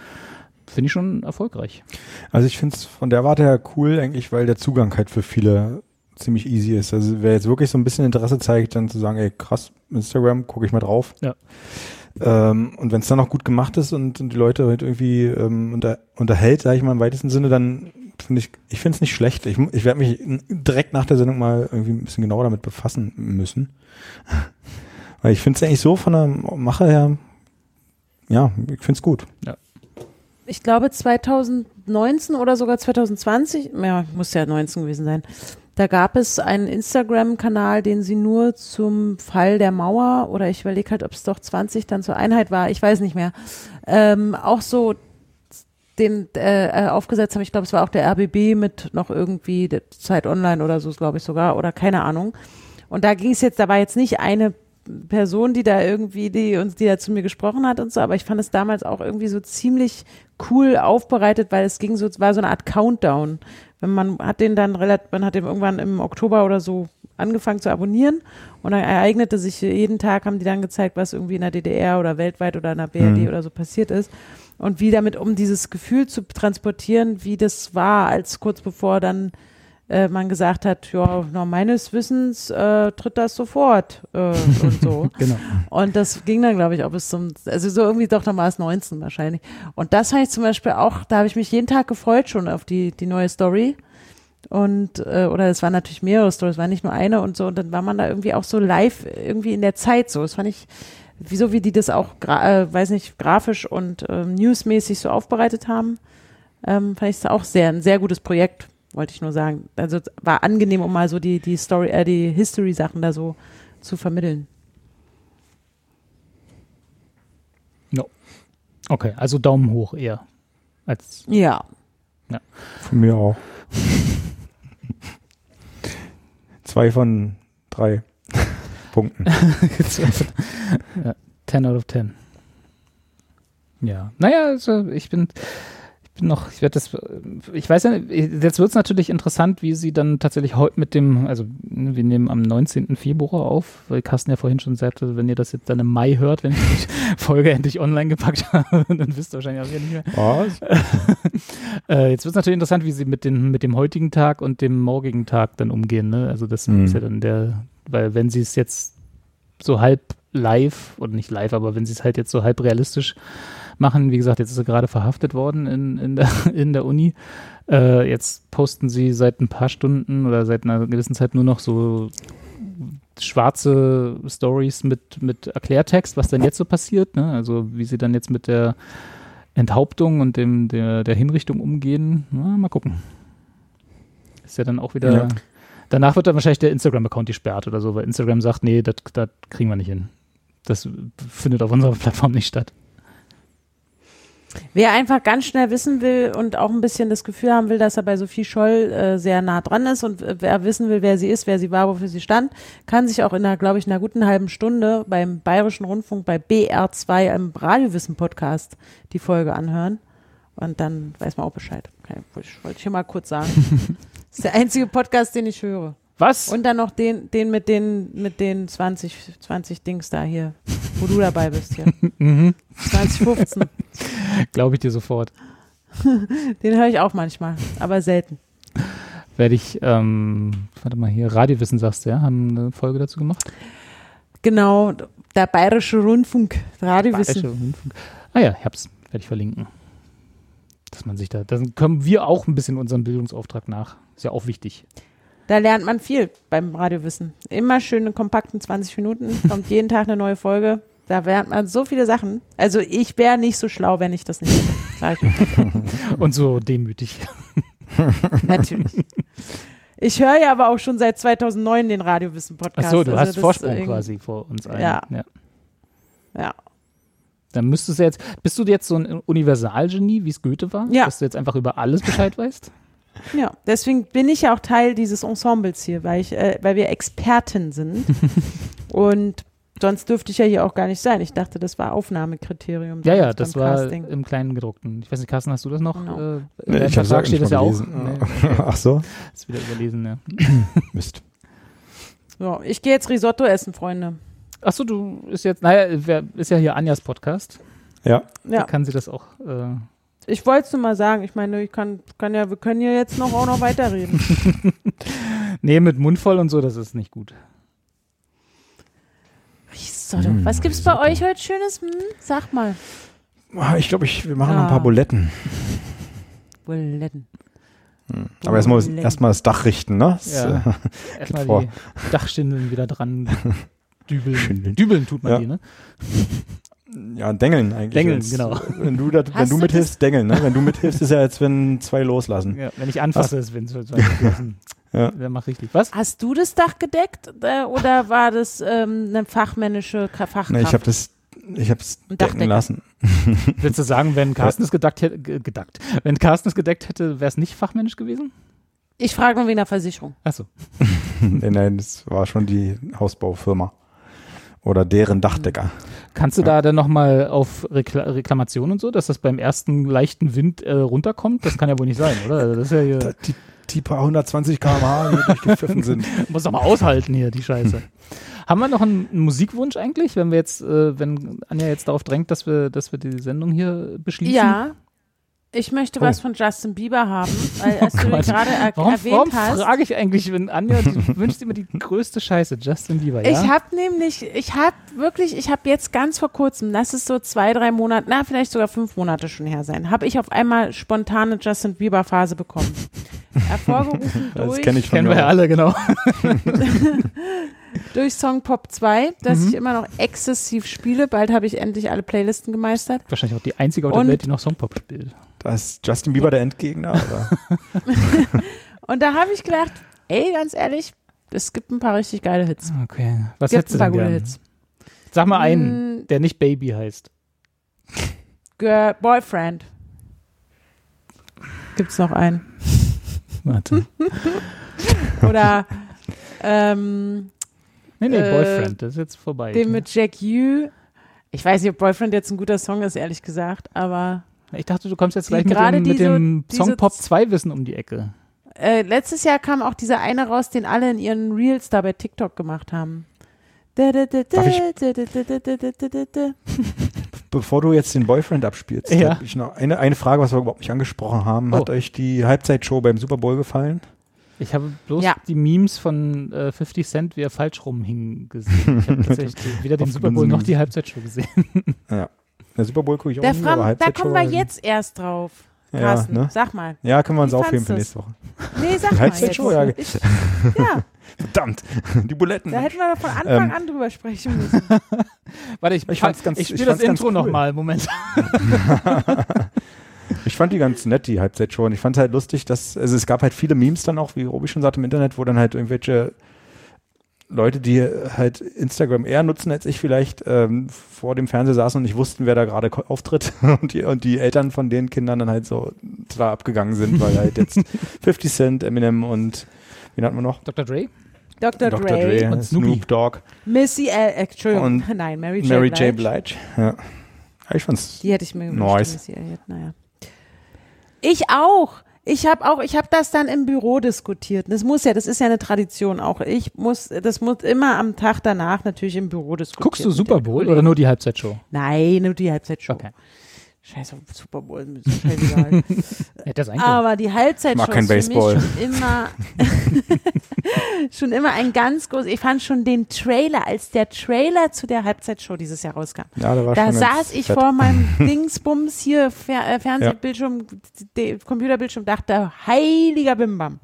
Finde ich schon erfolgreich. Also ich finde es von der Warte her cool, eigentlich, weil der Zugang halt für viele ziemlich easy ist. Also wer jetzt wirklich so ein bisschen Interesse zeigt, dann zu sagen, ey krass, Instagram, gucke ich mal drauf. Ja. Ähm, und wenn es dann auch gut gemacht ist und, und die Leute halt irgendwie ähm, unter, unterhält, sage ich mal im weitesten Sinne, dann finde ich, ich finde es nicht schlecht. Ich, ich werde mich direkt nach der Sendung mal irgendwie ein bisschen genauer damit befassen müssen. Weil ich finde es eigentlich so von der Mache her, ja, ich finde es gut. ich glaube 2019 oder sogar 2020, ja, muss ja 19 gewesen sein. Da gab es einen Instagram-Kanal, den sie nur zum Fall der Mauer oder ich überlege halt, ob es doch 20 dann zur Einheit war, ich weiß nicht mehr. Ähm, auch so den äh, äh aufgesetzt haben. Ich glaube, es war auch der RBB mit noch irgendwie Zeit Online oder so, glaube ich sogar, oder keine Ahnung. Und da ging es jetzt, da war jetzt nicht eine Person, die da irgendwie, die uns, die da zu mir gesprochen hat und so, aber ich fand es damals auch irgendwie so ziemlich cool aufbereitet, weil es ging so, es war so eine Art Countdown. Wenn man hat den dann relativ, man hat den irgendwann im Oktober oder so angefangen zu abonnieren und dann ereignete sich jeden Tag, haben die dann gezeigt, was irgendwie in der DDR oder weltweit oder in der BRD mhm. oder so passiert ist und wie damit, um dieses Gefühl zu transportieren, wie das war, als kurz bevor dann äh, man gesagt hat, ja, na, meines Wissens äh, tritt das sofort äh, und so. genau. Und das ging dann, glaube ich, auch bis zum, also so irgendwie doch nochmal 19 wahrscheinlich. Und das habe ich zum Beispiel auch, da habe ich mich jeden Tag gefreut schon auf die, die neue Story. Und, äh, oder es waren natürlich mehrere Stories, war nicht nur eine und so. Und dann war man da irgendwie auch so live irgendwie in der Zeit so. Das fand ich, wieso wie die das auch, äh, weiß nicht, grafisch und äh, newsmäßig so aufbereitet haben, ähm, fand ich es auch sehr, ein sehr gutes Projekt wollte ich nur sagen. Also war angenehm, um mal so die, die Story, äh, die History-Sachen da so zu vermitteln. No. Okay, also Daumen hoch eher. Als ja. ja. Von mir auch. Zwei von drei Punkten. ja, 10 out of 10. Ja, naja, also ich bin, bin noch, ich werde das, ich weiß ja, jetzt wird es natürlich interessant, wie sie dann tatsächlich heute mit dem, also wir nehmen am 19. Februar auf, weil Carsten ja vorhin schon sagte, wenn ihr das jetzt dann im Mai hört, wenn ich die Folge endlich online gepackt habe, dann wisst ihr wahrscheinlich auch nicht mehr. Was? äh, jetzt wird es natürlich interessant, wie sie mit, den, mit dem heutigen Tag und dem morgigen Tag dann umgehen. Ne? Also das mhm. ist ja dann der, weil wenn sie es jetzt so halb live, oder nicht live, aber wenn sie es halt jetzt so halb realistisch machen. Wie gesagt, jetzt ist er gerade verhaftet worden in, in, der, in der Uni. Äh, jetzt posten sie seit ein paar Stunden oder seit einer gewissen Zeit nur noch so schwarze Stories mit, mit Erklärtext, was denn jetzt so passiert. Ne? Also wie sie dann jetzt mit der Enthauptung und dem, der, der Hinrichtung umgehen. Na, mal gucken. Ist ja dann auch wieder. Ja. Danach wird dann wahrscheinlich der Instagram-Account gesperrt oder so, weil Instagram sagt, nee, das kriegen wir nicht hin. Das findet auf unserer Plattform nicht statt. Wer einfach ganz schnell wissen will und auch ein bisschen das Gefühl haben will, dass er bei Sophie Scholl äh, sehr nah dran ist und äh, wer wissen will, wer sie ist, wer sie war, wofür sie stand, kann sich auch in einer, glaube ich, einer guten halben Stunde beim Bayerischen Rundfunk bei BR2 im Radiowissen-Podcast die Folge anhören. Und dann weiß man auch Bescheid. Okay, wollte ich, wollte ich hier mal kurz sagen. das ist der einzige Podcast, den ich höre. Was? Und dann noch den, den mit den, mit den 20, 20 Dings da hier, wo du dabei bist hier. mhm. 2015. Glaube ich dir sofort. den höre ich auch manchmal, aber selten. Werde ich, ähm, warte mal hier, Radiowissen sagst du, ja? Haben eine Folge dazu gemacht? Genau, der Bayerische Rundfunk, Radiowissen. Bayerische Rundfunk. Ah ja, ich hab's, werde ich verlinken. Dass man sich da, dann kommen wir auch ein bisschen unserem Bildungsauftrag nach. Ist ja auch wichtig. Da lernt man viel beim Radiowissen. Immer schön in kompakten 20 Minuten, kommt jeden Tag eine neue Folge. Da lernt man so viele Sachen. Also ich wäre nicht so schlau, wenn ich das nicht hätte. Und so demütig. Natürlich. Ich höre ja aber auch schon seit 2009 den Radiowissen-Podcast. Ach so, du also hast Vorsprung quasi vor uns allen. Ja. ja. ja. Dann müsstest du jetzt, bist du jetzt so ein Universalgenie, wie es Goethe war? Ja. Dass du jetzt einfach über alles Bescheid weißt? Ja, deswegen bin ich ja auch Teil dieses Ensembles hier, weil ich, äh, weil wir Experten sind. und sonst dürfte ich ja hier auch gar nicht sein. Ich dachte, das war Aufnahmekriterium. Ja, ja, das war Casting. im kleinen gedruckten. Ich weiß nicht, Carsten, hast du das noch? Genau. Äh, nee, ich Vertrag steht das ja auch. Nee. Ach so. Das ist wieder überlesen, ja. Mist. So, ich gehe jetzt Risotto essen, Freunde. Achso, du ist jetzt, naja, wer, ist ja hier Anjas Podcast. Ja. Da kann sie das auch äh, ich wollte es nur mal sagen. Ich meine, ich kann, kann ja, wir können ja jetzt noch auch noch weiterreden. nee, mit Mund voll und so, das ist nicht gut. Risotto. Mm, Was gibt's Risotto. bei euch heute Schönes? Hm? Sag mal. Ah, ich glaube, ich, wir machen ah. noch ein paar. Buletten. Buletten. Hm. Aber erstmal erst das Dach richten, ne? Ja. Äh, erstmal die Dachschindeln wieder dran dübeln. Dübeln tut man ja. die, ne? Ja, Dengeln eigentlich. Dengeln, Als- genau. Wenn du, das, wenn Hast du du mithilfst, Dengeln. Ne? Wenn du mithilfst, ist ja, als wenn zwei loslassen. Ja, wenn ich anfasse, ist wenn es Ja. Der macht richtig. Was? Hast du das Dach gedeckt äh, oder war das ähm, eine fachmännische Fachkraft? Nee, ich habe das, ich habe es decken lassen. Willst du sagen, wenn Carsten es gedeckt hätte, ge- gedeckt, wenn Carsten es gedeckt hätte, wäre es nicht fachmännisch gewesen? ich frage nur wegen der Versicherung. Achso. nein, nein, das war schon die Hausbaufirma. Oder deren Dachdecker. Kannst du da dann nochmal auf Rekla Reklamation und so, dass das beim ersten leichten Wind äh, runterkommt? Das kann ja wohl nicht sein, oder? Das ist ja hier, Da die, die paar 120 km/h hier durchgepfiffen sind. muss doch mal aushalten hier, die Scheiße. Haben wir noch einen, einen Musikwunsch eigentlich, wenn wir jetzt, äh, wenn Anja jetzt darauf drängt, dass wir, dass wir die Sendung hier beschließen? Ja. Ich möchte Oh. was von Justin Bieber haben, weil als du ihn Gott. gerade er Warum, erwähnt warum hast. frage ich eigentlich, wenn Anja du wünschst immer die größte Scheiße, Justin Bieber, ja? Ich habe nämlich, ich habe wirklich, ich habe jetzt ganz vor kurzem, lass es so zwei, drei Monate, na vielleicht sogar fünf Monate schon her sein, habe ich auf einmal spontane Justin Bieber Phase bekommen. Hervorgerufen Das durch, kenne ich von Kennen mir wir ja alle, genau. Durch Song Pop 2, das Mhm. ich immer noch exzessiv spiele. Bald habe ich endlich alle Playlisten gemeistert. Wahrscheinlich auch die einzige auf der Welt, die noch Songpop spielt. Da ist Justin Bieber der Endgegner. Und da habe ich gedacht, ey, ganz ehrlich, es gibt ein paar richtig geile Hits. Okay. Was Es gibt hättest du ein paar denn gute? Hits. Sag mal einen, Mm, der nicht Baby heißt. Girl, Boyfriend. Gibt's noch einen? Warte. Oder ähm, Nee, nee, Äh, Boyfriend, das ist jetzt vorbei. den mit Jack Yu. Ich weiß nicht, ob Boyfriend jetzt ein guter Song ist, ehrlich gesagt, aber ich dachte, du kommst jetzt gleich mit dem, mit dem diese- Songpop 2 Wissen um die Ecke. äh, letztes Jahr kam auch dieser eine raus, den alle in ihren Reels da bei TikTok gemacht haben. Bevor du jetzt den Boyfriend abspielst, Ja. habe ich noch eine, eine Frage, was wir überhaupt nicht angesprochen haben. Hat Oh. euch die Halbzeitshow beim Super Bowl gefallen? Ich habe bloß Ja. die Memes von äh, 50 Cent, wie er falsch rumhing, gesehen. Ich habe tatsächlich weder den Super Bowl noch die Halbzeitshow gesehen. Ja. Der Super Bowl gucke ich auch Der nie, Fram, aber da kommen wir jetzt erst drauf. Ja, Carsten, ne? sag mal. Ja, können wir uns aufheben für nächste Woche. Nee, sag mal Halbzeitshow, ja. jetzt. Ich, ja, Verdammt, die Buletten. da hätten wir doch von Anfang Ähm. an drüber sprechen müssen. Warte, ich, Ich fand's ganz- ich ich spiele das Intro cool. nochmal. Moment. Ich fand die ganz nett, die Halbzeitshow. Und ich fand halt lustig, dass, also es gab halt viele Memes dann auch, wie Robi schon sagte, im Internet, wo dann halt irgendwelche Leute, die halt Instagram eher nutzen als ich vielleicht, ähm, vor dem Fernseher saßen und nicht wussten, wer da gerade auftritt und die, und die Eltern von den Kindern dann halt so da abgegangen sind, weil halt jetzt 50 Cent, Eminem und wen hatten wir noch? Dr. Dre? Dr. Dr. Dre, Dre, und Snoopy. Snoop Dogg, Missy, äh, Entschuldigung, Und nein, Mary J. Mary Blige. J. Blige. Ja. ja ich fand's Die hätte ich mir gewünscht. Nice. Missy Elliott, naja. Ich auch. Ich habe auch, ich habe das dann im Büro diskutiert. Das muss ja, das ist ja eine Tradition auch. Ich muss, das muss immer am Tag danach natürlich im Büro diskutieren. Guckst du Super Bowl oder nur die Halbzeitshow? Nein, nur die Halbzeitshow. Okay. Scheiße, Super Bowl, ist mir scheißegal. Aber die Halbzeitshow ist für mich Baseball. schon immer, schon immer ein ganz groß. Ich fand schon den Trailer, als der Trailer zu der Halbzeitshow dieses Jahr rauskam. Ja, da war Da schon saß ich fett. vor meinem Dingsbums hier, Fer äh, Fernsehbildschirm, de- Computerbildschirm, dachte, heiliger Bimbam.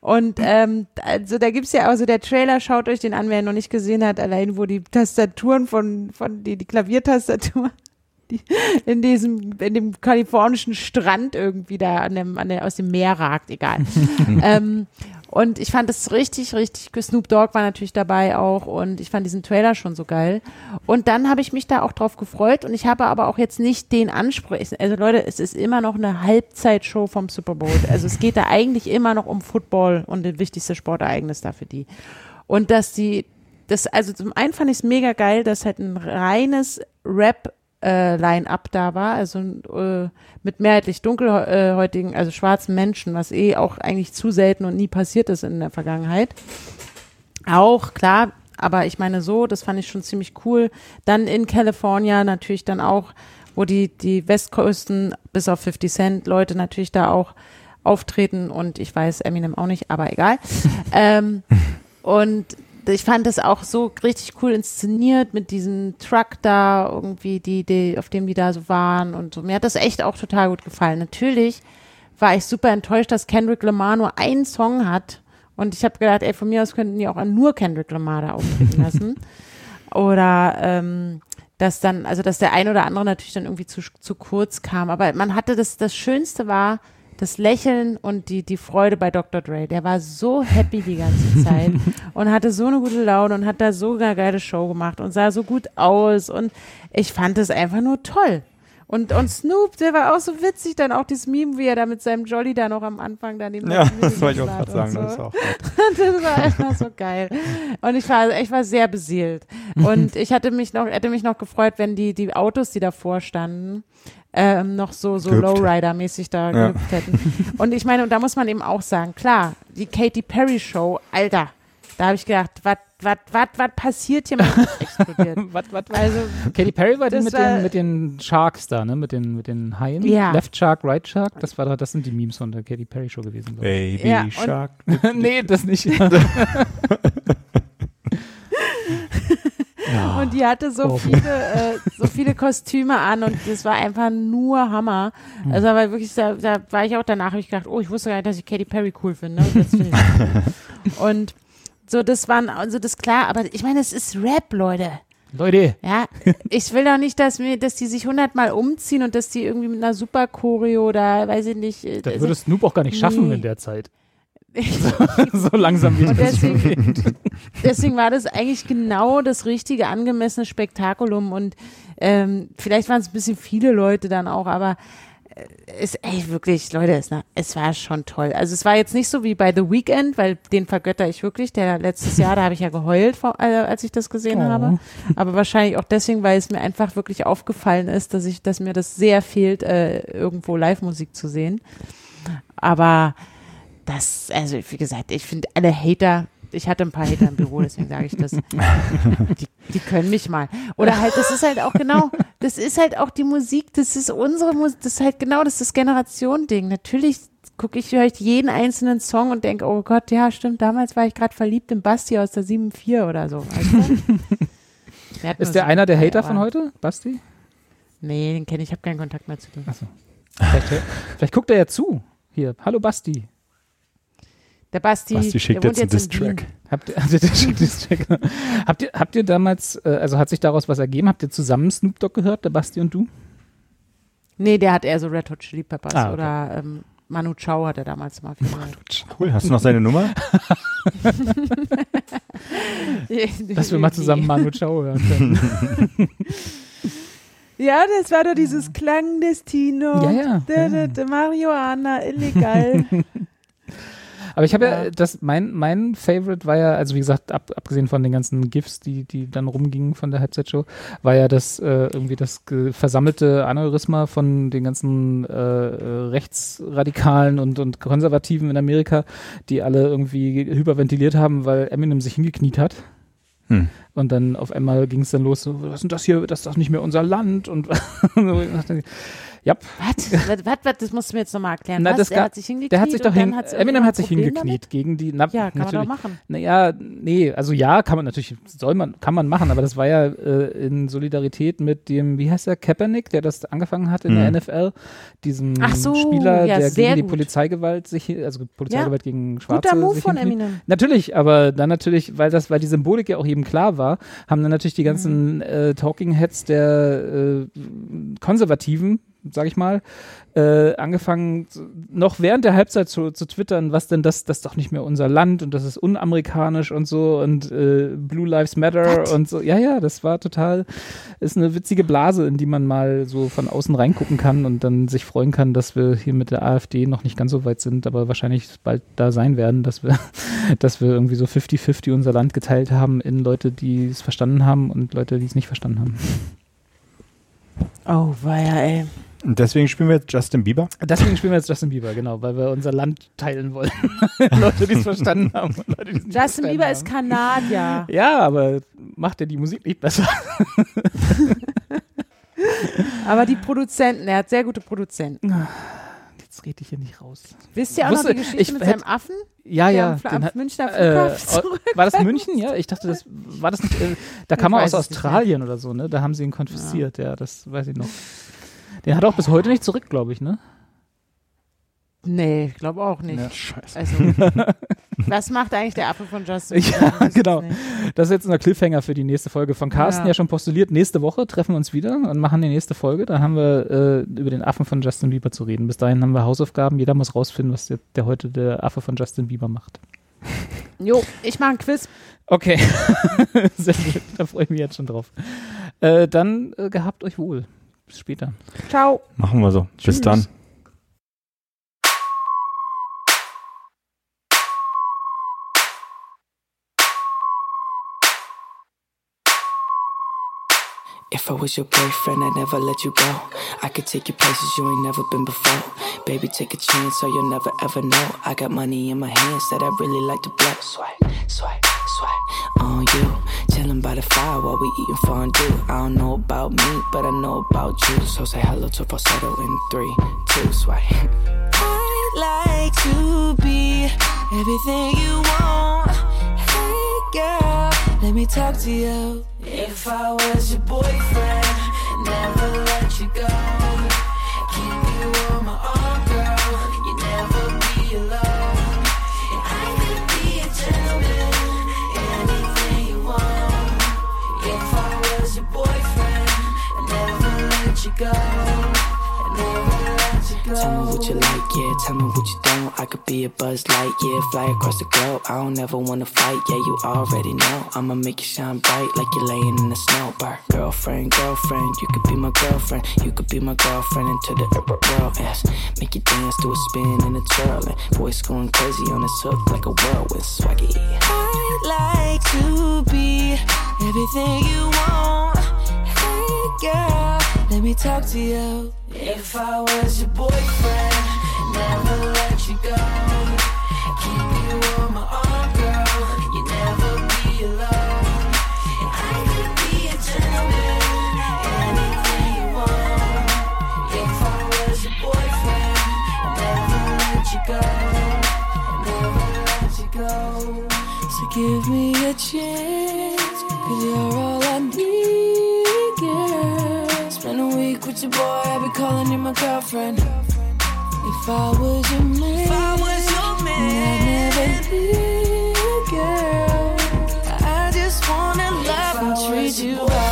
Und ähm, also da gibt's ja, also der Trailer, schaut euch den an, wer ihn noch nicht gesehen hat, allein wo die Tastaturen von, von die, die Klaviertastatur die in diesem, in dem kalifornischen Strand irgendwie da an dem, an der, aus dem Meer ragt, egal. ähm, und ich fand es richtig, richtig, Snoop Dogg war natürlich dabei auch und ich fand diesen Trailer schon so geil. Und dann habe ich mich da auch drauf gefreut und ich habe aber auch jetzt nicht den Anspruch, also Leute, es ist immer noch eine Halbzeitshow vom Super Bowl. Also es geht da eigentlich immer noch um Football und das wichtigste Sportereignis da für die. Und dass die, das, also zum einen fand ich es mega geil, dass halt ein reines Rap äh, Line-Up da war, also äh, mit mehrheitlich dunkelhäutigen, also schwarzen Menschen, was eh auch eigentlich zu selten und nie passiert ist in der Vergangenheit. Auch, klar, aber ich meine so, das fand ich schon ziemlich cool. Dann in California natürlich dann auch, wo die, die Westküsten bis auf 50 Cent Leute natürlich da auch auftreten und ich weiß Eminem auch nicht, aber egal. ähm, und ich fand das auch so richtig cool inszeniert mit diesem Truck da irgendwie, die, die, auf dem die da so waren und so. Mir hat das echt auch total gut gefallen. Natürlich war ich super enttäuscht, dass Kendrick Lamar nur einen Song hat. Und ich habe gedacht, ey, von mir aus könnten die auch nur Kendrick Lamar da auftreten lassen. Oder ähm, dass dann, also dass der ein oder andere natürlich dann irgendwie zu, zu kurz kam. Aber man hatte das, das Schönste war, das Lächeln und die, die Freude bei Dr. Dre. Der war so happy die ganze Zeit und hatte so eine gute Laune und hat da so eine geile Show gemacht und sah so gut aus und ich fand es einfach nur toll. Und, und Snoop, der war auch so witzig, dann auch dieses Meme, wie er da mit seinem Jolly da noch am Anfang daneben Ja, das wollte ich auch gerade sagen. So. Das ist auch das war einfach so geil. Und ich war, ich war sehr beseelt. Und ich hatte mich noch, hätte mich noch gefreut, wenn die, die Autos, die davor standen, ähm, noch so, so. Lowrider-mäßig da Ja. gehüpft hätten. Und ich meine, und da muss man eben auch sagen, klar, die Katy Perry Show, Alter, da habe ich gedacht, was, was, was, was passiert hier? Explodiert. Was, was, Also, Katy Perry war die mit, war- den, mit den Sharks da, ne? Mit den, mit den Haien. Ja. Left Shark, Right Shark. Das war doch, das sind die Memes von der Katy Perry Show gewesen. Baby Ja, Shark. nee, das nicht. Und die hatte so Oh. viele, äh, so viele Kostüme an und das war einfach nur Hammer. Also aber wirklich, da, da war ich auch danach, habe ich gedacht, oh, ich wusste gar nicht, dass ich Katy Perry cool finde. Und, und so, das waren, also das klar, aber ich meine, es ist Rap, Leute. Leute, Ja, ich will doch nicht, dass mir, dass die sich hundertmal umziehen und dass die irgendwie mit einer super Choreo oder weiß ich nicht. äh, das also- würde Snoop auch gar nicht schaffen Nee. in der Zeit. so langsam wie Und deswegen-. Deswegen war das eigentlich genau das richtige, angemessene Spektakulum und ähm, vielleicht waren es ein bisschen viele Leute dann auch, aber es, ey, wirklich, Leute, es, es war schon toll. Also es war jetzt nicht so wie bei The Weeknd, weil den vergötter ich wirklich. Der letztes Jahr, da habe ich ja geheult, vor, äh, als ich das gesehen Oh. habe. Aber wahrscheinlich auch deswegen, weil es mir einfach wirklich aufgefallen ist, dass ich, dass mir das sehr fehlt, äh, irgendwo Live-Musik zu sehen. Aber das, also wie gesagt, ich finde alle Hater, ich hatte ein paar Hater im Büro, deswegen sage ich das. Die, die können mich mal. Oder halt, das ist halt auch genau, das ist halt auch die Musik, das ist unsere Musik, das ist halt genau, das ist das Generation-Ding. Natürlich gucke ich, höre ich jeden einzelnen Song und denke, oh Gott, ja, stimmt, damals war ich gerade verliebt in Basti aus der 7-4 oder so. Hatten Ist der einer der 7-4, Hater von aber- heute, Basti? Nee, den kenne ich, ich habe keinen Kontakt mehr zu dem. Vielleicht, vielleicht guckt er ja zu. Hier, hallo Basti. Der Basti, Basti schickt jetzt Wien. Diss-Track. Habt ihr, also der schickt habt ihr, habt ihr damals, äh, also hat sich daraus was ergeben? Habt ihr zusammen Snoop Dogg gehört, der Basti und du? Nee, der hat eher so Red Hot Chili Peppers Ah, okay. oder ähm, Manu Chao hat er damals mal viel gehört. Cool. Hast du noch seine Nummer? Dass wir mal zusammen Manu Chao hören können. Ja, das war doch dieses Klangendestino. Ja, ja, ja. Marihuana, illegal. Aber ich habe ja. Ja. das, mein, mein Favorite war ja, also wie gesagt, ab, abgesehen von den ganzen GIFs, die, die dann rumgingen von der Halbzeitshow, war ja das äh, irgendwie das versammelte Aneurysma von den ganzen äh, äh, Rechtsradikalen und, und Konservativen in Amerika, die alle irgendwie hyperventiliert haben, weil Eminem sich hingekniet hat. Hm. Und dann auf einmal ging es dann los, so, was ist denn das hier, das ist doch nicht mehr unser Land und so. Ja, was? was? Was? Das musst du mir jetzt nochmal erklären. Na, was? ga- hat sich hingekniet der hat sich doch hin, Eminem hat sich hingekniet gegen die, na, damit? Ja, kann man natürlich, doch machen. naja, nee, also ja, kann man natürlich, soll man, kann man machen, aber das war ja äh, in Solidarität mit dem, wie heißt der, Kaepernick, der das angefangen hat in Mhm. der NFL, diesem so, Spieler, ja, der gegen die gut. Polizeigewalt sich, also Polizeigewalt gegen Schwarze Guter Move sich von. Eminem. Natürlich, aber dann natürlich, weil das, weil die Symbolik ja auch jedem klar war, haben dann natürlich die ganzen Mhm. äh, Talking Heads der äh, Konservativen, sag ich mal, äh, angefangen, noch während der Halbzeit zu, zu twittern, was denn das, das ist doch nicht mehr unser Land und das ist unamerikanisch und so und äh, Blue Lives Matter What? und so. Ja, ja, das war total, ist eine witzige Blase, in die man mal so von außen reingucken kann und dann sich freuen kann, dass wir hier mit der AfD noch nicht ganz so weit sind, aber wahrscheinlich bald da sein werden, dass wir, dass wir irgendwie so 50-50 unser Land geteilt haben in Leute, die es verstanden haben und Leute, die es nicht verstanden haben. Oh, weia, ey. Und deswegen spielen wir jetzt Justin Bieber. Deswegen spielen wir jetzt Justin Bieber, genau, weil wir unser Land teilen wollen. Leute, die es verstanden haben. Leute, Justin verstanden Bieber haben. ist Kanadier. Ja, aber macht ja die Musik nicht besser. Aber die Produzenten, er hat sehr gute Produzenten. Jetzt rede ich hier nicht raus. Wisst ihr auch noch Wusste- die Geschichte ich mit hätt- seinem Affen? Ja, ja. den hat- Münchner äh, Flughafen zurück. war das München? Ja, ich dachte, das war das nicht. Äh, da Ich kam er aus Australien oder so, ne? Da haben sie ihn konfisziert, ja. das weiß ich noch. Den hat er auch bis heute nicht zurück, glaube ich, ne? Nee, ich glaube auch nicht. Scheiße. Also, Was macht eigentlich der Affe von Justin? Ja, genau. Das ist jetzt unser Cliffhanger für die nächste Folge von Carsten. Ja, Ja. schon postuliert. Nächste Woche treffen wir uns wieder und machen die nächste Folge. Da haben wir äh, über den Affen von Justin Bieber zu reden. Bis dahin haben wir Hausaufgaben. Jeder muss rausfinden, was der, der heute der Affe von Justin Bieber macht. Jo, ich mache ein Quiz. Okay. Sehr gut. Da freue ich mich jetzt schon drauf. Äh, dann äh, gehabt euch wohl. Bis später. Ciao. Machen wir so. Bis dann. If I was your boyfriend, I'd never let you go. I could take you places you ain't never been before. Baby, take a chance so you'll never ever know. I got money in my hands that I really like to blow. Swipe, swipe, swipe on you. Chilling by the fire while we eating fondue. I don't know about me, but I know about you. So say hello to falsetto in three, two, swipe. I'd like to be everything you want. Hey girl, let me talk to you. If I was your boyfriend, never let you go. Keep you on my arm, girl. You never be alone. You go. I'd never let you. Tell me what you like, yeah. Tell me what you don't. I could be a buzz light, yeah. Fly across the globe. I don't ever wanna fight, yeah. You already know. I'ma make you shine bright like you're laying in the snow. Bar. Girlfriend, girlfriend, you could be my girlfriend. You could be my girlfriend into the upper world. Yes. Make you dance to a spin and a twirl. And voice going crazy on this hook like a whirlwind swaggy. I'd like to be everything you want. Hey girl, let me talk to you. If I was your boyfriend, never let you go. Keep you on my arm, girl. You never be alone. And I could be a gentleman, anything you want. If I was your boyfriend, never let you go. Never let you go. So give me a chance, cause you're all I need, week with your boy, I'd be calling you my girlfriend. If I was your man, if I was your man, I'd never be a girl. I just wanna love and treat you well.